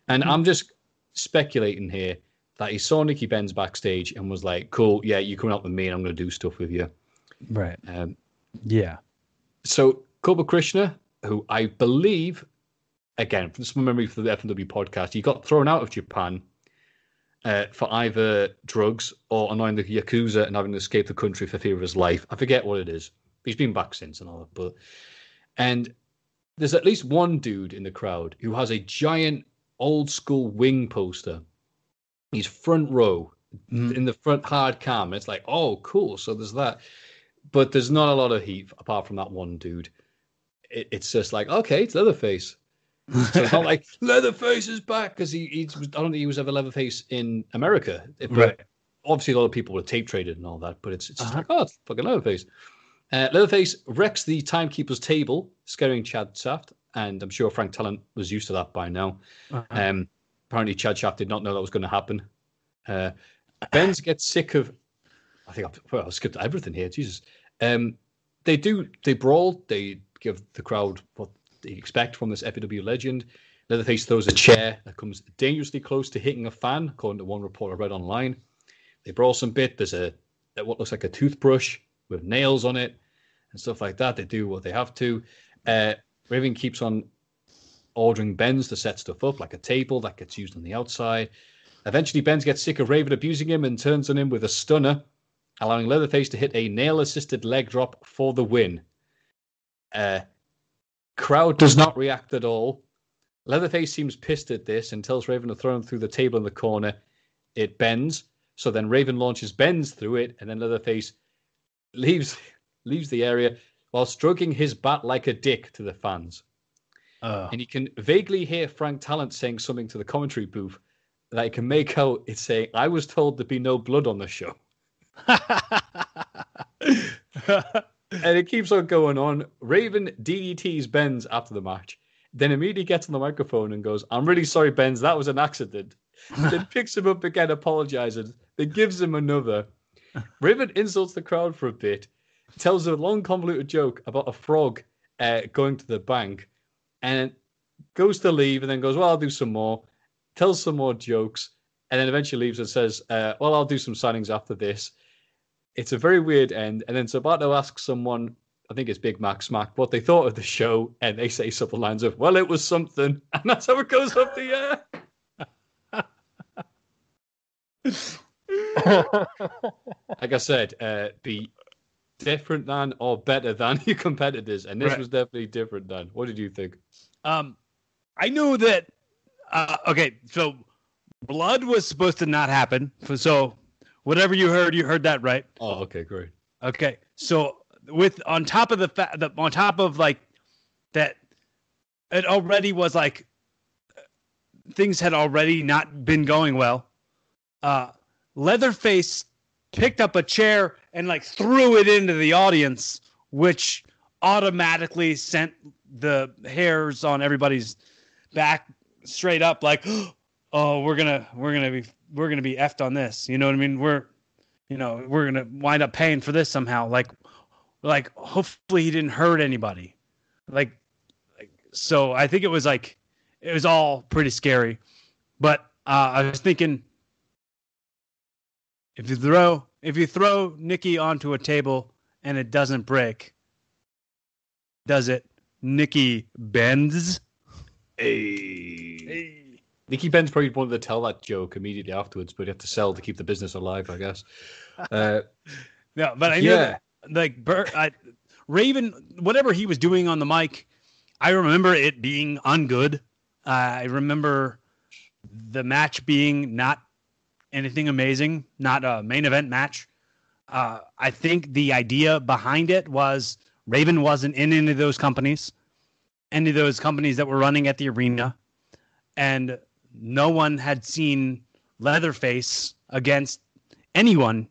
And mm-hmm. I'm just speculating here that he saw Nikki Benz backstage and was like, cool, yeah, you're coming up with me and I'm going to do stuff with you. Right. Um, yeah. So Corporal Kirchner, who I believe, again, from some memory for the FMW podcast, he got thrown out of Japan uh, for either drugs or annoying the Yakuza and having to escape the country for fear of his life. I forget what it is he's been back since and all that. But and there's at least one dude in the crowd who has a giant old school wing poster. He's front row mm. in the front hard cam. It's like, oh, cool. So there's that. But there's not a lot of heat apart from that one dude. It, it's just like, okay, it's Leatherface. so it's not like Leatherface is back because he, he I don't think he was ever Leatherface in America. But right. obviously, a lot of people were tape traded and all that. But it's, it's just uh-huh. like, oh, it's fucking Leatherface. Uh, Leatherface wrecks the timekeeper's table, scaring Chad Saft, and I'm sure Frank Talent was used to that by now. Uh-huh. Um, apparently, Chad Saft did not know that was going to happen. Uh, Benz gets sick of. I think I've, well, I've skipped everything here. Jesus. Um, they do. They brawl. They give the crowd what they expect from this FMW legend. Leatherface throws a chair that comes dangerously close to hitting a fan, according to one report I read online. They brawl some bit. There's a what looks like a toothbrush with nails on it and stuff like that. They do what they have to. Uh, Raven keeps on ordering Benz to set stuff up, like a table that gets used on the outside. Eventually, Benz gets sick of Raven abusing him and turns on him with a stunner, allowing Leatherface to hit a nail assisted leg drop for the win. Uh, crowd does not react at all. Leatherface seems pissed at this and tells Raven to throw him through the table in the corner. It bends, so then Raven launches Benz through it, and then Leatherface leaves leaves the area while stroking his bat like a dick to the fans. Uh, And you can vaguely hear Frank Talent saying something to the commentary booth that I can make out it's saying, I was told there'd be no blood on the show. And it keeps on going on. Raven DDTs Benz after the match, then immediately gets on the microphone and goes, I'm really sorry, Benz, that was an accident. then picks him up again, apologizes, then gives him another. Raven insults the crowd for a bit, tells a long, convoluted joke about a frog uh, going to the bank, and goes to leave and then goes, Well, I'll do some more, tells some more jokes, and then eventually leaves and says, uh, Well, I'll do some signings after this. It's a very weird end. And then Sabato asks someone, I think it's Big Mac Smack, what they thought of the show, and they say something lines of, Well, it was something. And that's how it goes up the air. like I said, uh, be different than or better than your competitors. And this Right. was definitely different than. What did you think? um, I knew that. Uh, okay, so blood was supposed to not happen. So whatever you heard, you heard that right. Oh, okay, great. Okay, so with on top of the fact that on top of like that, it already was like things had already not been going well. Uh, Leatherface picked up a chair and like threw it into the audience, which automatically sent the hairs on everybody's back straight up. Like, oh, we're gonna we're gonna be we're gonna be effed on this. You know what I mean? We're you know we're gonna wind up paying for this somehow. Like, like hopefully he didn't hurt anybody. Like, like so I think it was like it was all pretty scary. But uh, I was thinking if you throw if you throw Nikki onto a table and it doesn't break, does it? Nikki bends. Hey. Nikki Benz probably wanted to tell that joke immediately afterwards, but he had to sell to keep the business alive, I guess. Uh, No, but I knew Yeah. that, like Bur- I, Raven, whatever he was doing on the mic, I remember it being ungood. Uh, I remember the match being not anything amazing, not a main event match. Uh, I think the idea behind it was Raven wasn't in any of those companies, any of those companies that were running at the arena, and no one had seen Leatherface against anyone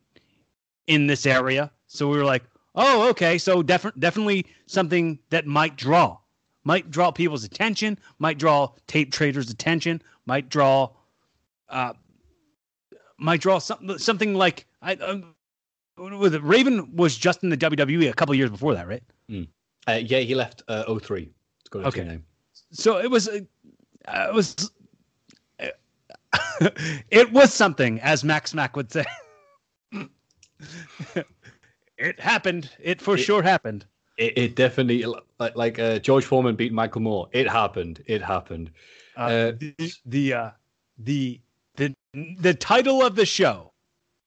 in this area. So we were like, oh, okay. So def- definitely something that might draw, might draw people's attention, might draw tape traders' attention, might draw, uh, might draw something something like I. Um, Raven was just in the WWE a couple years before that, right? uh, yeah, he left uh, 03. It's got a Okay. name. So it was, uh, it was, it was something, as Max Mack would say. it happened. It for It- sure happened. It, it definitely, like, like uh, George Foreman beat Michael Moorer. It happened. It happened. Uh, Uh, the the, uh, the the the title of the show,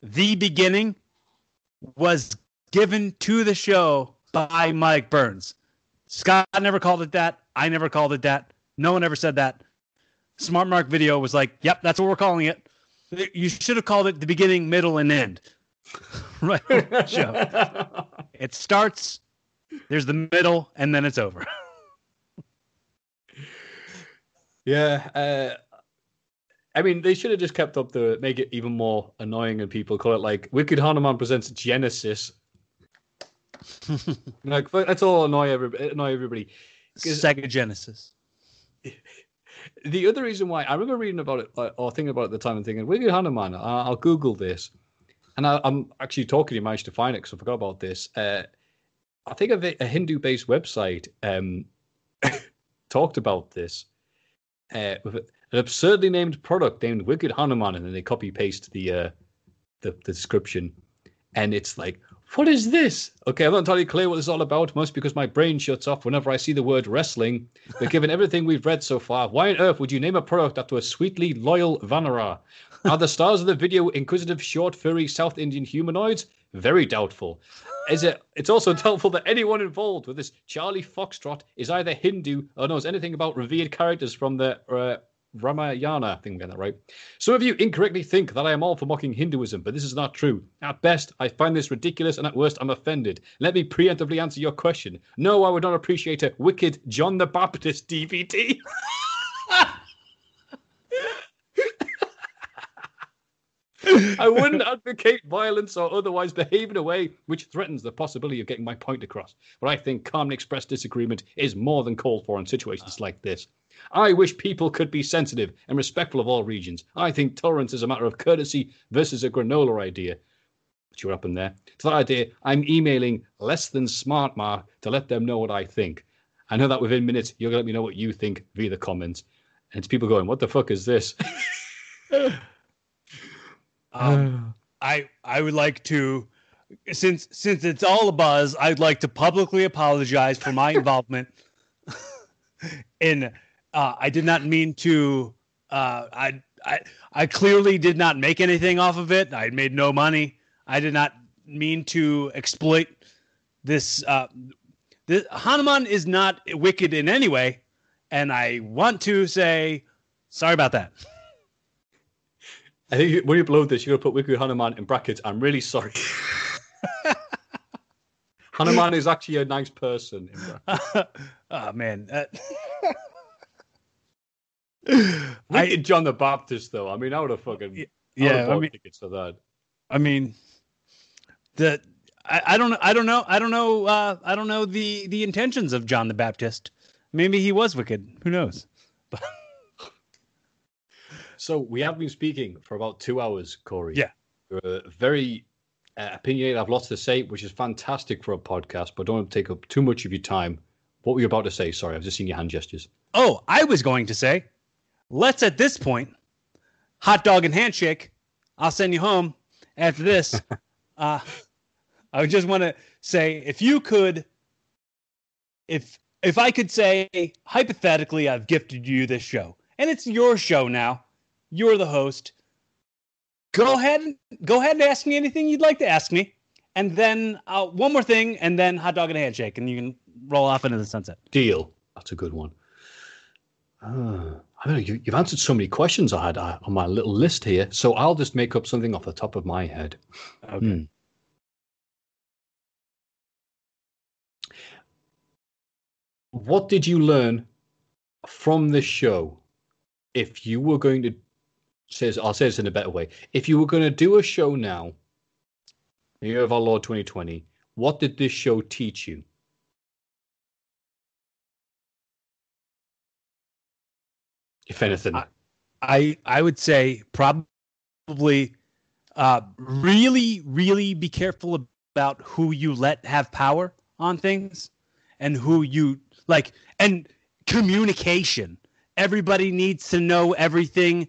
the beginning, was given to the show by Mike Burns. Scott never called it that. I never called it that. No one ever said that. Smart Mark Video was like, "Yep, that's what we're calling it." You should have called it the beginning, middle, and end. right. Show. It starts. There's the middle, and then it's over. Yeah. Uh, I mean, they should have just kept up the make it even more annoying and people call it like Wicked Hanuman presents Genesis. like that's all annoy everybody. Annoy everybody. Sega Genesis. The other reason why I remember reading about it like, or thinking about it at the time and thinking Wicked Hanuman. I- I'll Google this, and I, I'm actually talking to you, managed to find it because I forgot about this. Uh, I think a, a Hindu-based website um, talked about this uh, with a- an absurdly named product named Wicked Hanuman, and then they copy paste the, uh, the the description, and it's like What is this? Okay, I'm not entirely clear what this is all about, mostly because my brain shuts off whenever I see the word wrestling. But given everything we've read so far, why on earth would you name a product after a sweetly loyal Vanara? Are the stars of the video inquisitive, short, furry South Indian humanoids? Very doubtful. Is it? It's also doubtful that anyone involved with this Charlie Foxtrot is either Hindu or knows anything about revered characters from the uh, Ramayana. I think I'm getting that right. Some of you incorrectly think that I am all for mocking Hinduism, but this is not true. At best, I find this ridiculous, and at worst, I'm offended. Let me preemptively answer your question. No, I would not appreciate a wicked John the Baptist DVD. I wouldn't advocate violence or otherwise behave in a way which threatens the possibility of getting my point across. But I think calm and expressed disagreement is more than called for in situations like this. I wish people could be sensitive and respectful of all regions. I think tolerance is a matter of courtesy versus a granola idea. But you're up in there. To that idea, I'm emailing less than smart mark to let them know what I think. I know that within minutes you're gonna let me know what you think via the comments. And it's people going, What the fuck is this? Um, I I would like to, since since it's all a buzz, I'd like to publicly apologize for my involvement. in uh, I did not mean to. Uh, I I I clearly did not make anything off of it. I made no money. I did not mean to exploit this. Uh, this Hanuman is not wicked in any way, and I want to say sorry about that. I think when you upload this, you're gonna put Wiku Hanuman in brackets. I'm really sorry. Hanuman is actually a nice person. oh man. Uh, I John the Baptist though. I mean, I would have fucking yeah. I mean, tickets for that. I mean, the I, I don't I don't know I don't know uh, I don't know the the intentions of John the Baptist. Maybe he was wicked. Who knows? So we have been speaking for about two hours, Corey. Yeah. We're very uh, opinionated. I have lots to say, which is fantastic for a podcast, but don't take up too much of your time. What were you about to say? Sorry, I've just seen your hand gestures. Oh, I was going to say, let's at this point, hot dog and handshake. I'll send you home after this. uh, I just want to say, if you could, if if I could say hypothetically, I've gifted you this show, and it's your show now. You're the host. Go ahead, go ahead and ask me anything you'd like to ask me, and then uh, one more thing, and then hot dog and handshake, and you can roll off into the sunset. Deal. That's a good one. Uh, I mean, you, have answered so many questions I had uh, on my little list here, so I'll just make up something off the top of my head. Okay. Hmm. What did you learn from this show? If you were going to says I'll say this in a better way. If you were going to do a show now, year of our Lord 2020, what did this show teach you? If anything, I I, I would say probably uh, really really be careful about who you let have power on things and who you like and communication. Everybody needs to know everything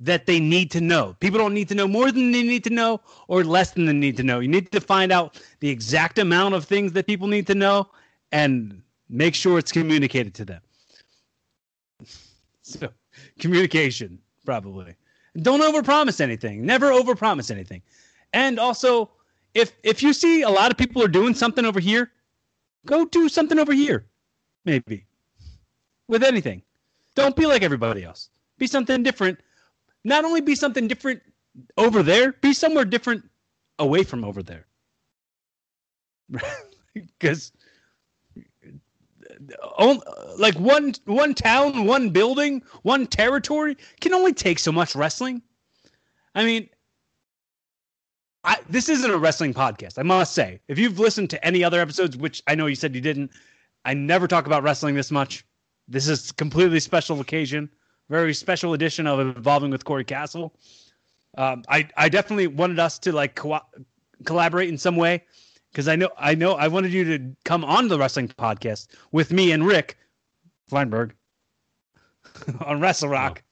that they need to know. People don't need to know more than they need to know or less than they need to know. You need to find out the exact amount of things that people need to know and make sure it's communicated to them. So, communication probably. Don't overpromise anything. Never overpromise anything. And also, if if you see a lot of people are doing something over here, go do something over here. Maybe. With anything. Don't be like everybody else. Be something different not only be something different over there, be somewhere different away from over there. Because like one one town, one building, one territory can only take so much wrestling. I mean, I, this isn't a wrestling podcast, I must say. If you've listened to any other episodes, which I know you said you didn't, I never talk about wrestling this much. This is completely special occasion very special edition of Evolving with Corey Castle. Um, I I definitely wanted us to like co- collaborate in some way because I know I know I wanted you to come on the wrestling podcast with me and Rick Feinberg on Wrestle Rock.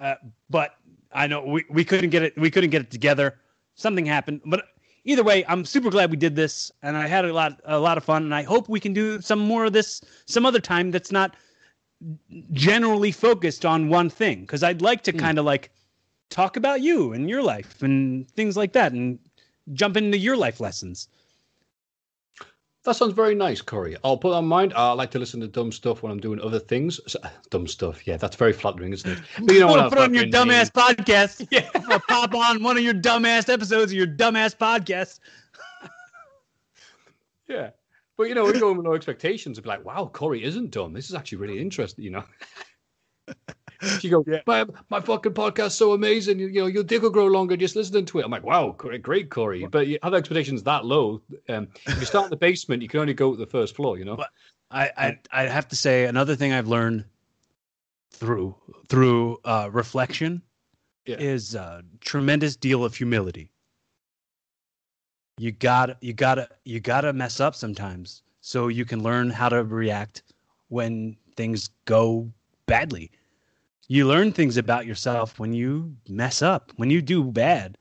Uh, but I know we, we couldn't get it we couldn't get it together. Something happened, but either way, I'm super glad we did this, and I had a lot a lot of fun, and I hope we can do some more of this some other time. That's not generally focused on one thing because I'd like to mm. kind of like talk about you and your life and things like that, and jump into your life lessons. That sounds very nice, Corey. I'll put that in mind. I like to listen to dumb stuff when I'm doing other things. So, uh, dumb stuff, yeah, that's very flattering, isn't it? But you know what? Put on your dumbass podcast. Yeah, pop on one of your dumbass episodes of your dumbass podcast. yeah, but you know, we go with no expectations. And be like, "Wow, Corey isn't dumb. This is actually really interesting." You know. She goes, yeah. my, my fucking podcast's so amazing. You, you, know, your dick will grow longer just listening to it. I'm like, wow, great, Corey. But you have expectations that low. Um, if you start in the basement, you can only go to the first floor, you know? But I, I, I have to say, another thing I've learned through through uh, reflection yeah. is a tremendous deal of humility. You got you got to you got to mess up sometimes so you can learn how to react when things go badly you learn things about yourself when you mess up. When you do bad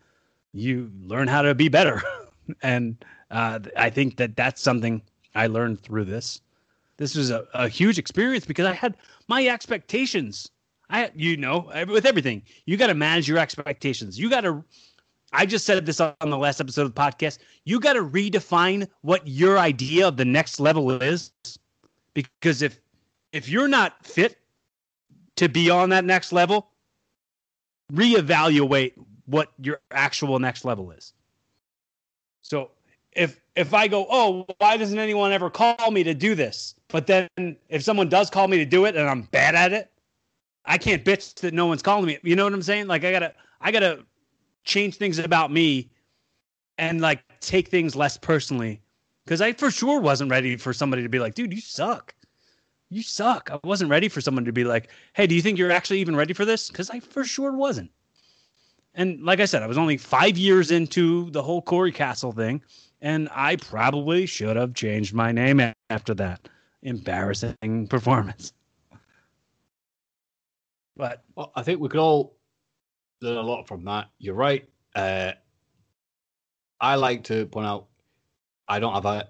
you learn how to be better. And uh, i think that that's something i learned through this. This was a, a huge experience because i had my expectations. I you know with everything you got to manage your expectations. You got to i just said this on the last episode of the podcast you got to redefine what your idea of the next level is. Because if if you're not fit to be on that next level, reevaluate what your actual next level is. So if if I go, oh, why doesn't anyone ever call me to do this? But then if someone does call me to do it and I'm bad at it, I can't bitch that no one's calling me. You know what I'm saying? Like I gotta I gotta change things about me and like take things less personally. Cause I for sure wasn't ready for somebody to be like, dude, you suck you suck. I wasn't ready for someone to be like, hey, do you think you're actually even ready for this? Because I for sure wasn't. And like I said, I was only five years into the whole Corey Kastle thing, and I probably should have changed my name after that embarrassing performance. But well, I think we could all learn a lot from that. You're right. Uh, I like to point out I don't have a,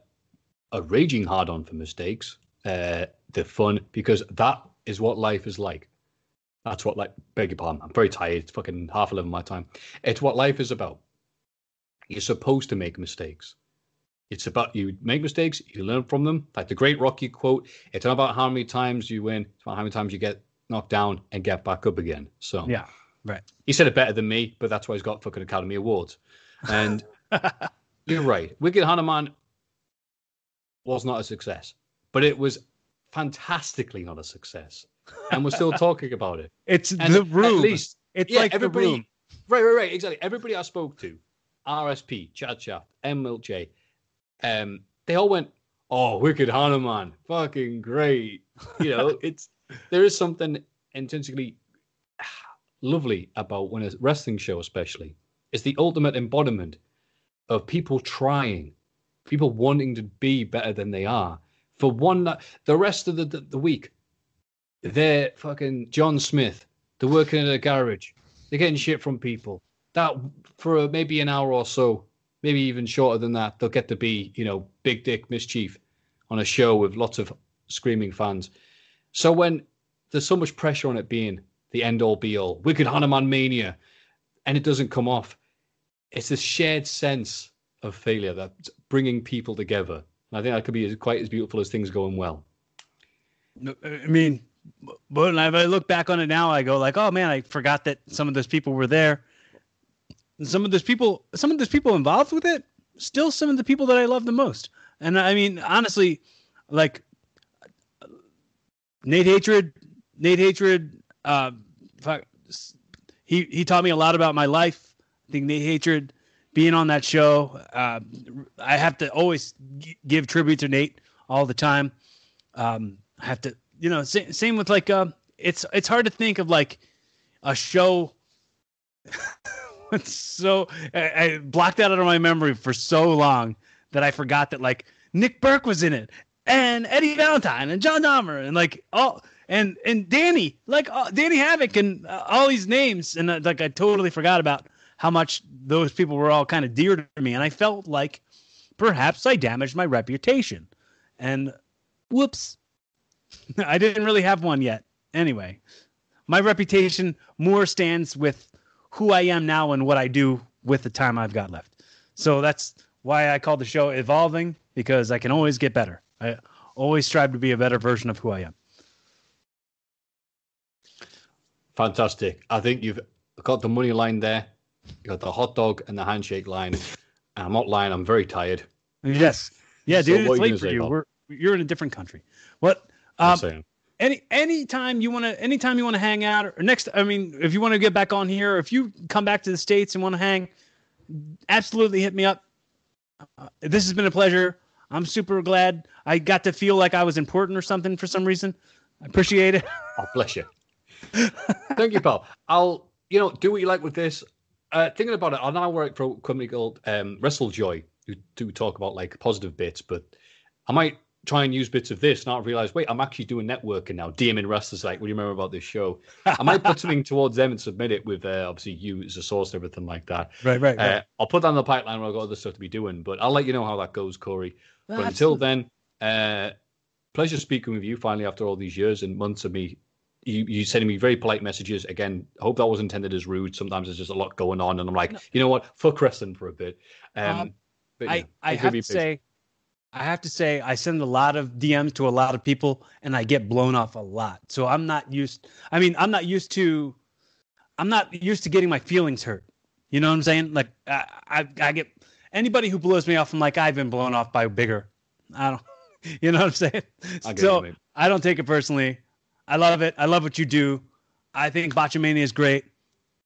a raging hard on for mistakes. Uh, the fun, because that is what life is like. That's what like beg your pardon. I'm very tired. It's fucking half eleven my time. It's what life is about. You're supposed to make mistakes. It's about you make mistakes, you learn from them. Like the great Rocky quote, it's not about how many times you win, it's about how many times you get knocked down and get back up again. So yeah, right. He said it better than me, but that's why he's got fucking Academy Awards. And you're right. Wicked Hanuman was not a success, but it was fantastically not a success, and we're still talking about it. It's and the room. At least it's yeah, like everybody. The room. Right, right, right. Exactly. Everybody I spoke to, RSP, Chad Shaft, M. J, um, they all went, "Oh, Wicked Hanuman, fucking great." You know, it's there is something intrinsically lovely about when a wrestling show, especially, is the ultimate embodiment of people trying, people wanting to be better than they are, for one night. The rest of the, the, the week, they're fucking John Smith. They're working in a garage. They're getting shit from people. That for maybe an hour or so, maybe even shorter than that, they'll get to be, you know, big dick mischief on a show with lots of screaming fans. So when there's so much pressure on it being the end all be all, Wicked Hanuman Mania, and it doesn't come off, it's this shared sense of failure that's bringing people together I think that could be quite as beautiful as things going well. I mean, but if I look back on it now, I go like, oh man, I forgot that some of those people were there. Some of those people, some of those people involved with it, still some of the people that I love the most. And I mean, honestly, like Nate Hatred, Nate Hatred, uh, he he taught me a lot about my life. I think Nate Hatred being on that show. Uh, I have to always g- give tribute to Nate all the time. Um, I have to, you know, sa- same with like, uh, it's it's hard to think of like a show. so I, I blocked that out of my memory for so long that I forgot that like Nick Berk was in it and Eddie Valentine and John Dahmer and like all and and Danny like uh, Danny Havoc and uh, all these names and uh, like I totally forgot about how much those people were all kind of dear to me, and I felt like perhaps I damaged my reputation. And whoops, I didn't really have one yet. Anyway, my reputation more stands with who I am now and what I do with the time I've got left. So that's why I call the show Evolving because I can always get better. I always strive to be a better version of who I am. Fantastic. I think you've got the money line there. You got the hot dog and the handshake line. I'm not lying. I'm very tired. Yes. Yeah, dude. So it's late for you. We're, you're in a different country. What? Um, any anytime you want to anytime you want to hang out or next i mean if you want to get back on here if you come back to the states and want to hang absolutely hit me up uh, this has been a pleasure i'm super glad i got to feel like i was important or something for some reason i appreciate it oh bless you thank you pal i'll you know do what you like with this uh, thinking about it i now work for a company called um, wrestlejoy who do talk about like positive bits but i might try and use bits of this, and I realize, wait, I'm actually doing networking now. DMing wrestlers like, what do you remember about this show? I might put something towards them and submit it with uh, obviously you as a source and everything like that. Right, right. right. Uh, I'll put that in the pipeline where I've got other stuff to be doing, but I'll let you know how that goes, Corey. But until then, uh, pleasure speaking with you finally after all these years and months of me. You, you sending me very polite messages. Again, I hope that was intended as rude. Sometimes there's just a lot going on, and I'm like, no. you know what? Fuck wrestling for a bit. Um, um but, yeah, I, I have to say, I have to say I send a lot of DMs to a lot of people and I get blown off a lot. So I'm not used I mean, I'm not used to I'm not used to getting my feelings hurt. You know what I'm saying? Like I I, I get anybody who blows me off I'm like I've been blown off by bigger. I don't you know what I'm saying? I so you, I don't take it personally. I love it. I love what you do. I think Botchamania is great.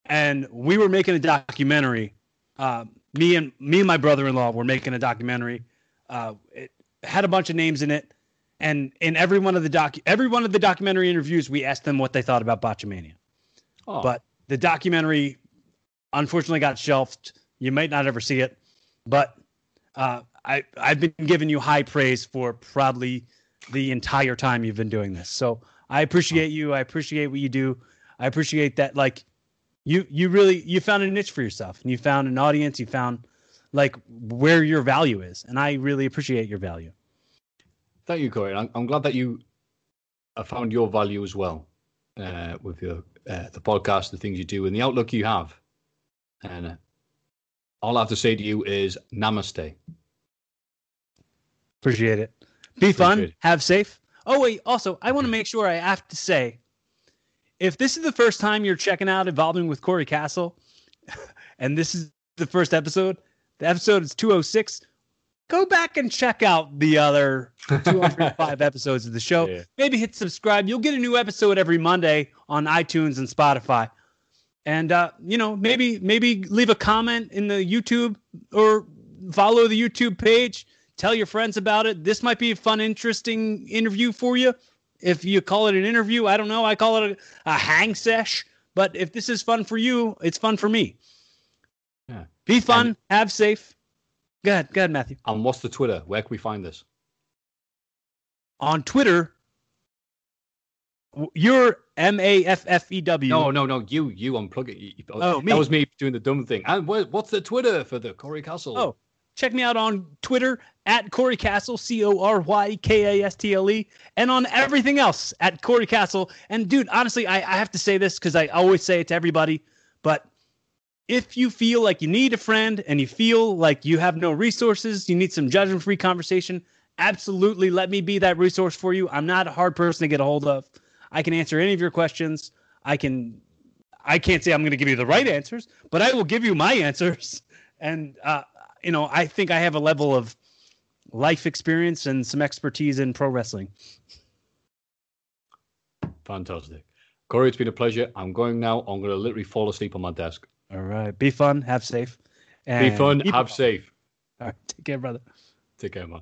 And we were making a documentary. Uh, me and me and my brother-in-law were making a documentary uh, it had a bunch of names in it, and in every one of the doc, every one of the documentary interviews, we asked them what they thought about Botchamania. Oh. But the documentary, unfortunately, got shelved. You might not ever see it, but uh, I I've been giving you high praise for probably the entire time you've been doing this. So I appreciate you. I appreciate what you do. I appreciate that. Like you, you really you found a niche for yourself, and you found an audience. You found like where your value is, and I really appreciate your value. Thank you, Corey. I'm, I'm glad that you have found your value as well uh, with your uh, the podcast, the things you do, and the outlook you have. And uh, all I have to say to you is namaste. Appreciate it. Be Appreciate fun. It. Have safe. Oh wait, also I want to make sure I have to say, if this is the first time you're checking out Evolving with Corey Kastle, and this is the first episode, the episode is 206. Go back and check out the other 205 episodes of the show. Yeah. Maybe hit subscribe. You'll get a new episode every Monday on iTunes and Spotify. And uh, you know, maybe maybe leave a comment in the YouTube or follow the YouTube page. Tell your friends about it. This might be a fun, interesting interview for you. If you call it an interview, I don't know. I call it a, a hang sesh. But if this is fun for you, it's fun for me. Yeah. Be fun. And, have safe. Go ahead. Go ahead, Matthew. And what's the Twitter? Where can we find this? On Twitter, you're M A F F E W. No, no, no. You, you unplug it. Oh, me. That was me doing the dumb thing. And what's the Twitter for the Corey Kastle? Oh, check me out on Twitter at Corey Kastle, C O R Y K A S T L E, and on everything else at Corey Kastle. And dude, honestly, I, I have to say this because I always say it to everybody, but if you feel like you need a friend and you feel like you have no resources, you need some judgment free conversation, absolutely let me be that resource for you. I'm not a hard person to get a hold of. I can answer any of your questions. I can I can't say I'm going to give you the right answers, but I will give you my answers. And uh, you know, I think I have a level of life experience and some expertise in pro wrestling. Fantastic. Corey, it's been a pleasure. I'm going now. I'm going to literally fall asleep on my desk. All right. Be fun. Have safe. Be fun. Have safe. All right. Take care, brother. Take care, man.